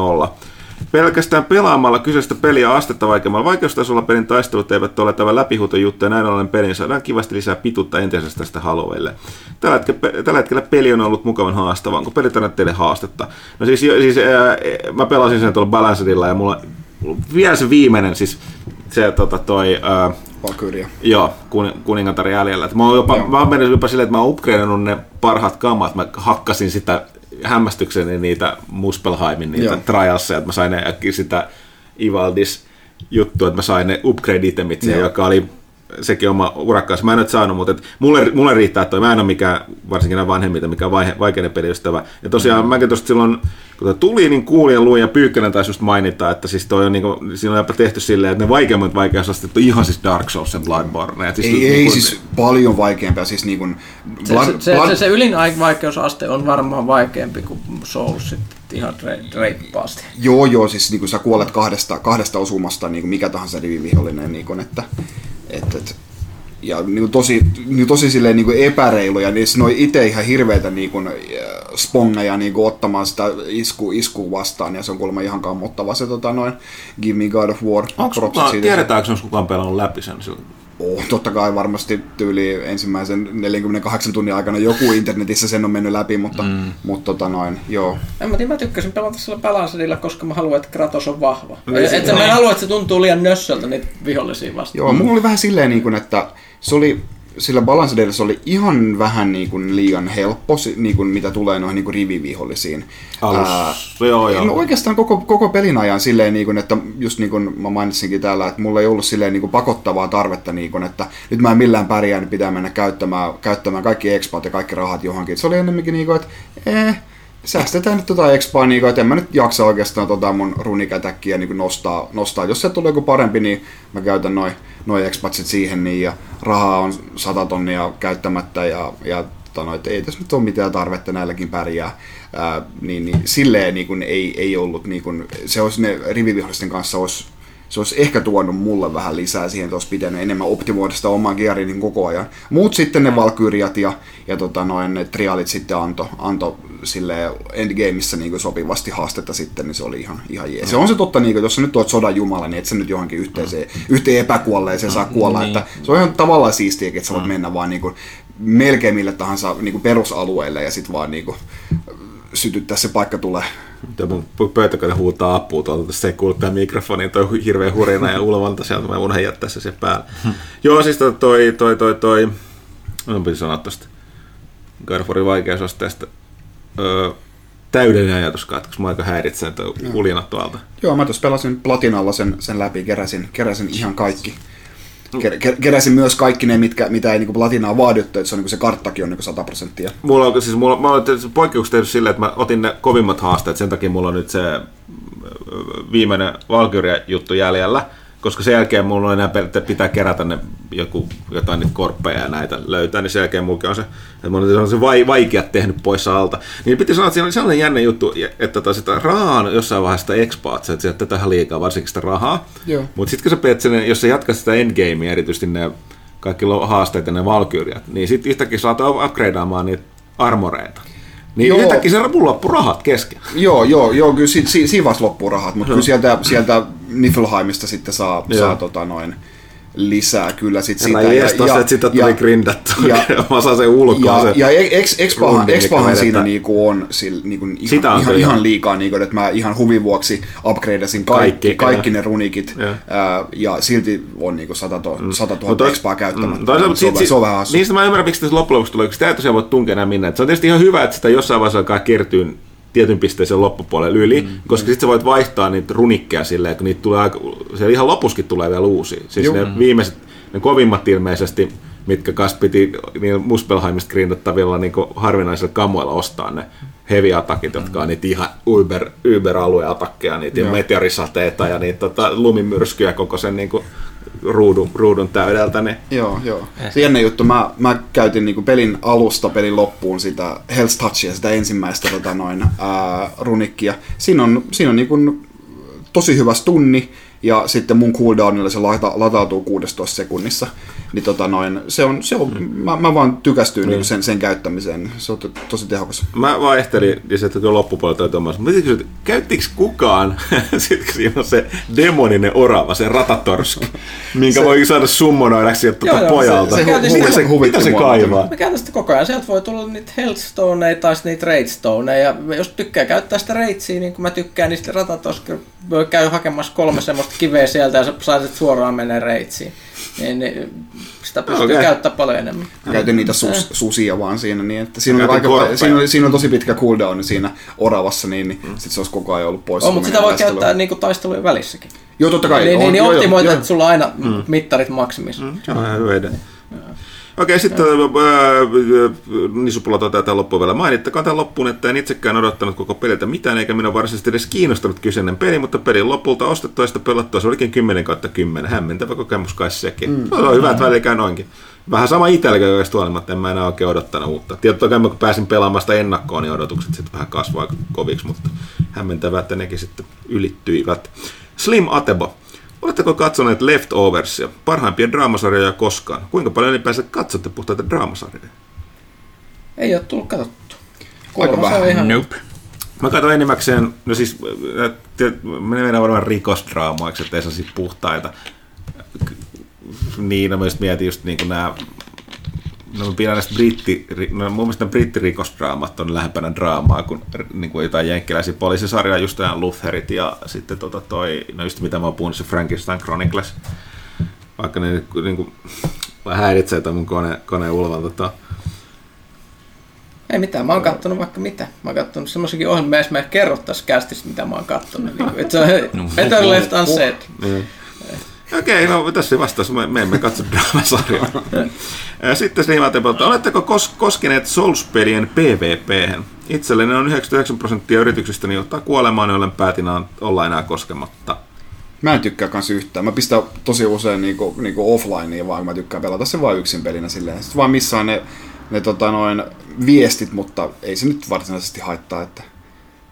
Pelkästään pelaamalla kyseistä peliä astetta vaikeammalla vaikeustasolla pelin taistelut eivät ole tämä läpihuutojuttu ja näin ollen pelin saadaan kivasti lisää pituutta entisestä sitä haluille. Tällä hetkellä, tällä hetkellä peli on ollut mukavan haastava. Onko peli tarjonnut teille haastetta? No siis, siis ää, mä pelasin sen tuolla Balancedilla ja mulla, mulla vielä se viimeinen, siis se tota, toi, ää, Valkyria. Joo, kun, kuningatar jäljellä. Et Mä oon, jopa, Joo. mä oon mennyt jopa silleen, että mä oon upgradeannut ne parhaat kamat. Mä hakkasin sitä hämmästykseni niitä Muspelheimin niitä Joo. että mä sain ne sitä Ivaldis juttua, että mä sain ne upgrade-itemit siihen, joka oli sekin oma urakkaus. Mä en nyt saanut, mutta et mulle, mulle riittää toi. Mä en ole mikään, varsinkin nämä vanhemmilta, mikä vaihe, vaikeinen peliystävä. Ja tosiaan mm. mäkin tuosta silloin, kun tuli, niin kuulin ja luin ja Pyykkönen taisi just mainita, että siis toi on niinku, siinä on jopa tehty silleen, että ne vaikeimmat vaikeusastet on ihan siis Dark Souls ja Bloodborne. Et siis Ei, niinku- ei siis paljon vaikeampia, siis niin kuin Se, se, se, se, se ylin ai- vaikeusaste on varmaan vaikeampi kuin Souls sitten ihan re- reippaasti. Joo, joo, siis niin kuin sä kuolet kahdesta, kahdesta osumasta, niin kuin mikä tahansa divivihollinen, niin kuin, että, että, että ja niin kuin tosi, niin kuin tosi silleen niin kuin epäreiluja, niin ne on itse ihan hirveitä niin kuin, äh, spongeja niin kuin ottamaan sitä isku, isku vastaan, ja se on kuulemma ihan kammottava se tota, noin Give Me God of War. Onko kukaan, tiedetäänkö, onko kukaan pelannut läpi sen? Oh, totta kai varmasti tyyli ensimmäisen 48 tunnin aikana joku internetissä sen on mennyt läpi, mutta, mm. mutta tota noin, joo. En mä tiedä, mä tykkäsin pelata sillä Balancerilla, koska mä haluan, että Kratos on vahva. Niin, Et, että mä en halua, että se tuntuu liian nössöltä niitä vihollisia vastaan. Joo, mulla oli vähän silleen, niin kuin, että se oli, sillä Balancedilla se oli ihan vähän niin kuin liian helppo, niin kuin, mitä tulee noihin niin kuin rivivihollisiin. Alussa, joo, joo. No oikeastaan koko, koko pelin ajan silleen, niin kuin, että just niin kuin mä mainitsinkin täällä, että mulla ei ollut silleen niin kuin pakottavaa tarvetta, niin kuin, että nyt mä en millään pärjää, niin pitää mennä käyttämään, käyttämään kaikki expat ja kaikki rahat johonkin. Se oli enemmänkin niin kuin, että eh, säästetään nyt tota expaa, niin että en mä nyt jaksa oikeastaan tota mun runikätäkkiä niin nostaa, nostaa. Jos se tulee joku parempi, niin mä käytän noin noi expatsit siihen, niin, ja rahaa on sata tonnia käyttämättä, ja, ja tota, no, että ei tässä nyt ole mitään tarvetta näilläkin pärjää. Ää, niin, niin, silleen niin kuin ei, ei ollut, niin kuin, se olisi ne rivivihollisten kanssa olisi, se olisi ehkä tuonut mulle vähän lisää siihen, että olisi pitänyt enemmän optimoida sitä omaa gearia niin koko ajan. Muut sitten ne valkyriat ja, ja tota, noin, ne trialit sitten anto, anto sille endgameissa niin sopivasti haastetta sitten, niin se oli ihan, ihan jees. Se on se totta, niin kuin, jos sä nyt oot sodan jumala, niin et sä nyt johonkin yhteiseen, yhteen epäkuolleeseen saa kuolla. Niin. Että se on ihan tavallaan siistiä, että sä voit mennä vaan niin kuin, melkein mille tahansa niin kuin perusalueelle ja sitten vaan niin kuin, sytyttää se paikka tulee. Tämä mun pöytäkone huutaa apua tuolta, se ei kuulu tämä mikrofoni, toi hirveä hurina ja ulvanta sieltä, mä unohdin jättää se siihen päälle. Joo, siis toi, toi, toi, toi, toi no piti sanoa tosta Warin vaikeusasteesta. Öö, täydellinen ajatuskatkos, mä aika häiritsee toi ulina tuolta. Joo, mä tuossa pelasin Platinalla sen, sen läpi, keräsin, keräsin ihan kaikki. Ker, ker, keräsin myös kaikki ne, mitkä, mitä ei niin Platinaa vaadittu, että se, on, niin se karttakin on niin 100 prosenttia. Mulla on, siis mulla, mä olen poikkeukset tehnyt silleen, että mä otin ne kovimmat haasteet, sen takia mulla on nyt se viimeinen Valkyria-juttu jäljellä, koska sen jälkeen mulla on enää pitää kerätä ne joku, jotain niitä korppeja ja näitä löytää, niin sen jälkeen mulla on se, että mulla on se vai, vaikeat tehnyt pois alta. Niin piti sanoa, että siinä oli sellainen jännä juttu, että tota, sitä rahaa on jossain vaiheessa sitä expaat, että sieltä tähän liikaa, varsinkin sitä rahaa. Mutta sitten kun sä peet sen, jos sä jatkat sitä endgamea, erityisesti ne kaikki haasteet ja ne valkyriat, niin sitten yhtäkkiä saat upgradeaamaan niitä armoreita. Niin Joo. yhtäkkiä se mulla loppu rahat kesken. Joo, joo, joo, kyllä si, si, siinä vasta loppuu rahat, mutta kyllä sieltä, sieltä Niflheimista sitten saa, Joo. saa tota noin, lisää kyllä sit sitä. Herra jestas, että sitä tuli grindattua. Mä saan sen ulkoa. Ja, se ja mikä ekspahan vedetään. siinä niinku on sil, niinku ihan, Sitä on ihan, kyllä. ihan liikaa, niinku, että mä ihan huvin vuoksi upgradeasin kaikki, Kaikki, kaikki, ne runikit, Joo. ää, ja silti on niinku 100, to, 100 000 Mutta expaa käyttämättä. Mm, toisaalta se, on, sit- se on vähän hassu. Niistä mä ymmärrän, miksi tässä loppujen lopuksi tulee, kun sitä ei tosiaan voi tunkea enää minne. Se on tietysti ihan hyvä, että sitä jossain vaiheessa alkaa kertyä tietyn pisteeseen loppupuolelle yli, mm, koska sitten sä voit vaihtaa niitä runikkeja silleen, että kun niitä tulee aika, siellä ihan lopuskin tulee vielä uusia. Siis Juu. ne viimeiset, ne kovimmat ilmeisesti, mitkä kas piti niin Muspelheimista grindattavilla niin harvinaisilla kamoilla ostaa ne heavy atakit, jotka on niitä ihan Uber, Uber-alueatakkeja, niitä Joo. meteorisateita ja niitä tota, lumimyrskyjä koko sen niin kuin, ruudun, ruudun täydeltä. Niin Joo, joo. Se jännä juttu, mä, mä käytin niinku pelin alusta pelin loppuun sitä Health Touchia, sitä ensimmäistä tota noin, ää, runikkia. Siinä on, siinä on niinku tosi hyvä stunni, ja sitten mun cooldownilla se lata, latautuu 16 sekunnissa. Niin tota noin, se on, se on, mä, mä vaan tykästyin niinku sen, sen käyttämiseen. Se on to, tosi tehokas. Mä vaihtelin, ja se tuli loppupuolella toi Thomas. Mä että käyttikö kukaan, sit kun siinä on se demoninen orava, se ratatorski, minkä se, voi saada summonoidaksi tuota joo, pojalta. se- se käytiin mitä, se, mitä se kaivaa? Mä käytän sitä koko ajan. Sieltä voi tulla niitä Healthstoneja tai sitten niitä Raidstoneja. Ja jos tykkää käyttää sitä Raidsia, niin kuin mä tykkään, niin sitten ratatoska voi käy hakemassa kolme semmoista kiveä sieltä ja sä saisit suoraan mennä Raidsiin. Niin, niin sitä pystyy okay. käyttämään paljon enemmän. Mä käytin niitä sus, susia vaan siinä, niin että siinä, aika, korppeja. siinä, on, siinä on tosi pitkä cooldown siinä oravassa, niin, niin sit se olisi koko ajan ollut pois. On, mutta sitä voi taisteluun. käyttää niin kuin taistelujen välissäkin. Joo, totta kai. Niin, on, niin, niin joo, joo, optimoit, joo. että sulla on aina mm. mittarit maksimissa. Mm. Se on ihan hyvä idea. Okei, sitten Nisupulla toteaa tähän loppuun vielä. Mainittakaa tähän loppuun, että en itsekään odottanut koko peliltä mitään, eikä minua varsinaisesti edes kiinnostanut kyseinen peli, mutta pelin lopulta ostettua ja sitä pelattua se olikin 10 kautta 10. Hämmentävä kokemus kai sekin. Mm. Se on hyvä, että välillä käy noinkin. Vähän sama itselläkin oikeasti huolimatta, en mä enää oikein odottanut uutta. Kai mä kun pääsin pelaamaan sitä ennakkoon, niin odotukset sitten vähän kasvoi aika koviksi, mutta hämmentävää, että nekin sitten ylittyivät. Slim Atebo. Oletteko katsoneet Leftoversia, parhaimpia draamasarjoja koskaan? Kuinka paljon ylipäänsä katsotte puhtaita draamasarjoja? Ei ole tullut katsottu. Aika vähän. ihan... Nope. Mä katsoin enimmäkseen, no siis, äh, te- me mennään varmaan rikosdraamoiksi, ettei se puhtaita. Niin, no mä just mietin just niin kuin nämä, no mä pidän näistä britti, ri- no mun mielestä brittirikosdraamat on lähempänä draamaa kuin, niin kuin jotain jenkkiläisiä poliisisarjoja, just nämä Lutherit ja sitten tota toi, no just mitä mä oon puhunut, se Frankenstein Chronicles. Vaikka ne niin kuin, vähän häiritsee toi mun kone, koneen ulvan tota, Ei mitään, mä oon kattonut vaikka mitä. Mä oon kattonut semmoisiakin ohjelmia, jos mä kerro tässä kästissä, mitä mä oon kattonut. Niin kuin, että se on better left unsaid. Niin. Okei, no tässä vastaus. Me, me emme katso draamasarjaa. Sitten Slimatepolta, oletteko kos- koskeneet Souls-pelien PvP? Itselleni on 99 prosenttia yrityksistä, niin ottaa kuolemaan, jollen päätin olla enää koskematta. Mä en tykkää kans yhtään. Mä pistän tosi usein niinku, niinku offlineen vaan, mä tykkään pelata se vaan yksin pelinä silleen. Sitten vaan missään ne, ne tota noin viestit, mutta ei se nyt varsinaisesti haittaa, että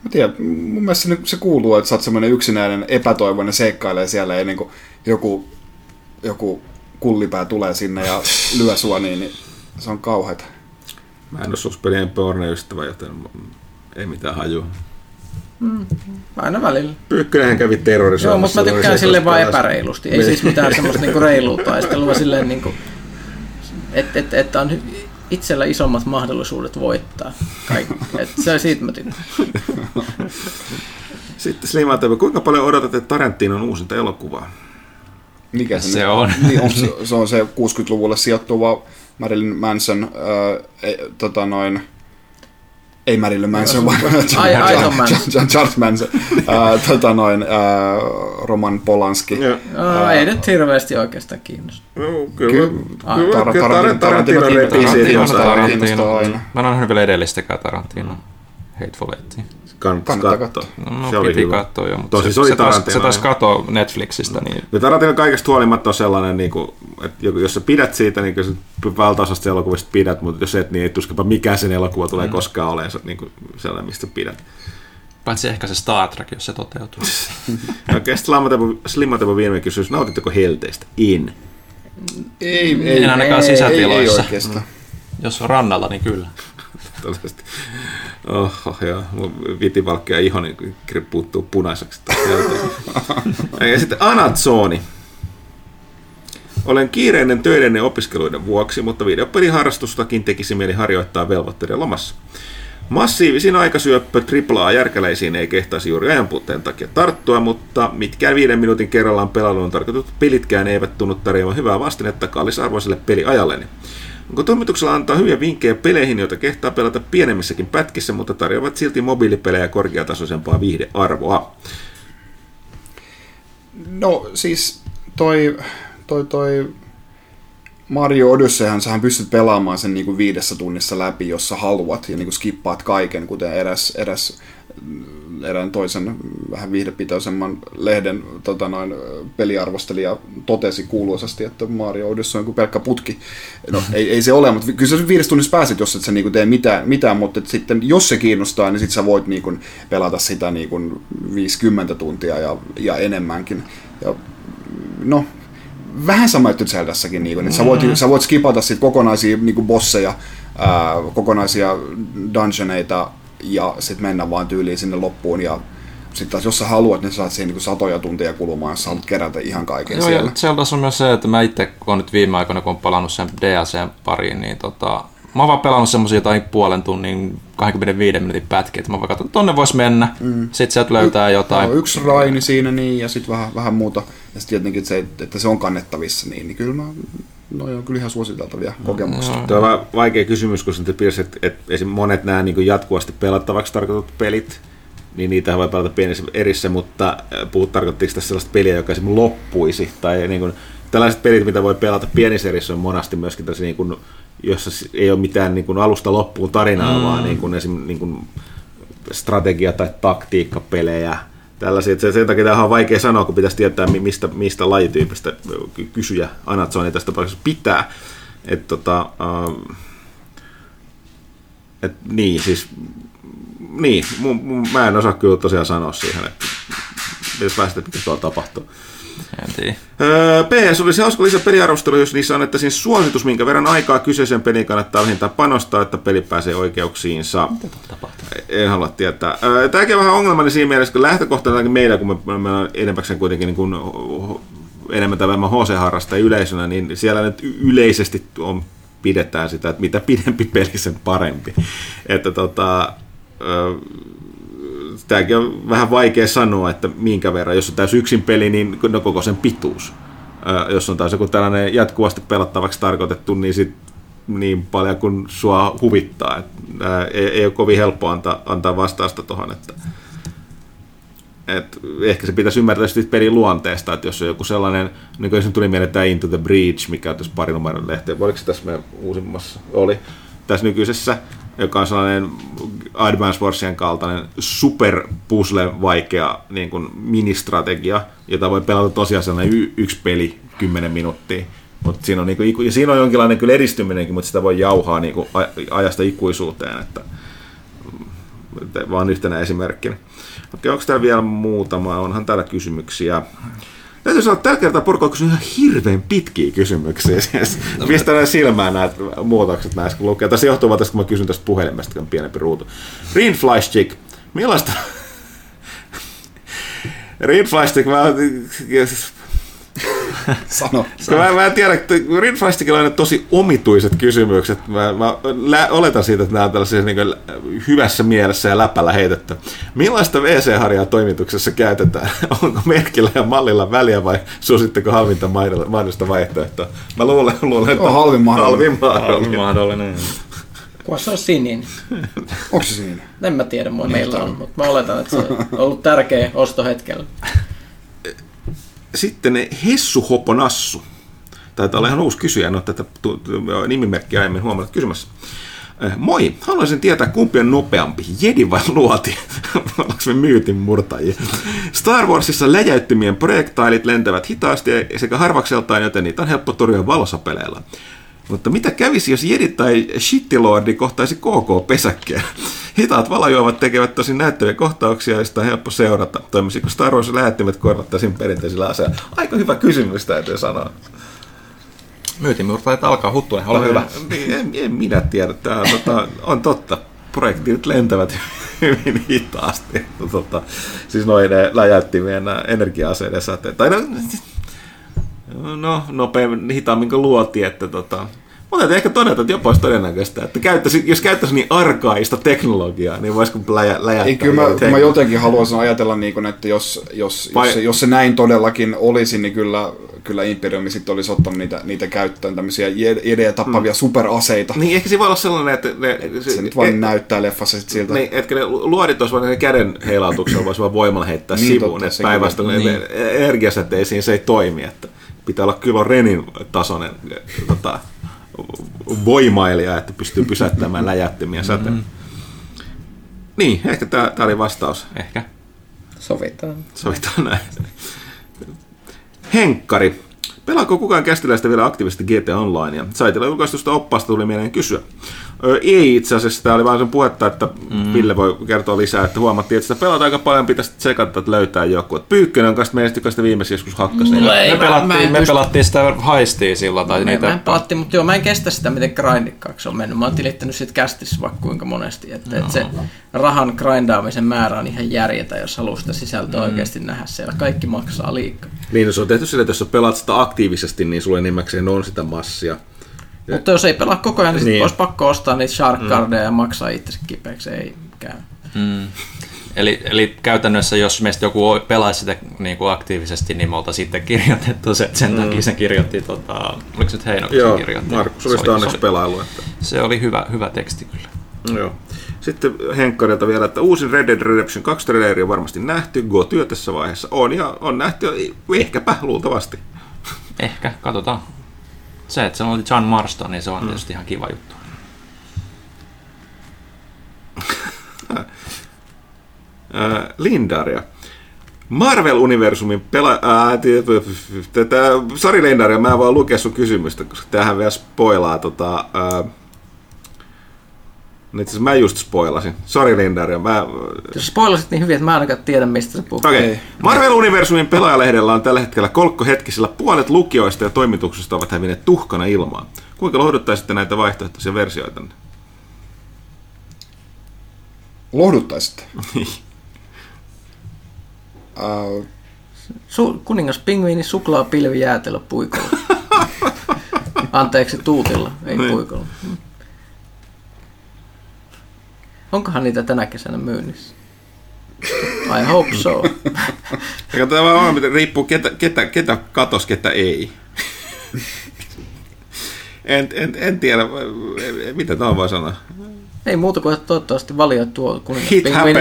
Mä tiedän, mun mielestä se, kuuluu, että sä oot semmoinen yksinäinen epätoivoinen seikkailee siellä ja niin kuin joku, joku kullipää tulee sinne ja lyö sua, niin, niin se on kauheata. Mä en ole Souls-pelien porne-ystävä, joten ei mitään hajua. Aina välillä. Pyykkönenhän kävi terrorisoimassa. Joo, mutta mä tykkään se silleen vaan epäreilusti. Ei Niin. siis mitään semmoista niinku reilua taistelua silleen niinku, että et, et on itsellä isommat mahdollisuudet voittaa kaikki. Et se siitä mä tykkään. Sitten Slimatepolta, kuinka paljon odotatte Tarantinon uusinta elokuvaa? Mikä se, Se on. Niin, on se, se, on se 60-luvulle sijoittuva Marilyn Manson, äh, tota noin, ei Marilyn Manson, vaan Manson. John, Charles Manson, äh, tota noin, äh, Roman Polanski. Joo. No, ei nyt hirveästi oikeastaan kiinnosta. No, kyllä. Kyllä. Kyllä, Tar- kyllä Tarantino- repii siitä Tarantino-. Mä en ole nähnyt vielä edellistäkään Tarantino. Hateful Eightia. Kannattaa katsoa. No, se oli piti hyvä. katsoa jo, mutta Tosi, se, se oli se, taas, se taas katoo Netflixistä, niin Ja Tarantino kaikesta huolimatta on sellainen, niin kuin, että jos sä pidät siitä, niin kyllä valtaosasta elokuvista pidät, mutta jos et, niin ei tuskinpa mikään sen elokuva tulee mm. koskaan olemaan se- niin kuin sellainen, mistä pidät. paitsi ehkä se Star Trek, jos se toteutuu. Okei, sitten Slimmatepo viimeinen kysymys, nautitteko helteistä? In. Ei, ei, En ainakaan ei, ei, sisätiloissa. ei oikeastaan. Jos on rannalla, niin kyllä. Todellisesti. Oho, joo. Mun vitivalkki ja iho niin puuttuu punaiseksi. ja sitten Anatsoni. Olen kiireinen töiden ja opiskeluiden vuoksi, mutta videopeliharrastustakin tekisi mieli harjoittaa velvoitteiden lomassa. Massiivisin aikasyöppö AAA järkäleisiin ei kehtaisi juuri ajanpuutteen takia tarttua, mutta mitkään viiden minuutin kerrallaan pelailuun tarkoitut pelitkään eivät tunnu tarjoamaan hyvää vastinetta kallisarvoiselle peliajalleni. Onko toimituksella antaa hyviä vinkkejä peleihin, joita kehtaa pelata pienemmissäkin pätkissä, mutta tarjoavat silti mobiilipelejä korkeatasoisempaa viihdearvoa? No siis toi, toi, toi Mario Odysseyhän sähän pystyt pelaamaan sen niin kuin viidessä tunnissa läpi, jos sä haluat, ja niin kuin skippaat kaiken, kuten eräs, eräs erään toisen vähän viihdepitoisemman lehden tota noin, peliarvostelija totesi kuuluisasti, että Mario Odyssey on kuin pelkkä putki. No ei, ei se ole, mutta kyllä sä viides tunnissa pääset, jos et sä niinku tee mitään, mitään mutta sitten jos se kiinnostaa, niin sit sä voit niinku pelata sitä niinku 50 tuntia ja, ja enemmänkin. Ja, no, vähän sama juttu Zeldassakin, niin kuin, että sä voit, mm. sä voit skipata sit kokonaisia niin kuin bosseja, ää, kokonaisia dungeoneita ja sitten mennä vaan tyyliin sinne loppuun ja sitten taas jos sä haluat, niin sä saat siihen niin satoja tunteja kulumaan, jos sä haluat kerätä ihan kaiken Joo, siellä. Zeldas on myös se, että mä itse, kun on nyt viime aikoina, kun on palannut sen DLC pariin, niin tota, mä oon vaan pelannut semmosia jotain puolen tunnin, 25 minuutin pätkiä, että mä vaan katson, että tonne vois mennä, mm. sit sieltä löytää jotain. No, yksi raini siinä niin, ja sitten vähän, vähän muuta. Ja sitten tietenkin, että se, että se on kannettavissa, niin, niin kyllä mä No joo, kyllä ihan suositeltavia kokemuksia. No. Tuo on vaikea kysymys, koska piirsi, että, että esim. monet nämä niin jatkuvasti pelattavaksi tarkoitut pelit, niin niitä voi pelata pienissä erissä, mutta äh, puhut tarkoittiko tässä sellaista peliä, joka esimerkiksi loppuisi, tai niin kuin, tällaiset pelit, mitä voi pelata pienissä erissä, on monasti myöskin tällaisia, niin kuin, jossa ei ole mitään niin kuin alusta loppuun tarinaa, mm. vaan niin kuin, esim, niin kuin strategia- tai taktiikkapelejä, tällaisia. Sen, sen takia tämä on vaikea sanoa, kun pitäisi tietää, mistä, mistä lajityypistä kysyjä Anatsoni tästä tapauksessa pitää. Et, tota, uh, et, niin, siis niin, mun, mun, mä en osaa kyllä tosiaan sanoa siihen, että jos päästä, mitä tuolla tapahtuu. Öö, PS olisi hauska lisää peliarvostelu, jos niissä annettaisiin suositus, minkä verran aikaa kyseisen pelin kannattaa vähintään panostaa, että peli pääsee oikeuksiinsa. Mitä tapahtuu? En halua tietää. Öö, tämäkin on vähän ongelmallinen siinä mielessä, kun lähtökohtana meillä, kun me, me enemmäkseen kuitenkin niin kuin, enemmän tai vähemmän HC-harrasta yleisönä, niin siellä nyt yleisesti on, pidetään sitä, että mitä pidempi peli, sen parempi. Että tota, öö, tämäkin on vähän vaikea sanoa, että minkä verran. Jos on täys yksin peli, niin no koko sen pituus. Jos on taas joku tällainen jatkuvasti pelattavaksi tarkoitettu, niin sit niin paljon kuin sua huvittaa. Et, ää, ei, ei ole kovin helppo antaa, antaa vastausta tuohon, että et ehkä se pitäisi ymmärtää sitten pelin luonteesta, että jos on joku sellainen, niin kuin tuli mieleen tämä Into the Breach, mikä on tässä parinumeron lehteen, oliko se tässä meidän uusimmassa, oli tässä nykyisessä, joka on sellainen Advance Warsien kaltainen super puzzle vaikea niin kuin ministrategia, jota voi pelata tosiaan y- yksi peli 10 minuuttia. Mutta siinä on, niin kuin, ja siinä on jonkinlainen kyllä edistyminenkin, mutta sitä voi jauhaa niin kuin ajasta ikuisuuteen, että vaan yhtenä esimerkkinä. Okei, onko täällä vielä muutama? Onhan täällä kysymyksiä. Täytyy sanoa, että tällä kertaa porukka on ihan hirveän pitkiä kysymyksiä. Siis no, pistää silmään näitä muutokset näissä, kun lukee. Tässä johtuu vaan tästä, kun mä kysyn tästä puhelimesta, kun on pienempi ruutu. Rinfleischik, millaista... Rinfleischik, mä Sano. Mä, mä en tiedä, että Rinfastikilla on tosi omituiset kysymykset. Mä, mä lä- oletan siitä, että nämä on tällaisia niin hyvässä mielessä ja läpällä heitettä. Millaista WC-harjaa toimituksessa käytetään? Onko merkillä ja mallilla väliä vai suositteko halvinta mahdollista vaihtoehtoa? Mä luulen, luulen että on halvin mahdollinen. Halvin mahdollinen. Halvin mahdollinen. Kun se on sininen. Onko se sininen? En mä tiedä, mua meillä on, mutta mä oletan, että se on ollut tärkeä ostohetkellä. Sitten Hessu Hoponassu. Taitaa olla ihan uusi kysyjä, en ole tätä nimimerkkiä aiemmin huomannut kysymässä. Eh, moi, haluaisin tietää kumpi on nopeampi, Jedi vai luoti? Ollaanko me myytin murtajia? Star Warsissa läjäyttymien projektailit lentävät hitaasti sekä harvakseltaan, joten niitä on helppo torjua valosapeleilla. Mutta mitä kävisi, jos Jedi tai Shittilordi kohtaisi KK-pesäkkeä? Hitaat valajuovat tekevät tosi näyttäviä kohtauksia, joista on helppo seurata. Toimisiko Star Wars lähettimet korvattaisiin perinteisillä aseilla? Aika hyvä kysymys, täytyy sanoa. Myytimurtajat alkaa huttua, ole hyvä. En, en minä tiedä. Tämä on, tota, on totta. Projektit lentävät hyvin hitaasti. Tota, siis noin läjäyttimien energia-aseiden säteet. Tai no, No, nopeammin, hitaammin kuin luotiin, että tota, mutta täytyy ehkä todeta, että jopa olisi todennäköistä, että käyttäisi, jos käyttäisi niin arkaista teknologiaa, niin voisiko läjä, läjättää? Ei, kyllä mä, mä jotenkin haluaisin ajatella, niin kuin, että jos, jos, Vai... jos, se, jos se näin todellakin olisi, niin kyllä, kyllä Imperiumi sitten olisi ottanut niitä, niitä käyttöön, tämmöisiä jedejä tappavia mm. superaseita. Niin, ehkä se voi olla sellainen, että... Ne, se, se nyt vain et, näyttää leffassa sit siltä. Niin, että ne luodit olisi vain käden heilautuksella, voisi vaan voimalla heittää niin, sivuun, totta, että päinvastoin niin. energiasäteisiin se ei toimi, että pitää olla kyllä Renin tasoinen tota, voimailija, että pystyy pysäyttämään läjättömiä säteitä. Mm. Niin, ehkä tämä oli vastaus. Ehkä. Sovitaan. Sovitaan näin. Henkkari. Pelaako kukaan kästiläistä vielä aktiivisesti GT Onlinea? Saitilla julkaistusta oppaasta tuli mieleen kysyä. Ei itse asiassa, tämä oli vaan sen puhetta, että mm. Ville voi kertoa lisää, että huomattiin, että sitä pelataan aika paljon, pitäisi tsekata, että löytää joku. Pyykkönen on kanssa meistä, joka sitä viimeksi joskus hakkasi. Me, me, pelattiin, me pelattiin sitä haistia silloin. Tai me, niitä... me pelattiin, mutta joo, mä en kestä sitä, miten grindikkaaksi on mennyt. Mä oon tilittänyt siitä kästissä vaikka kuinka monesti, että, no. että se rahan grindaamisen määrä on ihan järjetä, jos haluaa sitä sisältöä mm. oikeasti nähdä siellä. Kaikki maksaa liikaa. Niin, no se on tehty sille, että jos sä pelaat sitä aktiivisesti, niin sulle enimmäkseen on sitä massia. Mutta jos ei pelaa koko ajan, niin, niin. olisi pakko ostaa niitä shark mm. ja maksaa itse kipeäksi. Ei käy. Mm. Eli, eli käytännössä, jos meistä joku pelaisi sitä niin kuin aktiivisesti, niin me oltaisiin sitten kirjoitettu se, sen mm. takia sen kirjoitti, tota, oliko se Heinokin Joo, kirjoitti? Markus oli sitä onneksi pelailu. Että... Se oli hyvä, hyvä teksti kyllä. Joo. Sitten Henkkarilta vielä, että uusin Red Dead Redemption 2 traileri on varmasti nähty. Go-työ tässä vaiheessa on ja on nähty ehkäpä luultavasti. Ehkä, katsotaan se, että se oli John Marston, niin se on mm. tietysti ihan kiva juttu. Lindaria. Marvel-universumin pela... tätä... Sori Lindaria, mä en vaan lukea sun kysymystä, koska tämähän vielä spoilaa tota... Ää, itse asiassa mä just spoilasin. Sori Lindaria. Mä... Jos spoilasit niin hyvin, että mä ainakaan tiedä, mistä se puhuu. Okei. Okay. Marvel-universumin pelaajalehdellä on tällä hetkellä kolkko hetki, sillä puolet lukijoista ja toimituksista ovat hävinneet tuhkana ilmaan. Kuinka lohduttaisitte näitä vaihtoehtoisia versioita? Lohduttaisitte? uh... Su- kuningas pingviini suklaa pilvi jäätelö puikolla. Anteeksi, tuutilla, ei niin. puikolla. Onkohan niitä tänä kesänä myynnissä? I hope so. Katsotaan vaan, riippuu ketä, ketä, ketä katos, ketä ei. en, en, en tiedä, mitä tämä voi sanoa. Ei muuta kuin toivottavasti valioit tuo, kun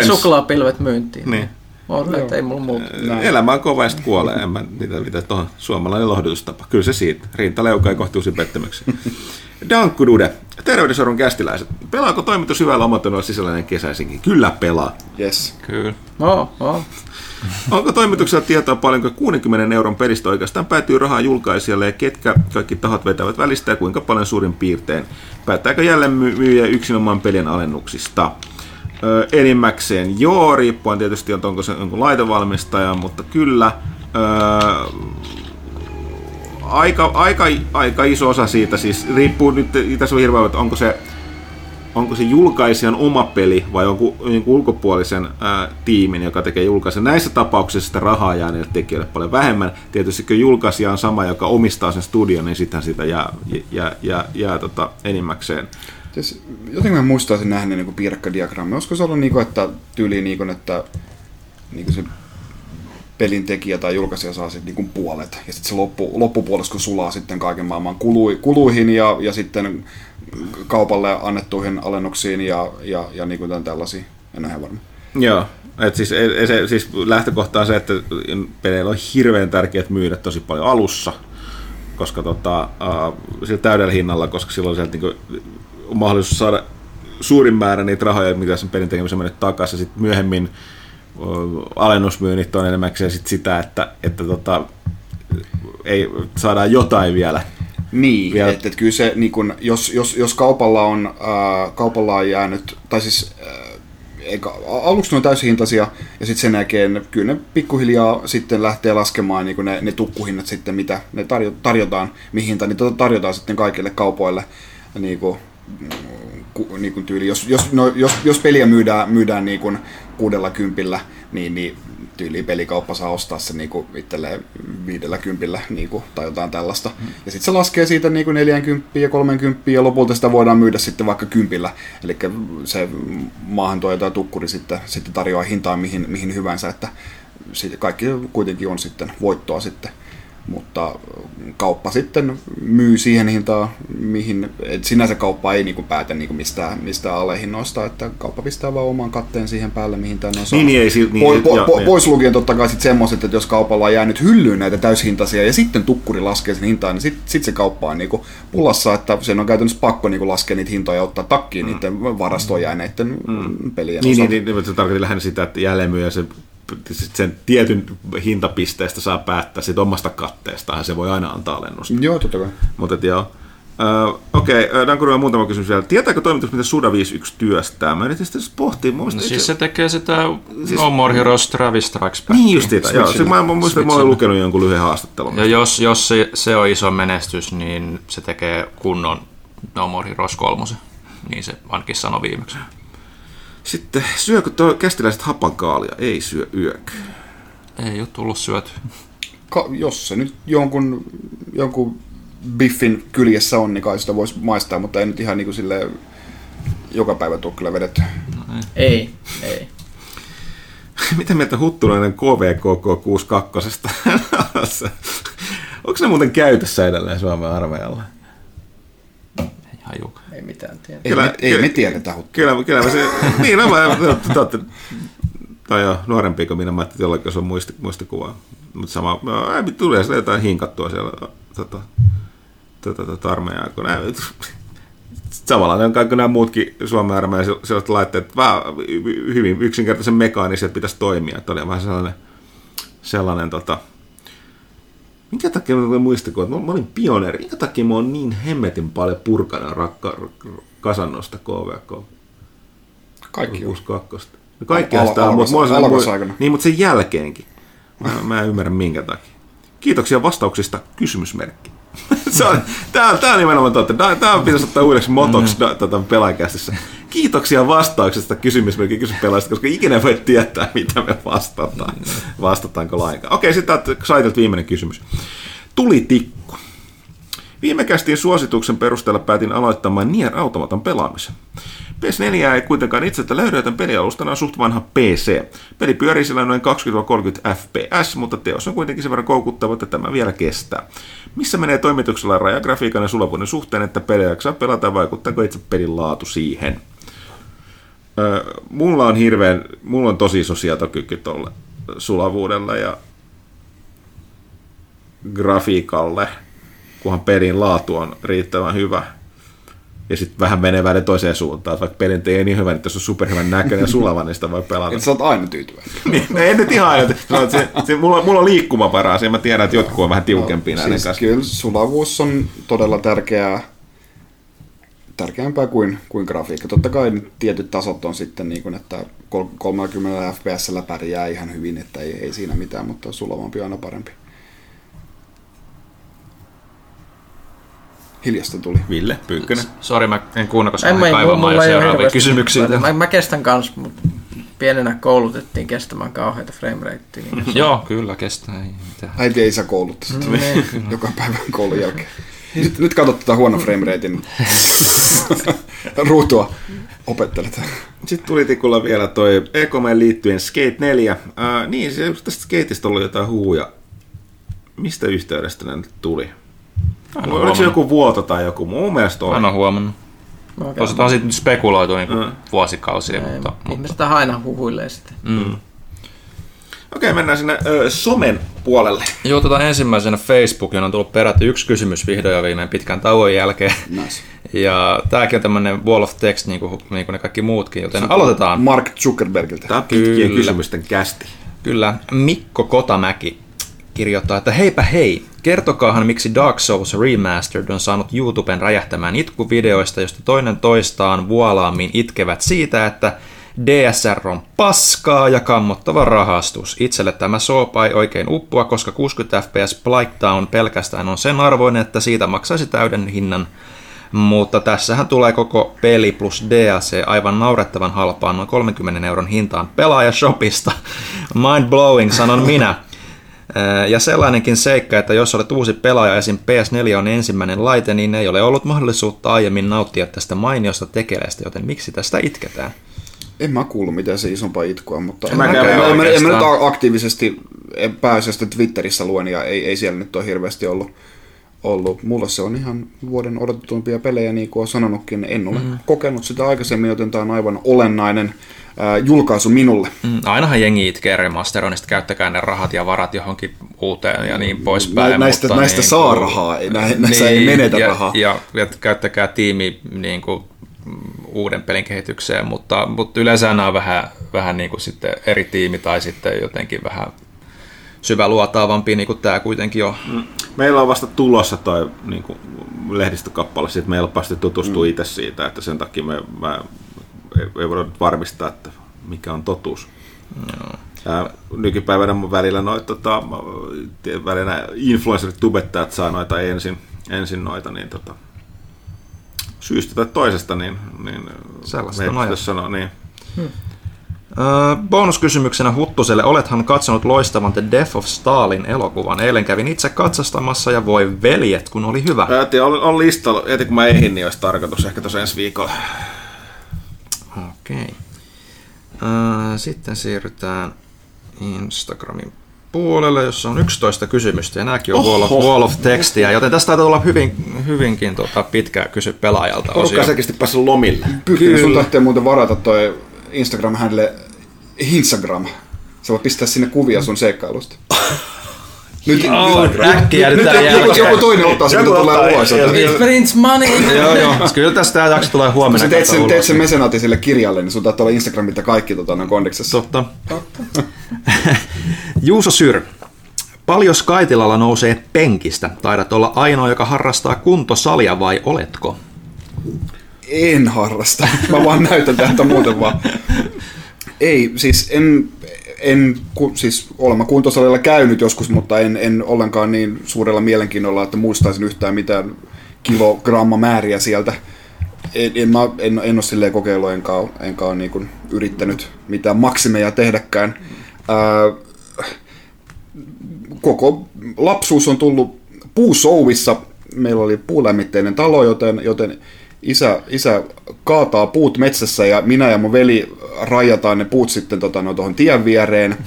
suklaapilvet myyntiin. Niin. On, että ei mulla muuta. Elämä on kova ja kuolee. En mä, mitä, mitä tuohon suomalainen lohdutustapa. Kyllä se siitä. Rinta leukaa kohti uusi pettymyksiä. Dankkudude. Terveydensorun kästiläiset. Pelaako toimitus hyvällä omatunnolla sisällinen kesäisinkin? Kyllä pelaa. Yes. Kyllä. Oh, oh. Onko toimituksella tietoa paljonko 60 euron pelistä oikeastaan päätyy rahaa julkaisijalle ja ketkä kaikki tahot vetävät välistä ja kuinka paljon suurin piirtein? Päättääkö jälleen myyjä yksinomaan pelien alennuksista? Enimmäkseen joo, riippuen tietysti, onko se jonkun laitevalmistaja, mutta kyllä öö, aika, aika, aika iso osa siitä, siis riippuu nyt, tässä on hirveä, että onko se, onko se julkaisijan oma peli vai onko niin ulkopuolisen ää, tiimin, joka tekee julkaisen. Näissä tapauksissa sitä rahaa jää niille tekijöille paljon vähemmän. Tietysti kun julkaisija on sama, joka omistaa sen studion, niin sitten sitä jää, jää, jää, jää tota enimmäkseen. Siis, jotenkin mä muistaisin nähnyt niin piirakkadiagrammi. Olisiko se ollut niin kuin, että tyyli niin kuin, että niin kuin se pelin tekijä tai julkaisija saa sitten niin puolet. Ja sitten se loppu, loppupuolisko sulaa sitten kaiken maailman kului, kuluihin ja, ja sitten kaupalle annettuihin alennuksiin ja, ja, ja niin kuin tällaisiin. En ole ihan varma. Joo, et siis, et, se, siis lähtökohta on se, että peleillä on hirveän tärkeää myydä tosi paljon alussa, koska tota, uh, sillä täydellä hinnalla, koska silloin sieltä niin mahdollisuus saada suurin määrä niitä rahoja, mitä sen pelin tekemiseen mennyt takaisin. Sitten myöhemmin alennusmyynnit on enemmäkseen sit sitä, että, että tota, ei, saadaan jotain vielä. Niin, vielä. että et kyllä se, niin kun, jos, jos, jos kaupalla, on, ää, kaupalla on jäänyt, tai siis ää, eikä, aluksi ne on täyshintaisia, ja sitten sen jälkeen kyllä ne pikkuhiljaa sitten lähtee laskemaan niin ne, ne tukkuhinnat sitten, mitä ne tarjo, tarjotaan, mihin tai niitä tarjotaan sitten kaikille kaupoille niin kuin, ku, niin kuin tyyli, jos, jos, no, jos, jos peliä myydään, myydään niin kuin kuudella kympillä, niin, niin tyyli pelikauppa saa ostaa se niin kuin itselleen viidellä kympillä niin kuin, tai jotain tällaista. Mm. Ja sitten se laskee siitä niin kuin 40 ja 30 ja lopulta sitä voidaan myydä sitten vaikka kympillä. Eli se maahantuoja tai tukkuri sitten, sitten tarjoaa hintaa mihin, mihin hyvänsä, että kaikki kuitenkin on sitten voittoa sitten mutta kauppa sitten myy siihen hintaan, mihin, et sinänsä kauppa ei niinku päätä niinku mistään, mistään alehinnoista, että kauppa pistää vaan oman katteen siihen päälle, mihin tänne on niin, niin, ei, niin, po, po, po, pois lukien totta kai sitten semmoiset, että jos kaupalla on jäänyt hyllyyn näitä täyshintaisia ja sitten tukkuri laskee sen hintaan, niin sitten sit se kauppa on niinku pulassa, että sen on käytännössä pakko niinku laskea niitä hintoja ja ottaa takkiin mm. niiden varastoon jääneiden mm. pelien niin, niin, niin, se tarkoitti lähinnä sitä, että jälleenmyyjä se sen tietyn hintapisteestä saa päättää sit omasta katteestaan, se voi aina antaa alennusta. Joo, totta kai. Mutta joo. Uh, Okei, okay, Dankurilla muutama kysymys vielä. Tietääkö toimitus, mitä Suda 51 työstää? Mä yritin sitten pohtia. No, siis se tekee sitä siis... No More Heroes Travis Strikes Back. Niin just sitä, joo. Se, mä, mä muistan, että mä olen lukenut jonkun lyhyen haastattelun. Ja jos, jos se, se, on iso menestys, niin se tekee kunnon No More Heroes 3. Niin se ainakin sanoi viimeksi. Sitten syökö tuo kästiläiset hapankaalia? Ei syö yök. Ei ole tullut syöty. Ka- jos se nyt jonkun, jonkun biffin kyljessä on, niin kai sitä voisi maistaa, mutta ei nyt ihan niin kuin sille joka päivä tule kyllä vedetty. No ei, ei. ei. Mitä mieltä Huttunainen KVKK 62? Onko se muuten käytössä edelleen Suomen armeijalla? Ei mitään tiedä. Ei, kyllä, me, ei me tiedetä. Kyllä, kyllä se, niin no, mä, te olette, tai jo nuorempi kuin minä, mä ajattelin jollakin, jos on muisti, muistikuva. Mutta sama, ei, tulee siellä jotain hinkattua siellä tota, tota, tota, armeijaa, kun nämä, samanlainen kaikki nämä muutkin Suomen armeijan sellaiset laitteet, vähän hyvin yksinkertaisen mekaaniset pitäisi toimia, että oli vähän sellainen, sellainen tota, Minkä takia mä muistan, että mä olin pioneeri, minkä takia mä oon niin hemmetin paljon purkana rakka, kasannosta KVK? Kaikki on. kakkosta. No kaikki al- sitä on, mutta niin, mutta sen jälkeenkin. Mä, mä en ymmärrä minkä takia. Kiitoksia vastauksista, kysymysmerkki. se on, tää, tää on nimenomaan totta. Tää, tää pitäisi ottaa uudeksi motoksi mm. tota, pelaajakästissä. Kiitoksia vastauksesta kysymysmerkki kysymyspelaajista, koska ikinä voi tietää, mitä me vastataan. Vastataanko lainkaan. Okei, sitten saitet viimeinen kysymys. Tuli tikku. Viime kästin suosituksen perusteella päätin aloittamaan Nier Automaton pelaamisen. PS4 ei kuitenkaan itseltä löydä, joten pelialustana on suht vanha PC. Peli pyörii sillä noin 20-30 fps, mutta teos on kuitenkin sen verran koukuttava, että tämä vielä kestää. Missä menee toimituksella raja grafiikan ja sulavuuden suhteen, että peliä jaksaa pelata ja vaikuttaako itse pelin laatu siihen? Mulla on hirveän, mulla on tosi iso sietokyky tuolle sulavuudelle ja grafiikalle, kunhan pelin laatu on riittävän hyvä ja sitten vähän menee vähän toiseen suuntaan. Vaikka pelin ei niin hyvä, että jos on superhyvän näköinen ja sulava, niin sitä voi pelata. Että sä oot aina tyytyväinen. niin, no en nyt ihan aina. Se, se, mulla, mulla on liikkumavaraa, ja mä tiedän, että jotkut on vähän tiukempia no, näiden siis kanssa. Kyllä sulavuus on todella tärkeää, tärkeämpää kuin, kuin grafiikka. Totta kai tietyt tasot on sitten, niin kuin, että 30 fps pärjää ihan hyvin, että ei, ei siinä mitään, mutta sulavampi on aina parempi. Hiljasta tuli. Ville Pyykkönen. Sori, mä en kuunnella, koska en, mä kaivamaan jo seuraavia kysymyksiä. Mä, mä, kestän kans, mutta pienenä koulutettiin kestämään kauheita frame Niin Joo, kyllä kestää. Ei mitään. Äiti ei saa kouluttaa sitä mm, joka päivän koulun jälkeen. Nyt, nyt katsot tätä huono frameratein ruutua opettelet. Sitten tuli tikulla vielä toi Ecomeen liittyen Skate 4. Uh, niin, se, tästä Skateista oli jotain huuja. Mistä yhteydestä ne nyt tuli? Oliko huomannut. se joku vuoto tai joku? Mun mielestä on. Mä en huomannut. Tuossa on sitten spekuloitu niin mm. vuosikausia. Ei, mutta, ihmiset mutta... aina huhuilee sitten. Mm. Okei, mennään sinne ö, somen puolelle. Joo, tota ensimmäisenä Facebookin on tullut perätty yksi kysymys vihdoin ja viimein pitkän tauon jälkeen. Nice. Ja tämäkin on tämmöinen wall of text, niin kuin, niin kuin ne kaikki muutkin, joten Super aloitetaan. Mark Zuckerbergiltä. Tämä on pitkien kysymysten kästi. Kyllä. Mikko Kotamäki kirjoittaa, että heipä hei, kertokaahan miksi Dark Souls Remastered on saanut YouTuben räjähtämään itkuvideoista, josta toinen toistaan vuolaammin itkevät siitä, että DSR on paskaa ja kammottava rahastus. Itselle tämä soopa ei oikein uppua, koska 60 fps Blighttown pelkästään on sen arvoinen, että siitä maksaisi täyden hinnan Mutta tässähän tulee koko peli plus DLC aivan naurettavan halpaan noin 30 euron hintaan pelaajashopista. Mind blowing, sanon minä. Ää, Ja sellainenkin seikka, että jos olet uusi pelaaja, esim. PS4 on ensimmäinen laite, niin ei ole ollut mahdollisuutta aiemmin nauttia tästä mainiosta tekeleestä, joten miksi tästä itketään? En mä kuullut mitään se isompaa itkua, mutta en, mä käyn en, mä, en, mä nyt aktiivisesti en pääasiassa Twitterissä luen ja ei, ei siellä nyt ole hirveästi ollut, ollut. Mulla se on ihan vuoden odotetuimpia pelejä, niin kuin olen sanonutkin. En ole mm. kokenut sitä aikaisemmin, joten tämä on aivan olennainen ää, julkaisu minulle. Mm, ainahan jengi itkee remasteroinnista, käyttäkää ne rahat ja varat johonkin uuteen ja niin poispäin. Nä- näistä- mutta näistä niin saa kuin- rahaa, näissä ei menetä ja, rahaa. Ja, ja käyttäkää tiimi niin kuin, uuden pelin kehitykseen, mutta, mutta yleensä nämä on vähän, vähän niin kuin sitten eri tiimi tai sitten jotenkin vähän syväluotaavampi, niin kuin tämä kuitenkin on. Meillä on vasta tulossa toi niin kuin, lehdistökappale, siitä meillä on päästy tutustua mm. itse siitä, että sen takia me, mä, ei, ei voida nyt varmistaa, että mikä on totuus. Ja nykypäivänä mun välillä noita, tota, välillä influencerit, tubettajat saa noita ensin, ensin noita, niin tota, syystä tai toisesta, niin, niin Sellaista me sanoa, niin. Öö, bonuskysymyksenä Huttuselle, olethan katsonut loistavan The Death of Stalin elokuvan. Eilen kävin itse katsastamassa ja voi veljet, kun oli hyvä. Ää, on, on listalla, heti kun mä ehdin, niin olisi tarkoitus ehkä tuossa ensi viikolla. Okei. Öö, sitten siirrytään Instagramin puolelle, jossa on 11 kysymystä, ja nämäkin on wall of, Oho. wall of textia, joten tästä taitaa olla hyvin, hyvinkin tota, pitkä kysy pelaajalta Porukka selkeästi päässyt lomille. Pyykkönen, sun tarvitsee muuten varata toi instagram hänelle Instagram. Sä voit pistää sinne kuvia sun seikkailusta. Nyt, Oh, äkkiä nyt nyt tää joku, toinen ottaa sen, kun tulee ulos. It's Prince Money! Joo, joo. Kyllä tästä tämä jakso tulee huomenna. sä teet sen, teet sen mesenaatin sille kirjalle, niin sun täytyy olla Instagramit ja kaikki tota, kondiksessa. Totta. Juuso Syr. Paljon Skaitilalla nousee penkistä. Taidat olla ainoa, joka harrastaa kuntosalia vai oletko? En harrasta. Mä vaan näytän tästä muuten vaan. Ei, siis en, en ku, siis olen mä kuntosalilla käynyt joskus, mutta en, en ollenkaan niin suurella mielenkiinnolla, että muistaisin yhtään mitään kilogramma määriä sieltä. En, en, mä, en, en ole silleen kokeillut, enkä, enkä ole niin yrittänyt mitään maksimeja tehdäkään. Ää, koko lapsuus on tullut puusouvissa. Meillä oli puulämmitteinen talo, joten, joten isä, isä kaataa puut metsässä ja minä ja mun veli rajataan ne puut sitten tota, no, tuohon tien viereen.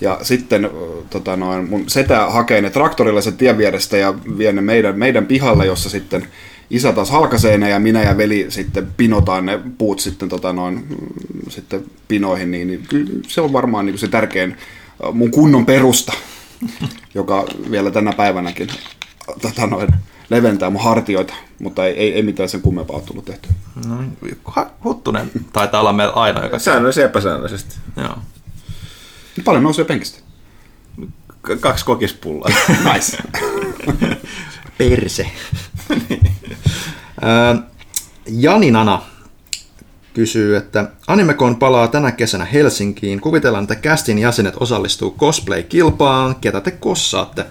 Ja sitten tota, noin, mun setä hakee ne traktorilla sen tien vierestä ja vie ne meidän, meidän pihalle, jossa sitten isä taas halkaisee ne ja minä ja veli sitten pinotaan ne puut sitten, tota, noin, sitten pinoihin. Niin, niin se on varmaan niin se tärkein mun kunnon perusta, joka vielä tänä päivänäkin tota, noin, leventää mun hartioita, mutta ei, ei, ei mitään sen kummempaa ole tullut tehtyä. No, Huttunen taitaa olla meillä ainoa, joka... Säännöllisesti epäsäännöllisesti. Joo. Paljon nousee penkistä. K- kaksi kokispullaa. Nice. Perse. Janinana kysyy, että Animecon palaa tänä kesänä Helsinkiin. Kuvitellaan, että castin jäsenet osallistuu cosplay-kilpaan. Ketä te kossaatte?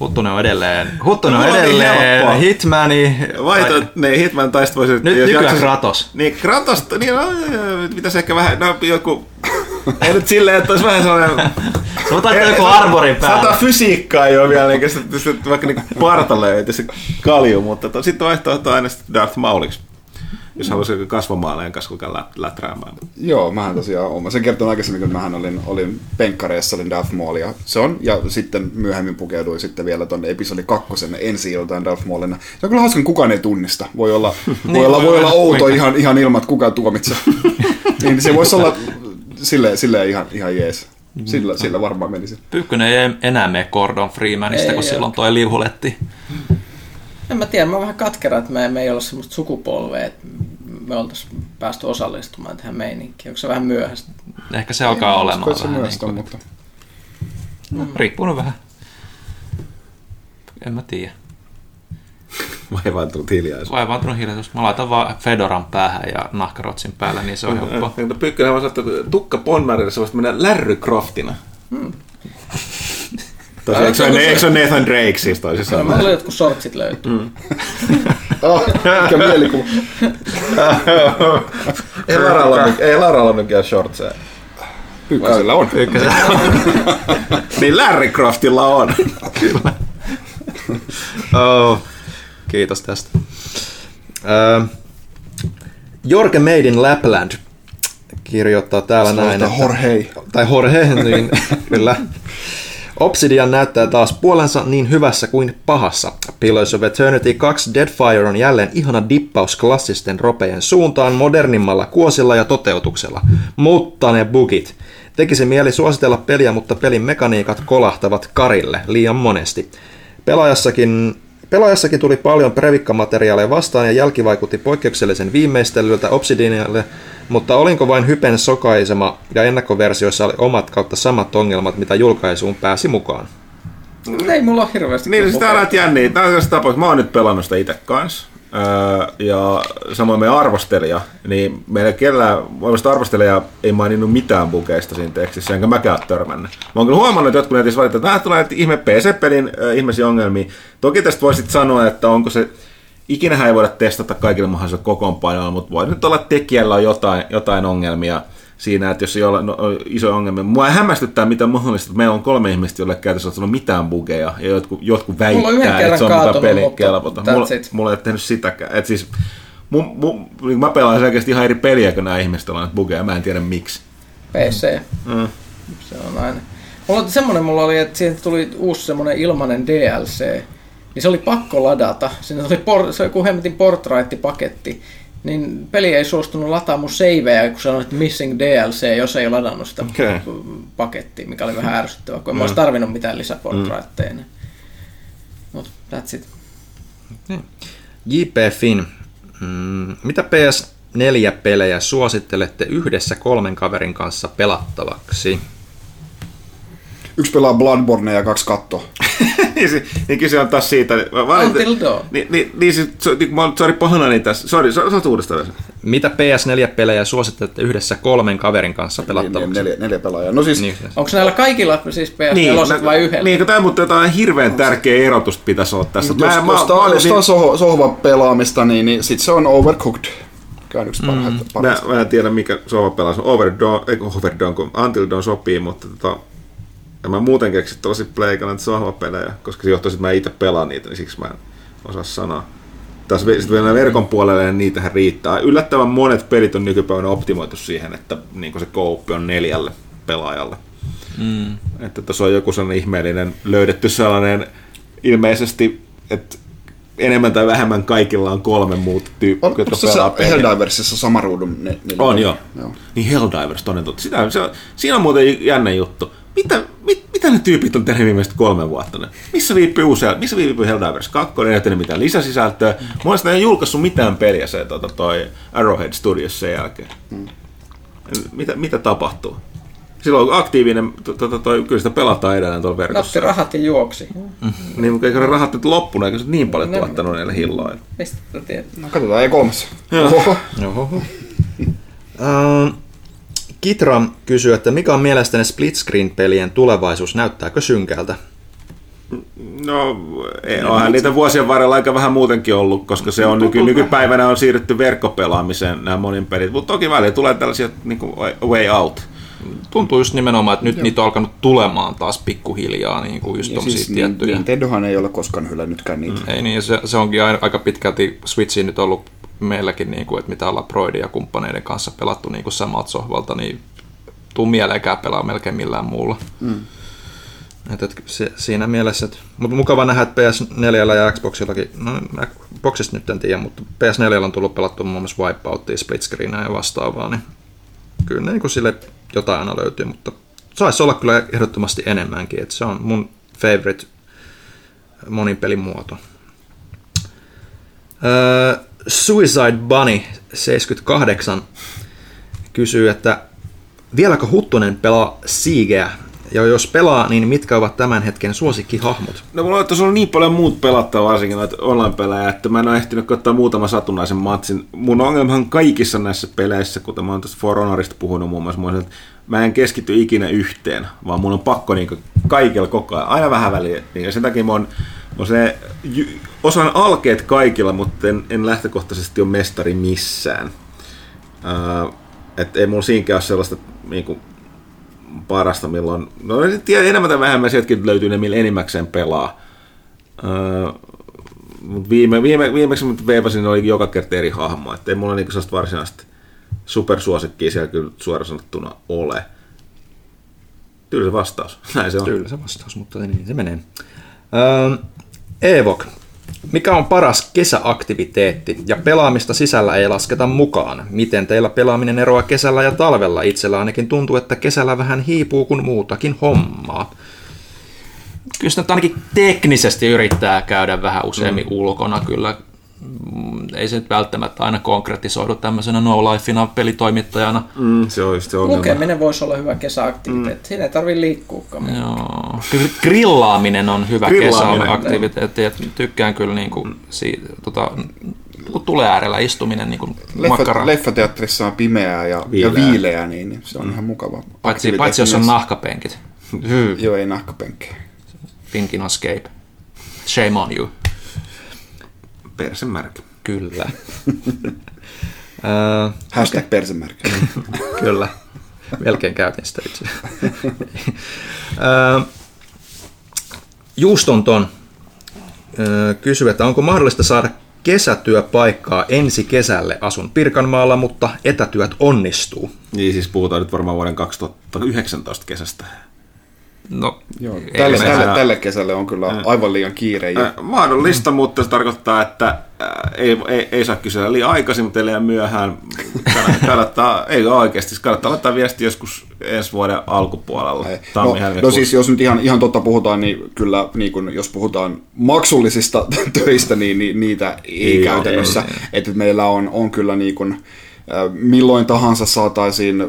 Huttunen on edelleen, Huttunen on on niin edelleen helppoa. Hitmani. Vaihto, ne Hitman taista voisi... Nyt jos nykyään jaksais- Kratos. Niin, Kratos, niin no, pitäisi ehkä vähän, no joku... Ei nyt silleen, että olisi vähän sellainen... Sä voit laittaa joku armorin päälle. Sata fysiikkaa jo vielä, niin sitten, sitten vaikka niin parta löytyy se kalju, mutta sitten vaihtoehto aina sitten Darth Mauliksi. Jos haluaisi kasvamaaleen kanssa kukaan lät, läträämään. Joo, mähän tosiaan olen. Mä sen kerton aikaisemmin, kun mähän olin, olin penkkareissa, olin Darth Maul ja se on. Ja sitten myöhemmin pukeuduin sitten vielä tonne episodi kakkosen ensi iltaan Darth Maulina. Se on kyllä hauska, kun kukaan ei tunnista. Voi olla, voi olla, voi olla outo ihan, ihan ilman, että kukaan tuomitsee. niin se voisi olla silleen, silleen ihan, ihan jees. Sillä, sillä varmaan menisi. Pyykkönen ei enää mene Gordon Freemanista, Ei, kun ei. silloin toi liuhuletti. En mä tiedä, mä oon vähän katkera, että me, me ei olla semmoista sukupolvea, että me oltaisiin päästy osallistumaan tähän meininkiin. Onko se vähän myöhäistä? Ehkä se alkaa olemaan Se vähän niin myöstä, kuin, mutta riippuu nyt vähän. En mä tiedä. Vaivaantunut hiljaisuus. Vaivaantunut hiljaisuus. Mä laitan vaan Fedoran päähän ja nahkarotsin päällä, niin se on helppoa. Pyykkönen voisi ottaa tukka Ponmarille, se voisi mennä Larry Croftina. Tosi, eikö, se eikö se ole Nathan Drake siis toisin Mulla sanoen? oli jotkut sortsit löytyy. Mm. Ah, mikä mielikuva. Ei Laralla, ole- ei Laralla mikään shortseja. Pyykkösellä on. Ykkösen. Niin Larry Croftilla on. oh, kiitos tästä. Öö, Jorge Made in Lapland kirjoittaa täällä näin. Sanotaan Jorge. Tai Jorge, niin kyllä. Obsidian näyttää taas puolensa niin hyvässä kuin pahassa. Pillars of Eternity 2 Deadfire on jälleen ihana dippaus klassisten ropejen suuntaan modernimmalla kuosilla ja toteutuksella. Mutta ne bugit. Tekisi mieli suositella peliä, mutta pelin mekaniikat kolahtavat karille liian monesti. Pelaajassakin, pelaajassakin tuli paljon previkkamateriaaleja vastaan ja jälki vaikutti poikkeuksellisen viimeistellyltä Obsidianille, mutta olinko vain hypen sokaisema ja ennakkoversioissa oli omat kautta samat ongelmat, mitä julkaisuun pääsi mukaan? Ei mulla ole hirveästi. Niin, siis kokemusta. tää on näitä jänniä. Tää on tapaus. Mä oon nyt pelannut sitä itse kanssa. Öö, ja samoin meidän arvostelija, niin meillä kellään, voimasta arvostelija ei maininnut mitään bukeista siinä tekstissä, enkä mäkään ole törmännyt. Mä oon kyllä huomannut, että jotkut netissä valittaa, että tulee ihme PC-pelin äh, ihmeisiä ongelmia. Toki tästä voisit sanoa, että onko se, ikinähän ei voida testata kaikille mahdollisilla kokoonpanoilla, mutta voi nyt olla tekijällä on jotain, jotain ongelmia siinä, että jos ei ole no, iso ongelmia. Mua hämmästyttää, mitä mahdollista, että meillä on kolme ihmistä, joille käytössä on mitään bugeja, ja jotkut, jotkut väittää, että se on kaatunut, pelin mutta kelpota. Mulla, mulla ei ole tehnyt sitäkään. Et siis, mun, mun, niin mä pelaan selkeästi ihan eri peliä, kun nämä ihmiset on bugeja, mä en tiedä miksi. PC. Mm. Se on aina. Mulla semmonen mulla oli, että siihen tuli uusi semmonen ilmanen DLC. Niin se oli pakko ladata. Siinä oli, por, se oli kuin hemmetin Portrait-paketti. Niin peli ei suostunut lataamaan mun saveja, kun sanoit missing DLC, jos ei ladannut sitä Okei. pakettia, mikä oli vähän ärsyttävää, kun en mä olisi tarvinnut mitään lisäportraitteja. Mm. Mutta that's it. JP Fin, mm, mitä PS4-pelejä suosittelette yhdessä kolmen kaverin kanssa pelattavaksi? Yksi pelaa Bloodborne ja kaksi katto. niin, se- niin kyse on taas siitä. Mä, mä, Until Dawn. Niin, niin, niin siis, so, niin, mä oon, sorry, pahoillani tässä. Sori, sä oot uudestaan. Mitä PS4-pelejä suosittelette yhdessä kolmen kaverin kanssa Niin, pelattavaksi? neljä, neljä pelaajaa. No siis, Niin, Onko näillä kaikilla siis PS4 Niin, vai yhdellä? Niin, kun tää mutta jotain hirveän tärkeä erotusta pitäisi olla tässä. jos, jos, tää, jos tää on soho, sohva pelaamista, niin, niin sit se on Overcooked. On yksi parhaita. Mä, parhaista. mä en tiedä mikä sova pelasi. Overdawn, ei Overdawn, kun Until Dawn sopii, mutta tota, en mä muuten keksi tosi pleikana näitä sohvapelejä, koska se johtuu, että mä itse pelaan niitä, niin siksi mä en osaa sanoa. Taas sitten vielä verkon puolelle, niin niitähän riittää. Yllättävän monet pelit on nykypäivänä optimoitu siihen, että niin se kouppi on neljälle pelaajalle. Mm. Että tuossa on joku sellainen ihmeellinen, löydetty sellainen ilmeisesti, että enemmän tai vähemmän kaikilla on kolme muuta tyyppiä, On jotka se pelaa peliä. Helldiversissa sama ruudun ne, ne, On joo. joo. Niin Helldivers, toden totta. Sitä, se on, siinä on muuten jännä juttu. Mitä, mit, mitä ne tyypit on tehnyt viimeiset kolme vuotta? Ne? Missä viipyy usea, missä viipyy Helldivers 2? Ei tehnyt mitään lisäsisältöä. Mm. Mun mielestä ne ei julkaissut mitään peliä se tota, toi Arrowhead Studios sen jälkeen. Mm. Mitä, mitä tapahtuu? Silloin on aktiivinen, to, to, to, toi, kyllä sitä pelataan edelleen tuolla Nappi verkossa. rahat ja juoksi. Niin, mutta eikö ne rahat nyt loppunut, eikö se niin paljon Ne- tuottanut niille hilloille? Mistä tiedät? No katsotaan E3. Joo. Oho. Oho. Uh, Kitra kysyy, että mikä on mielestäni split screen-pelien tulevaisuus? Näyttääkö synkältä? No, ei, onhan niitä vuosien varrella aika vähän muutenkin ollut, koska se on nyky, nykypäivänä on siirrytty verkkopelaamiseen nämä monin pelit. Mutta toki välillä tulee tällaisia niin kuin way out. Tuntuu just nimenomaan, että nyt niitä on alkanut tulemaan taas pikkuhiljaa, niin kuin just Ja siis tiettyjä. Nintendohan ei ole koskaan hylännytkään niitä. Ei niin, se, se onkin aina- aika pitkälti Switchiin nyt ollut meilläkin, niin kuin, että mitä ollaan Broidin ja kumppaneiden kanssa pelattu niin kuin samalta sohvalta, niin tuu mieleenkään pelaa melkein millään muulla. Mm. Et, et, se, siinä mielessä, mutta mukava nähdä, että PS4 ja Xboxillakin, no Xboxista nyt en tiedä, mutta PS4 on tullut pelattu muun muassa Wipeoutia, split screenia ja vastaavaa, niin kyllä niin kuin sille jotain aina löytyy, mutta saisi olla kyllä ehdottomasti enemmänkin, että se on mun favorite monin pelin muoto. Öö, Suicide Bunny 78 kysyy, että vieläkö Huttunen pelaa Siegeä? Ja jos pelaa, niin mitkä ovat tämän hetken suosikkihahmot? No mulla on tuossa ollut niin paljon muut pelattavaa, varsinkin noita online-pelejä, että mä en ole ehtinyt ottaa muutama satunnaisen matsin. Mun ongelmahan kaikissa näissä peleissä, kuten mä oon tuosta For Honorista puhunut muun muassa, että mä en keskity ikinä yhteen, vaan mun on pakko niin kaikilla koko ajan, aina vähän väliä. Ja sen takia mä oon on se, jy- osaan alkeet kaikilla, mutta en, en lähtökohtaisesti ole mestari missään. Uh, että ei mulla siinäkään ole sellaista niinku, parasta, milloin... No en tiedä, enemmän tai vähemmän sieltäkin löytyy ne, millä enimmäkseen pelaa. Uh, mut viime, viime, viimeksi mut veivasin oli joka kerta eri hahmo, että ei mulla niinku sellaista varsinaista supersuosikkia siellä kyllä suoraan sanottuna ole. Tylsä vastaus. Näin se on. Se vastaus, mutta niin se menee. Öö, Evok, mikä on paras kesäaktiviteetti ja pelaamista sisällä ei lasketa mukaan? Miten teillä pelaaminen eroaa kesällä ja talvella? Itsellä ainakin tuntuu, että kesällä vähän hiipuu kuin muutakin hommaa. Kyllä sitä ainakin teknisesti yrittää käydä vähän useammin mm. ulkona kyllä. Mm, Ei se nyt välttämättä aina konkretisoidu tämmöisenä no lifeina pelitoimittajana. Mm, se on just se ongelma. Lukeminen voisi olla hyvä kesäaktiviteetti. Mm. Siinä ei tarvitse liikkuukaan. Joo. Kyllä grillaaminen on hyvä kesäaktiviteetti. et Tykkään kyllä niin kuin siitä, tota, kun tulee äärellä istuminen niin kuin Leffa, leffateatterissa on pimeää ja Viileää. ja viileää niin, se on ihan mukava. Paitsi, paitsi jos on nahkapenkit. Joo, ei nahkapenkkejä. Thinking escape. Shame on you. Persemärkä. Kyllä. Hashtag persemerkki. Kyllä. Melkein käytin sitä itse. Ö, Juustonton kysyy, että onko mahdollista saada kesätyöpaikkaa ensi kesälle. Asun Pirkanmaalla, mutta etätyöt onnistuu. Niin siis puhutaan nyt varmaan vuoden 2019 kesästä. No, Joo, ei tälle, tälle, saa- tälle kesälle on kyllä aivan liian kiire. Ja, Äh, mahdollista, mutta se tarkoittaa, että äh, ei, ei, ei saa kysyä liian aikaisin, mutta liian myöhään. Kannattaa, kannattaa, ei oikeasti, kannattaa laittaa viesti joskus ensi vuoden alkupuolella. no, no siis jos nyt ihan, ihan totta puhutaan, niin kyllä niin kun, jos puhutaan maksullisista töistä, niin, niin niitä ei, Ei ei käytännössä. ei, Että meillä on, on kyllä niin kun, äh, milloin tahansa saataisiin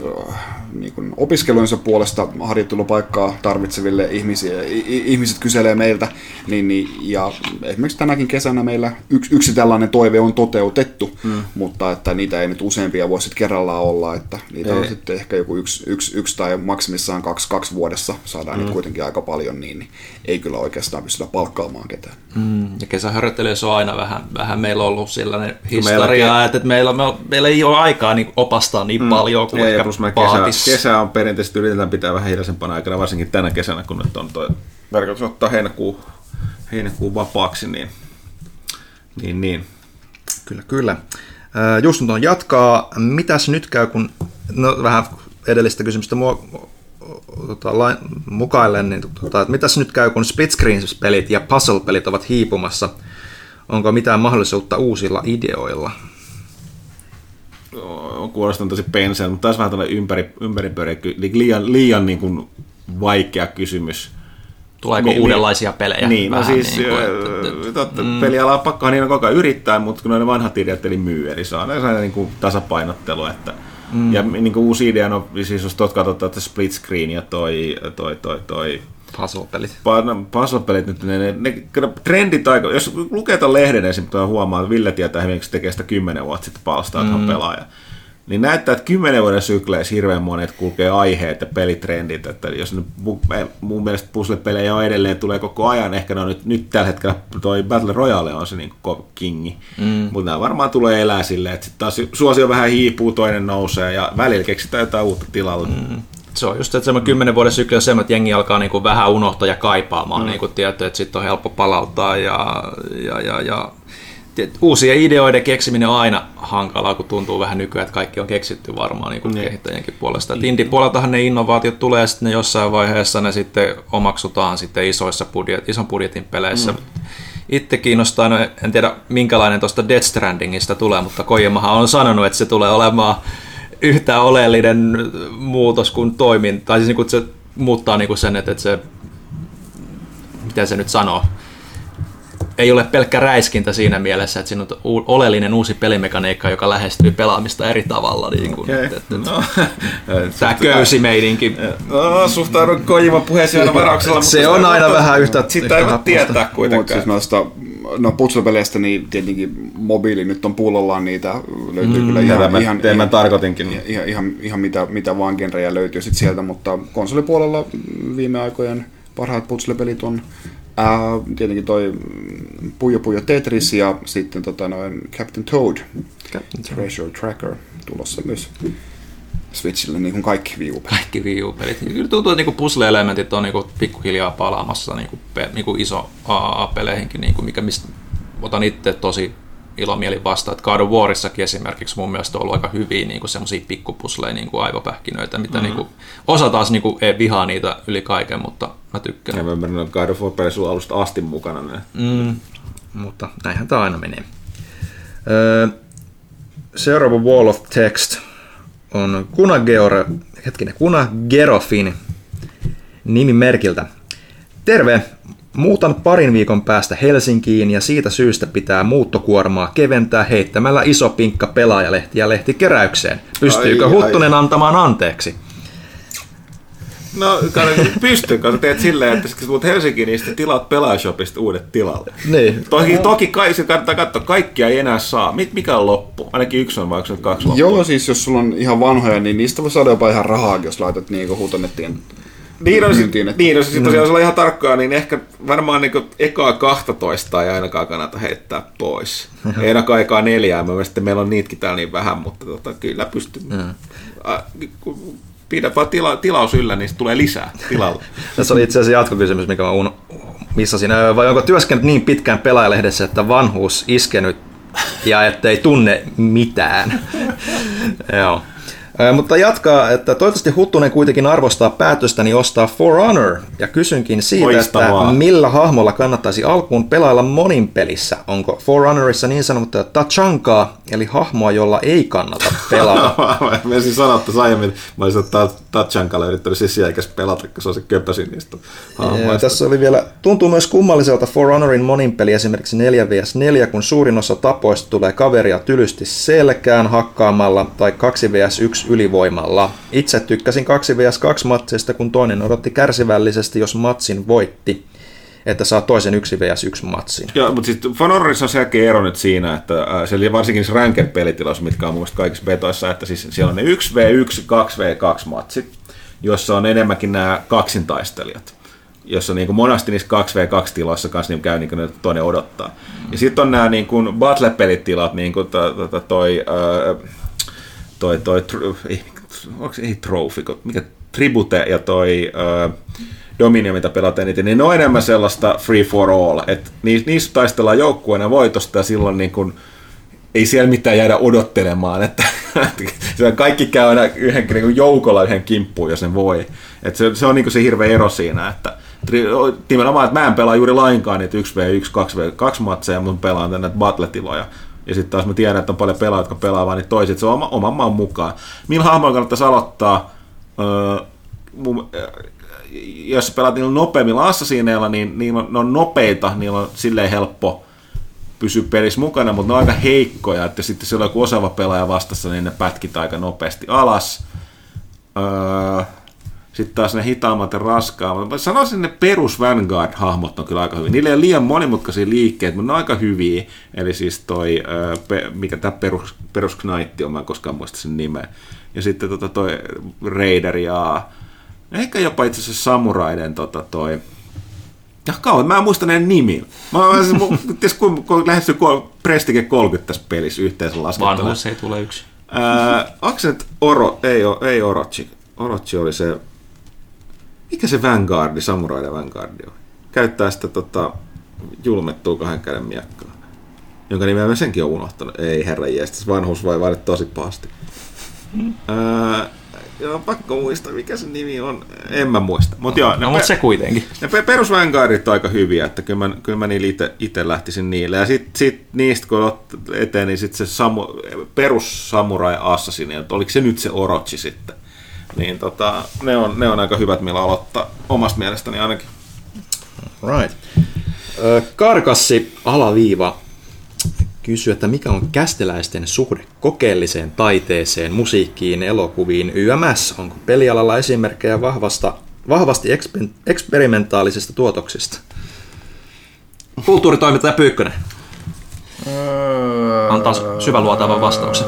niin kun opiskelujensa puolesta harjoittelupaikkaa tarvitseville ihmisiä, ihmiset kyselee meiltä, niin, niin, ja esimerkiksi tänäkin kesänä meillä yksi, yksi tällainen toive on toteutettu, mm. mutta että niitä ei nyt useampia voi sitten kerrallaan olla, että niitä on Ei. sitten ehkä joku yksi, yksi, yksi tai maksimissaan kaksi, kaksi vuodessa saadaan mm. nyt kuitenkin aika paljon, niin, niin ei kyllä oikeastaan pystytä palkkaamaan ketään. Mm, ja kesäharjoittelijoissa on aina vähän, vähän meillä on ollut sellainen historia, että, että meillä, meillä, meillä ei ole aikaa niin opastaa niin mm. paljon kuin ja ehkä plus me kesä, kesä on perinteisesti yritetään pitää vähän hiljaisempana aikana, varsinkin tänä kesänä, kun nyt on toi tarkoitus ottaa heinäkuu, heinäkuu vapaaksi, niin, niin, niin. Kyllä, kyllä. Ää, Justunton jatkaa. Mitäs nyt käy, kun... No vähän edellistä kysymystä mua, tota, lain, mukaillen, niin tota, että mitäs nyt käy, kun split screen-pelit ja puzzle-pelit ovat hiipumassa? Onko mitään mahdollisuutta uusilla ideoilla? On kuulostanut tosi penseen, mutta taas vähän tällainen ympäri, ympäripyöreä, liian, liian niin kuin vaikea kysymys. Tuleeko Niin, uudenlaisia pelejä? Niin, no siis niin kuin, että- totta, mm. peliala on pakkohan niin koko ajan yrittää, mutta kun ne vanhat ideat eli myy, eli se on sellainen niin kuin tasapainottelu, että mm. ja niin kuin uusi idea on, siis jos tuot katsotaan, että split screen ja toi, toi, toi, toi Puzzle-pelit. Pa- no, puzzle-pelit nyt, ne, ne, ne trendit aika, jos lukee ton lehden esimerkiksi, huomaa, että Ville tietää hyvin, kun se tekee sitä kymmenen vuotta sitten palstaa, että mm. on pelaaja. Niin näyttää, että kymmenen vuoden sykleissä hirveän monet kulkee aiheet ja pelitrendit, että jos ne, eh, mun mielestä puzzle-pelejä on edelleen, tulee koko ajan, ehkä no nyt, nyt tällä hetkellä toi Battle Royale on se niin kuin kingi, mm. mutta nämä varmaan tulee elää silleen, että sitten taas suosio vähän hiipuu, toinen nousee ja välillä keksitään jotain uutta tilalle. Mm. Se on just, että semmoinen kymmenen vuoden sykli on semmoinen, että jengi alkaa niinku vähän unohtaa ja kaipaamaan mm. niinku tietty, että sitten on helppo palauttaa ja, ja, ja, ja uusien ideoiden keksiminen on aina hankalaa, kun tuntuu vähän nykyään, että kaikki on keksitty varmaan niin Niin. kehittäjienkin puolesta. Et indie-puoleltahan ne innovaatiot tulee ja sitten ne jossain vaiheessa ne sitten omaksutaan sitten isoissa budjet, ison budjetin peleissä. Mm. Itse kiinnostaa, no en tiedä minkälainen tuosta Death Strandingista tulee, mutta Kojamahan on sanonut, että se tulee olemaan yhtä oleellinen muutos kuin toimin, tai siis niin kuin se muuttaa niin kuin sen, että, että se, miten se nyt sanoo, ei ole pelkkä räiskintä siinä mielessä, että siinä on oleellinen uusi pelimekaniikka, joka lähestyy pelaamista eri tavalla. Niin kuin, Okei. että, että, No, Tämä köysimeidinki. No, suhtaudun Kojiman puheeseen aina varauksella. Se mutta on aina voi- vähän yhtä- Sitä ei voi tietää Mutta kuitenkaan. siis noista no puzzle-peleistä, niin tietenkin mobiili nyt on pullollaan niitä, löytyy mm, kyllä ihan, Tätä mä- ihan, tätä mä ihan, tarkoitinkin. ihan, ihan, ihan mitä, mitä vaan genrejä löytyy sit sieltä, mutta konsolipuolella viime aikojen parhaat puzzle-pelit on Ää, tietenkin toi Puyo Puyo Tetris ja sitten tota noin Captain Toad Treasure Tracker tulossa myös Switchille niin kuin kaikki viupelit. Kaikki Wii U-pelit. Ja Kyllä tuntuu, että niinku puzzle-elementit on niinku pikkuhiljaa palaamassa niinku, pe, niinku iso AAA-peleihinkin, niinku, mikä mistä otan itse tosi ilomielin vastaan. Että God of Warissakin esimerkiksi mun mielestä on ollut aika hyviä niinku semmoisia pikkupusleja, niinku aivopähkinöitä, mitä mm-hmm. niinku, osa taas niinku, ei vihaa niitä yli kaiken, mutta mä tykkään. Ja mä ymmärrän, että God of War sulla alusta asti mukana. Niin. Mm, mutta näinhän tämä aina menee. Öö, seuraava Wall of Text on Kuna, Geore, hetkinen, Kuna Gerofin nimimerkiltä. Terve! Muutan parin viikon päästä Helsinkiin ja siitä syystä pitää muuttokuormaa keventää heittämällä iso pinkka pelaajalehti ja lehtikeräykseen. Pystyykö Ai, Huttunen antamaan anteeksi? No, pystyn, kun sä teet silleen, että kun tulet Helsinkiin, niin sitten tilaat Pelaajashopista uudet tilalle. Niin. Toki, toki kai, se kannattaa katsoa, kaikkia ei enää saa. Mikä on loppu? Ainakin yksi on, vai onko se nyt kaksi loppu? Joo, siis jos sulla on ihan vanhoja, niin niistä voi saada jopa ihan rahaa, jos laitat niinku hutonettiin. Niin on, myyntiin, että- niin on siis tosiaan, jos ollaan ihan tarkkaa, niin ehkä varmaan niin ekaa 12 ei ainakaan kannata heittää pois. ei ainakaan ekaa neljää, mä sitten meillä on niitäkin täällä niin vähän, mutta tota, kyllä pystyy. Ä, kun Pidä vaan tila, tilaus yllä, niin tulee lisää tilalle. Tässä oli itse asiassa jatkokysymys, mikä mä un... missasin. Vai onko työskennellyt niin pitkään pelaajalehdessä, että vanhuus iskenyt ja ettei tunne mitään? Joo. Mutta jatkaa, että toivottavasti Huttunen kuitenkin arvostaa päätöstäni ostaa For Honor, ja kysynkin siitä, Loistavaa. että millä hahmolla kannattaisi alkuun pelailla monin pelissä. Onko For Honorissa niin sanottua tachankaa, eli hahmoa, jolla ei kannata pelata? mä ensin sanoa, että aiemmin, mä olisin ottaa Tatchankalla yrittänyt sisiäikäs pelata, kun se on se köpösin niistä hahmoista. tässä oli vielä, tuntuu myös kummalliselta For Honorin moninpeli esimerkiksi 4 vs 4, kun suurin osa tapoista tulee kaveria tylysti selkään hakkaamalla tai 2 vs 1 ylivoimalla. Itse tykkäsin 2 vs 2 matseista, kun toinen odotti kärsivällisesti, jos matsin voitti, että saa toisen 1 vs 1 matsin. Joo, mutta siis Fonorissa on selkeä ero nyt siinä, että äh, se oli varsinkin niissä ranked-pelitiloissa, mitkä on mun mielestä kaikissa betoissa, että siis siellä on ne 1v1, 2v2 matsit, jossa on enemmänkin nämä kaksintaistelijat jossa niin kuin monasti niissä 2v2-tiloissa kanssa niin käy niin kuin toinen odottaa. Ja sitten on nämä niin kuin battle-pelitilat, niin kuin to, to, to, toi, äh, toi, toi, ei, onko ei kun- mikä Tribute ja toi Dominion, mitä pelataan eniten, niin ne on enemmän sellaista free for all, että ni- niissä taistellaan joukkueena voitosta ja silloin niin kuin, ei siellä mitään jäädä odottelemaan, että siellä kaikki käy aina yhden niin joukolla yhden kimppuun, jos ne voi. Et se, se on niin se hirveä ero siinä, että nimenomaan, että mä en pelaa juuri lainkaan niitä 1v1, 2v2 matseja, mutta pelaan tänne battle-tiloja. Ja sitten taas mä tiedän, että on paljon pelaajia, jotka pelaa vaan niitä toiset, se on oma, oman maan mukaan. Millä hahmoilla kannattaisi aloittaa? Öö, mun, jos sä pelaat niillä nopeammilla assasiineilla, niin niillä on, ne on nopeita, niillä on silleen helppo pysyä pelissä mukana, mutta ne on aika heikkoja, että sitten siellä on joku osaava pelaaja vastassa, niin ne pätkitään aika nopeasti alas. Öö, sitten taas ne hitaammat ja raskaammat. Mä sanoisin, että ne perus Vanguard-hahmot on kyllä aika hyviä. Niillä ei ole liian monimutkaisia liikkeitä, mutta ne on aika hyviä. Eli siis toi, mikä tämä perus, perus Knight on, mä en koskaan muista sen nimeä. Ja sitten tota toi Raider ja ehkä jopa itse asiassa Samuraiden tota toi, ja kauan, mä en muista näiden nimiä. Mä, mä, siis, ties, kun, kun lähestyy Prestige 30 tässä pelissä yhteensä laskettuna. Vanhuus ei tule yksi. Ää, nyt Oro, ei, ei Orochi. Orochi oli se, mikä se Vanguardi, Samuraiden Vanguardi on? Käyttää sitä tota, julmettua kahden käden miekkaa. Jonka nimeä mä senkin on unohtanut. Ei herra jestas, vanhuus voi vaadit tosi pahasti. Ää, joo, pakko muistaa, mikä se nimi on. En mä muista. Mut joo, ne No, pe- mutta se kuitenkin. ne pe- perus Vanguardit on aika hyviä, että kyllä mä, kyllä mä niillä ite, ite lähtisin niille. Ja sitten sit niistä kun eteen, niin sitten se samu, perus Samurai Assassin, että oliko se nyt se Orochi sitten. Niin tota, ne, on, ne on aika hyvät, millä aloittaa omasta mielestäni ainakin. Right. Karkassi alaviiva kysyy, että mikä on kästeläisten suhde kokeelliseen taiteeseen, musiikkiin, elokuviin, YMS? Onko pelialalla esimerkkejä vahvasta, vahvasti eksper- eksperimentaalisesta tuotoksista? Kulttuuritoimittaja Pyykkönen. Antaa syväluotaavan vastauksen.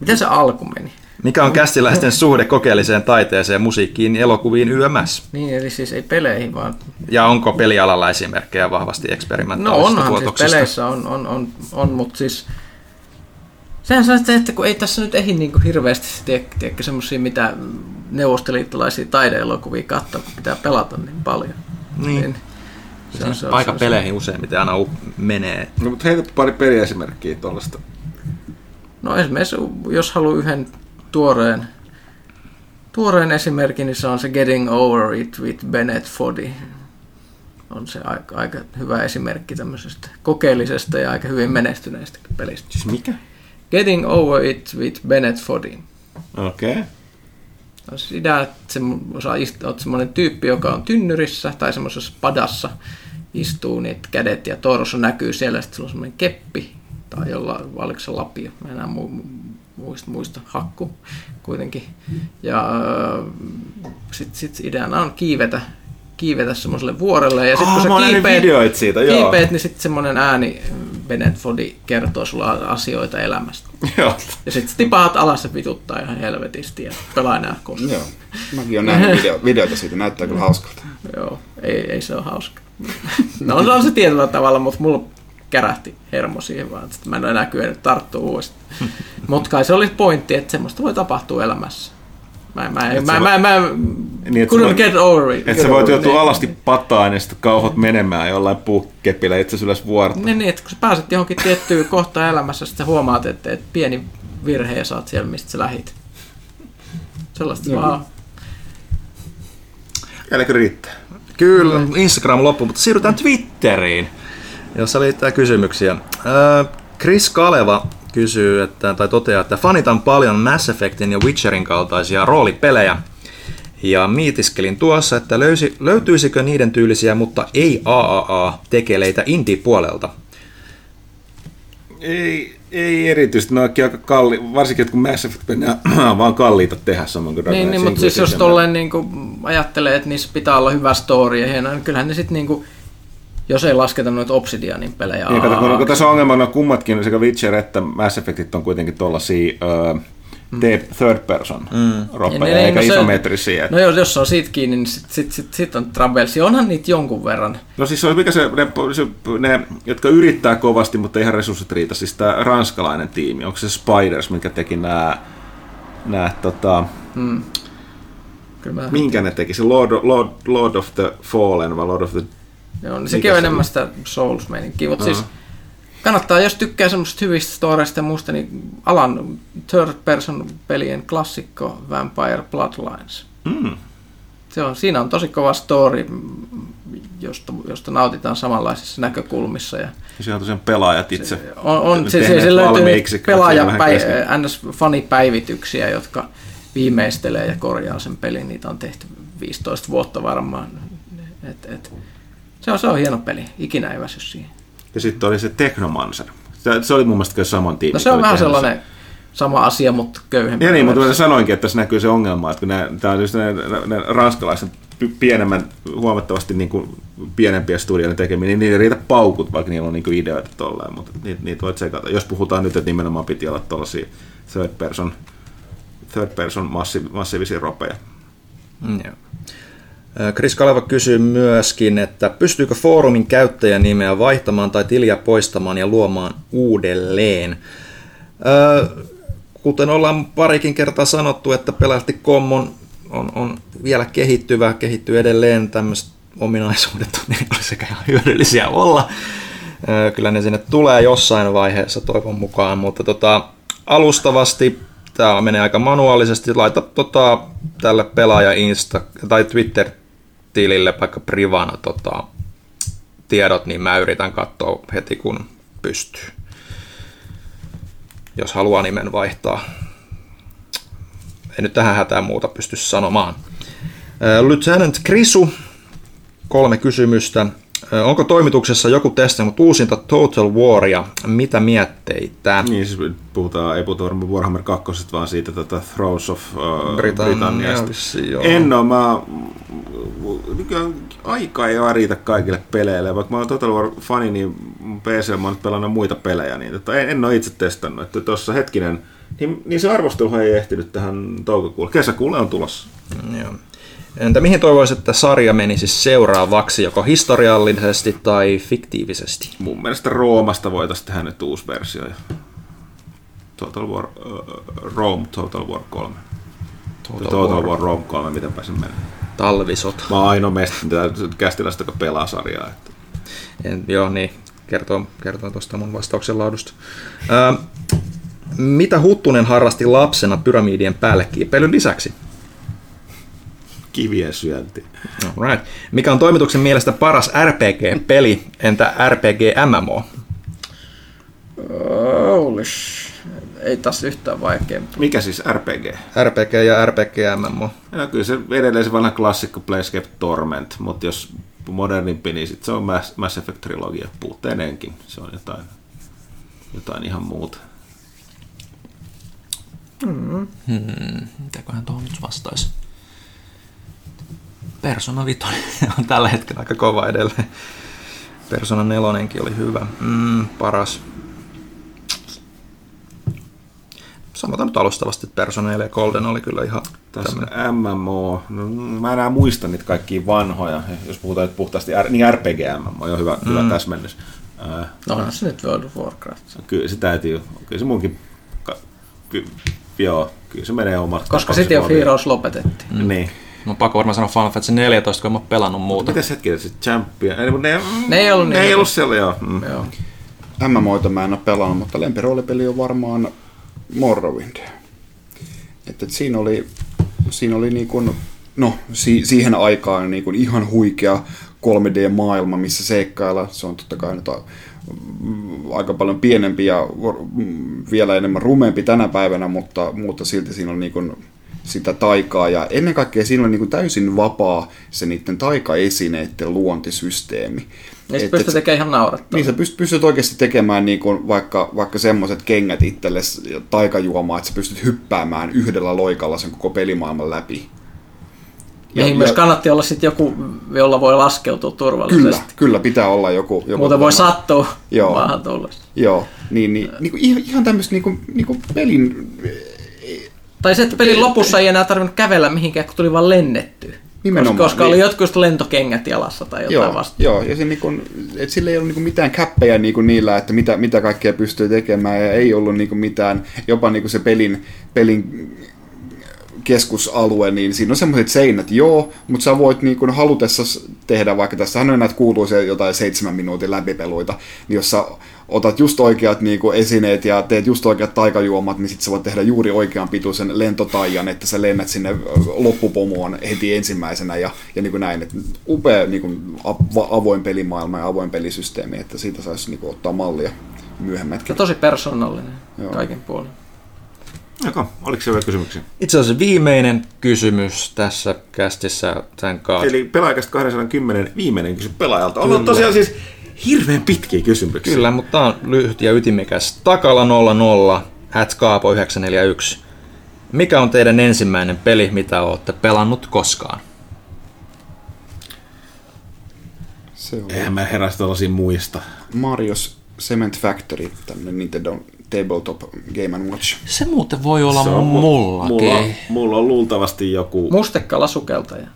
Miten se alku meni? Mikä on kästiläisten suhde kokeelliseen taiteeseen, musiikkiin, elokuviin YMS? Niin, eli siis ei peleihin, vaan... Ja onko pelialalla esimerkkejä vahvasti No eksperimentaalisista onhan siis peleissä, on, on, on, on mutta siis... Sehän se, että kun ei tässä nyt ehdi niin kuin hirveästi tiedä, semmosia, mitä neuvostoliittolaisia taideelokuvia katsoa, kun pitää pelata niin paljon. Niin. se on- se on- Aika se on- peleihin useimmiten aina menee. No, mutta heitä pari peliesimerkkiä tuollaista. No esimerkiksi jos haluaa yhden tuoreen, tuoreen esimerkin, niin se on se Getting Over It with Bennett Foddy. On se aika, aika hyvä esimerkki tämmöisestä kokeellisesta ja aika hyvin menestyneestä pelistä. Siis mikä? Getting Over It with Bennett Foddy. Okei. Okay. On idea, että se oot semmoinen tyyppi, joka on tynnyrissä tai semmoisessa padassa, istuu, niin että kädet ja torso näkyy siellä, sitten sulla on semmoinen keppi tai jolla, oliko se lapio, mä enää mu- muista, muista, hakku kuitenkin. Ja sitten sit ideana on kiivetä, kiivetä semmoiselle vuorelle ja sitten Ah, kun oon sä videoita siitä, joo. kiipeät, niin sitten semmoinen ääni Bennett Foddy kertoo sulla asioita elämästä. Joo. Ja sitten tipaat alas ja vituttaa ihan helvetisti ja pelaa enää koskaan. Joo. Mäkin olen nähnyt video, videoita siitä, näyttää kyllä hauskalta. Joo, ei, ei se ole hauska. No se on se tietyllä tavalla, mutta mulla kärähti hermo siihen vaan, että mä en ole enää kyennyt tarttua uudestaan. Mutta kai se oli pointti, että semmoista voi tapahtua elämässä. Mä, mä, Et mä, mä, mä, Niin, couldn't voit- get over it. Että sä voit joutua Niin. alasti pataan ja sitten kauhot menemään jollain puukepillä itse ylös vuorta. Niin, niin, että kun sä pääset johonkin tiettyyn kohtaan elämässä, sitten sä huomaat, että, että pieni virhe ja oot siellä, mistä sä lähit. Sellaista Joo. vaan. Elikö riittää? Kyllä, Instagram loppu, mutta siirrytään Twitteriin, jossa liittää kysymyksiä. Öö, Chris Kaleva kysyy, että, tai toteaa, että fanitan paljon Mass Effectin ja Witcherin kaltaisia roolipelejä. Ja miitiskelin tuossa, että löysi, löytyisikö niiden tyylisiä, mutta ei AAA-tekeleitä indie-puolelta. Ei, ei erityisesti. Ne onkin aika kalli, varsinkin kun Mass Effect mennään vaan kalliita tehdä samoin kuin Niin, Dragon niin mutta siis jos tolleen niin kuin ajattelee, että niissä pitää olla hyvä story ja hienoa, niin kyllähän ne sitten niin kuin, jos ei lasketa noita Obsidianin pelejä. Niin, kato, kun, kun tässä on ongelmana kummatkin, sekä Witcher että Mass Effectit on kuitenkin tuollaisia uh, third person mm. roppeja, niin, eikä no se- isometrisiä. No jos, jos on siitä kiinni, niin sitten sit, sit, sit on Travelsi. Onhan niitä jonkun verran. No siis on mikä se, ne, se, ne, jotka yrittää kovasti, mutta ihan resurssit riitä, siis tämä ranskalainen tiimi, onko se Spiders, mikä teki nämä, nämä tota, Kyllä mä, minkä ne teki, se Lord, Lord, Lord of the Fallen vai Lord of the... joo, niin sekin on se enemmän sitä Souls-meininkiä, mutta siis kannattaa, jos tykkää semmoista hyvistä storeista ja muusta, niin alan third person pelien klassikko Vampire Bloodlines. Mm. Se on, siinä on tosi kova story, josta, josta nautitaan samanlaisissa näkökulmissa. Ja siellä on tosiaan pelaajat itse. on, on, se, se, se löytyy valmiiksi, nyt pelaaja vähän päi, kesken. NS-fanipäivityksiä, jotka viimeistelee ja korjaa sen pelin. Niitä on tehty 15 vuotta varmaan. Et, et, se, on, se on hieno peli. Ikinä ei väsy siihen. Ja sitten oli se Technomancer. Se, se oli mun mielestä kyllä saman tiimin. No se on vähän sellainen sama asia, mutta köyhempi. Ja niin, mutta mä sanoinkin, että tässä näkyy se ongelma, että kun ne, tää on just ne, ne, ne ranskalaiset pienemmän, huomattavasti niin kuin pienempiä studioiden tekemiä, niin niillä ei riitä paukut, vaikka niillä on niin kuin ideoita tolleen, mutta niitä, niitä voit sekata. Jos puhutaan nyt, että nimenomaan piti olla tuollaisia third person, third person massi, massiivisia ropeja. Mm, joo. Ö, Chris Kaleva kysyy myöskin, että pystyykö foorumin käyttäjän nimeä vaihtamaan tai tiliä poistamaan ja luomaan uudelleen. Ö, Kuten ollaan parikin kertaa sanottu, että Pelasti.com on, on, on vielä kehittyvä, kehittyy edelleen tämmöiset ominaisuudet, ne olisi sekä ihan hyödyllisiä olla. Ö, Kyllä ne sinne tulee jossain vaiheessa toivon mukaan, mutta tota, alustavasti tämä menee aika manuaalisesti. Laita tota, tälle pelaaja Insta tai Twitter-tilille vaikka privana tota, tiedot, niin mä yritän katsoa heti kun pystyy. Jos haluaa nimen vaihtaa. En nyt tähän hätään muuta pysty sanomaan. Lieutenant Krisu, kolme kysymystä. Onko toimituksessa joku testannut uusinta Total Waria? Mitä mietteitä? Niin, siis puhutaan, ei puhuta varmaan Warhammer 2, vaan siitä tota Thrones of uh, Britannia, Britanniasta. En ole, mä nykyään aika ei vaan riitä kaikille peleille. Vaikka mä oon Total War fani, niin PC mä oon pelannut muita pelejä, niin tota, en, en ole itse testannut. Että tuossa hetkinen, Niin, niin se arvostelu ei ehtinyt tähän toukokuulle. Kesäkuulle on tulossa. Mm, Joo. Entä mihin toivoisit, että sarja menisi seuraavaksi, joko historiallisesti tai fiktiivisesti? Mun mielestä Roomasta voitaisiin tehdä nyt uusi versio. ja Total War, uh, Rome Total War 3. Total, Total War. War Rome 3, mitenpä se menee. Talvisot. Mä oon ainoa meistä kästiläistä, joka pelaa sarjaa. Että. En, joo, niin. Kertoo, kertoo tuosta mun vastauksen laadusta. Ää, mitä Huttunen harrasti lapsena pyramidien päälle kiipeilyn lisäksi? Kivien syönti. Right. Mikä on toimituksen mielestä paras RPG-peli, entä RPG MMO? Holy sh- Ei taas yhtään vaikea. Mikä siis RPG? RPG ja RPG MMO. No, kyllä se edelleen se vanha klassikko Playscape Torment, mutta jos modernimpi, niin sit se on Mass, Mass Effect Trilogia puutteinenkin. Se on jotain, jotain ihan muuta. Hmm, mitäköhän tuohon nyt vastaisi? Persona 5 on tällä hetkellä aika kova edelleen. Persona 4 oli hyvä. Mm, paras. Sanotaan nyt alustavasti, että Persona 4 Golden oli kyllä ihan Tässä tämmönen. MMO, no, mä enää muista niitä kaikkia vanhoja, jos puhutaan nyt puhtaasti, niin RPG MMO, on hyvä, mm. hyvä täsmennys. Äh, No onhan se nyt World of Warcraft. kyllä se täytyy, kyllä se munkin, ka, ky, joo, kyllä se menee omat Koska City of Heroes lopetettiin. Mm. Niin. Mä pakko varmaan sanoa Final Fantasy 14, kun en mä oon pelannut muuta. Mitäs hetki, se Champion, ei, ne, Ne ei ollut ne niin ei hyviä. ollut siellä, joo. Mm. Joo. MMOita mä en ole pelannut, mutta lempiroolipeli on varmaan Morrowind. Että et siinä oli, siinä oli niin kuin, no si, siihen aikaan niin kuin ihan huikea 3D-maailma, missä seikkailla. Se on totta kai nyt mm, aika paljon pienempi ja mm, vielä enemmän rumeempi tänä päivänä, mutta, mutta silti siinä on niin kuin sitä taikaa ja ennen kaikkea siinä on niin kuin täysin vapaa se niiden taikaesineiden luontisysteemi. Ja se Et- pystyy et- tekemään ihan naurettavaa. niin sä pystyt, pystyt oikeasti tekemään niin kuin vaikka, vaikka semmoiset kengät itsellesi ja taikajuomaa, että sä pystyt hyppäämään yhdellä loikalla sen koko pelimaailman läpi. Mihin myös kannatti olla sitten joku, jolla voi laskeutua Kyllä, turvallisesti. kyllä pitää olla joku. joku Muuten voi sattua Joo. maahan tullessa. Joo, niin, niin, niin kuin ihan, ihan tämmöistä niin kuin, niin kuin pelin... Tai se, että pelin lopussa ei enää tarvinnut kävellä mihinkään, kun tuli vaan lennettyä. Nimenomaan, Koska, koska niin. oli jotkut lentokengät jalassa tai jotain Joo, vasta. joo, ja se niin kuin, et sillä ei ollut niin mitään käppejä niin niillä, että mitä, mitä kaikkea pystyy tekemään, ja ei ollut niin mitään, jopa niin se pelin, pelin keskusalue, niin siinä on semmoiset seinät, joo, mutta sä voit niin kuin halutessa tehdä, vaikka tässähän on näitä kuuluu se jotain seitsemän minuutin läpipeluita, niin jos sä otat just oikeat niin kuin esineet ja teet just oikeat taikajuomat, niin sit sä voit tehdä juuri oikean pituisen lentotaian, että sä lennät sinne loppupomoon heti ensimmäisenä ja, ja niin kuin näin. Et upea niin kuin avoin pelimaailma ja avoin pelisysteemi, että siitä saisi niin kuin ottaa mallia Ja myöhemmätkin. tosi persoonallinen Joo. kaikin puolin. Joko, oliko se vielä kysymyksiä? Itse asiassa viimeinen kysymys tässä kästissä, thank God. Eli pelaajakasta 210 viimeinen kysymys pelaajalta. On ollut tosiaan siis hirveän pitkiä kysymyksiä. Kyllä, mutta tämä on lyhyt ja ytimekäs. Takala 00, at Kaapo 941. Mikä on teidän ensimmäinen peli, mitä olette pelannut koskaan? Se on Eihän mä heräsi tällaisia muista. Mario's Cement Factory, tämmönen Nintendo Tabletop Game Watch. Se muuten voi olla Se on mu- mullakin. Mulla, mulla on luultavasti joku... Mustekala sukeltaja.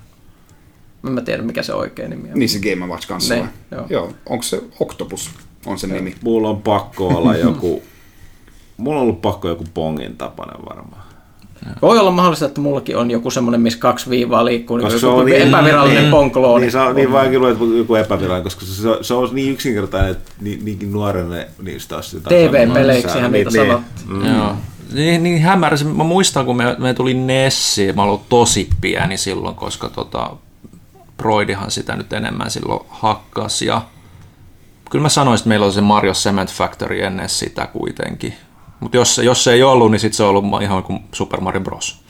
En mä tiedä, mikä se oikein nimi on. Niin se Game Watch kanssa vai? joo. joo. Onko se Octopus? On se nimi. Mulla on pakko olla joku... Mulla on ollut pakko joku pongin tapainen varmaan. Voi olla mahdollista, että mullakin on joku semmoinen, missä kaksi viivaa liikkuu, niin Koska joku se on niin- epävirallinen niin- ponklooni. Niin, se on niin vaikea että joku epävirallinen, koska se, se on niin yksinkertainen, että ni, niinkin nuorenne niistä olisi jotain TV-peleiksihän niitä sanottiin. Mm. Joo. Niin, niin hämärä. Mä muistan, kun me, me tuli Nessi, mä olin tosi pieni silloin, koska tota, Broidihan sitä nyt enemmän silloin hakkas. Ja kyllä mä sanoisin, että meillä oli se Mario Cement Factory ennen sitä kuitenkin. Mutta jos, jos se ei ollut, niin sitten se on ollut ihan kuin Super Mario Bros.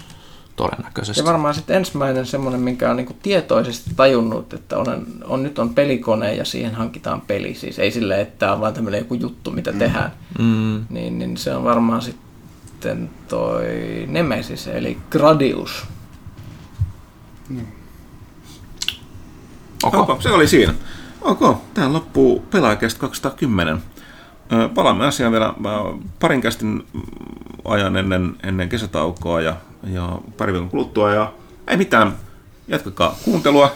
Todennäköisesti. Ja varmaan sitten ensimmäinen semmoinen, minkä on niinku tietoisesti tajunnut, että on, on, nyt on pelikone ja siihen hankitaan peli. Siis ei silleen, että tämä on vaan tämmöinen joku juttu, mitä mm. tehdään. Mm. Niin, niin se on varmaan sitten toi Nemesis, eli Gradius. Okay. Okay, se oli siinä. Ok, tähän loppuu pelaajakästä 210. Palaamme asiaan vielä parin kästin ajan ennen, ennen kesätaukoa ja, ja pari viikon kuluttua. Ja ei mitään, jatkakaa kuuntelua.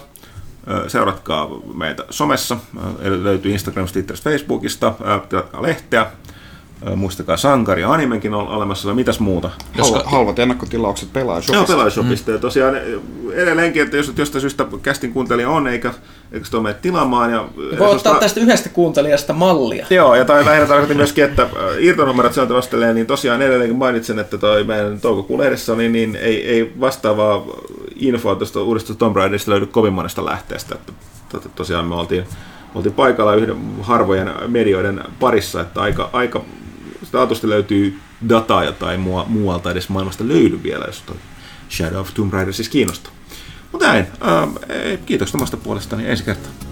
Seuratkaa meitä somessa, löytyy Instagramista, Twitteristä, Facebookista, tilatkaa lehteä, muistakaa Sankari ja Animenkin on olemassa, ja mitäs muuta. Halva, halvat ennakkotilaukset Joo, pelaajashopista. pelaajashopista. Mm. Ja tosiaan edelleenkin, että jos et jostain syystä kästin kuuntelija on, eikä, eikä sitä ole mene tilaamaan. Ja, Voi ottaa tästä yhdestä kuuntelijasta mallia. Joo, ja tai lähinnä tarkoitin myöskin, että irtonumerot sieltä vastelee, niin tosiaan edelleenkin mainitsen, että toi meidän toukokuun lehdessä niin, niin ei, ei vastaavaa infoa tuosta uudesta Tomb Raiderista löydy kovin monesta lähteestä. Että, to, tosiaan me oltiin, oltiin paikalla yhden harvojen medioiden parissa, että aika, aika taatusti löytyy dataa, jota ei mua, muualta edes maailmasta löydy vielä, jos toi Shadow of Tomb Raider siis kiinnostaa. Mutta näin, äh, kiitos omasta puolestani ensi kertaa.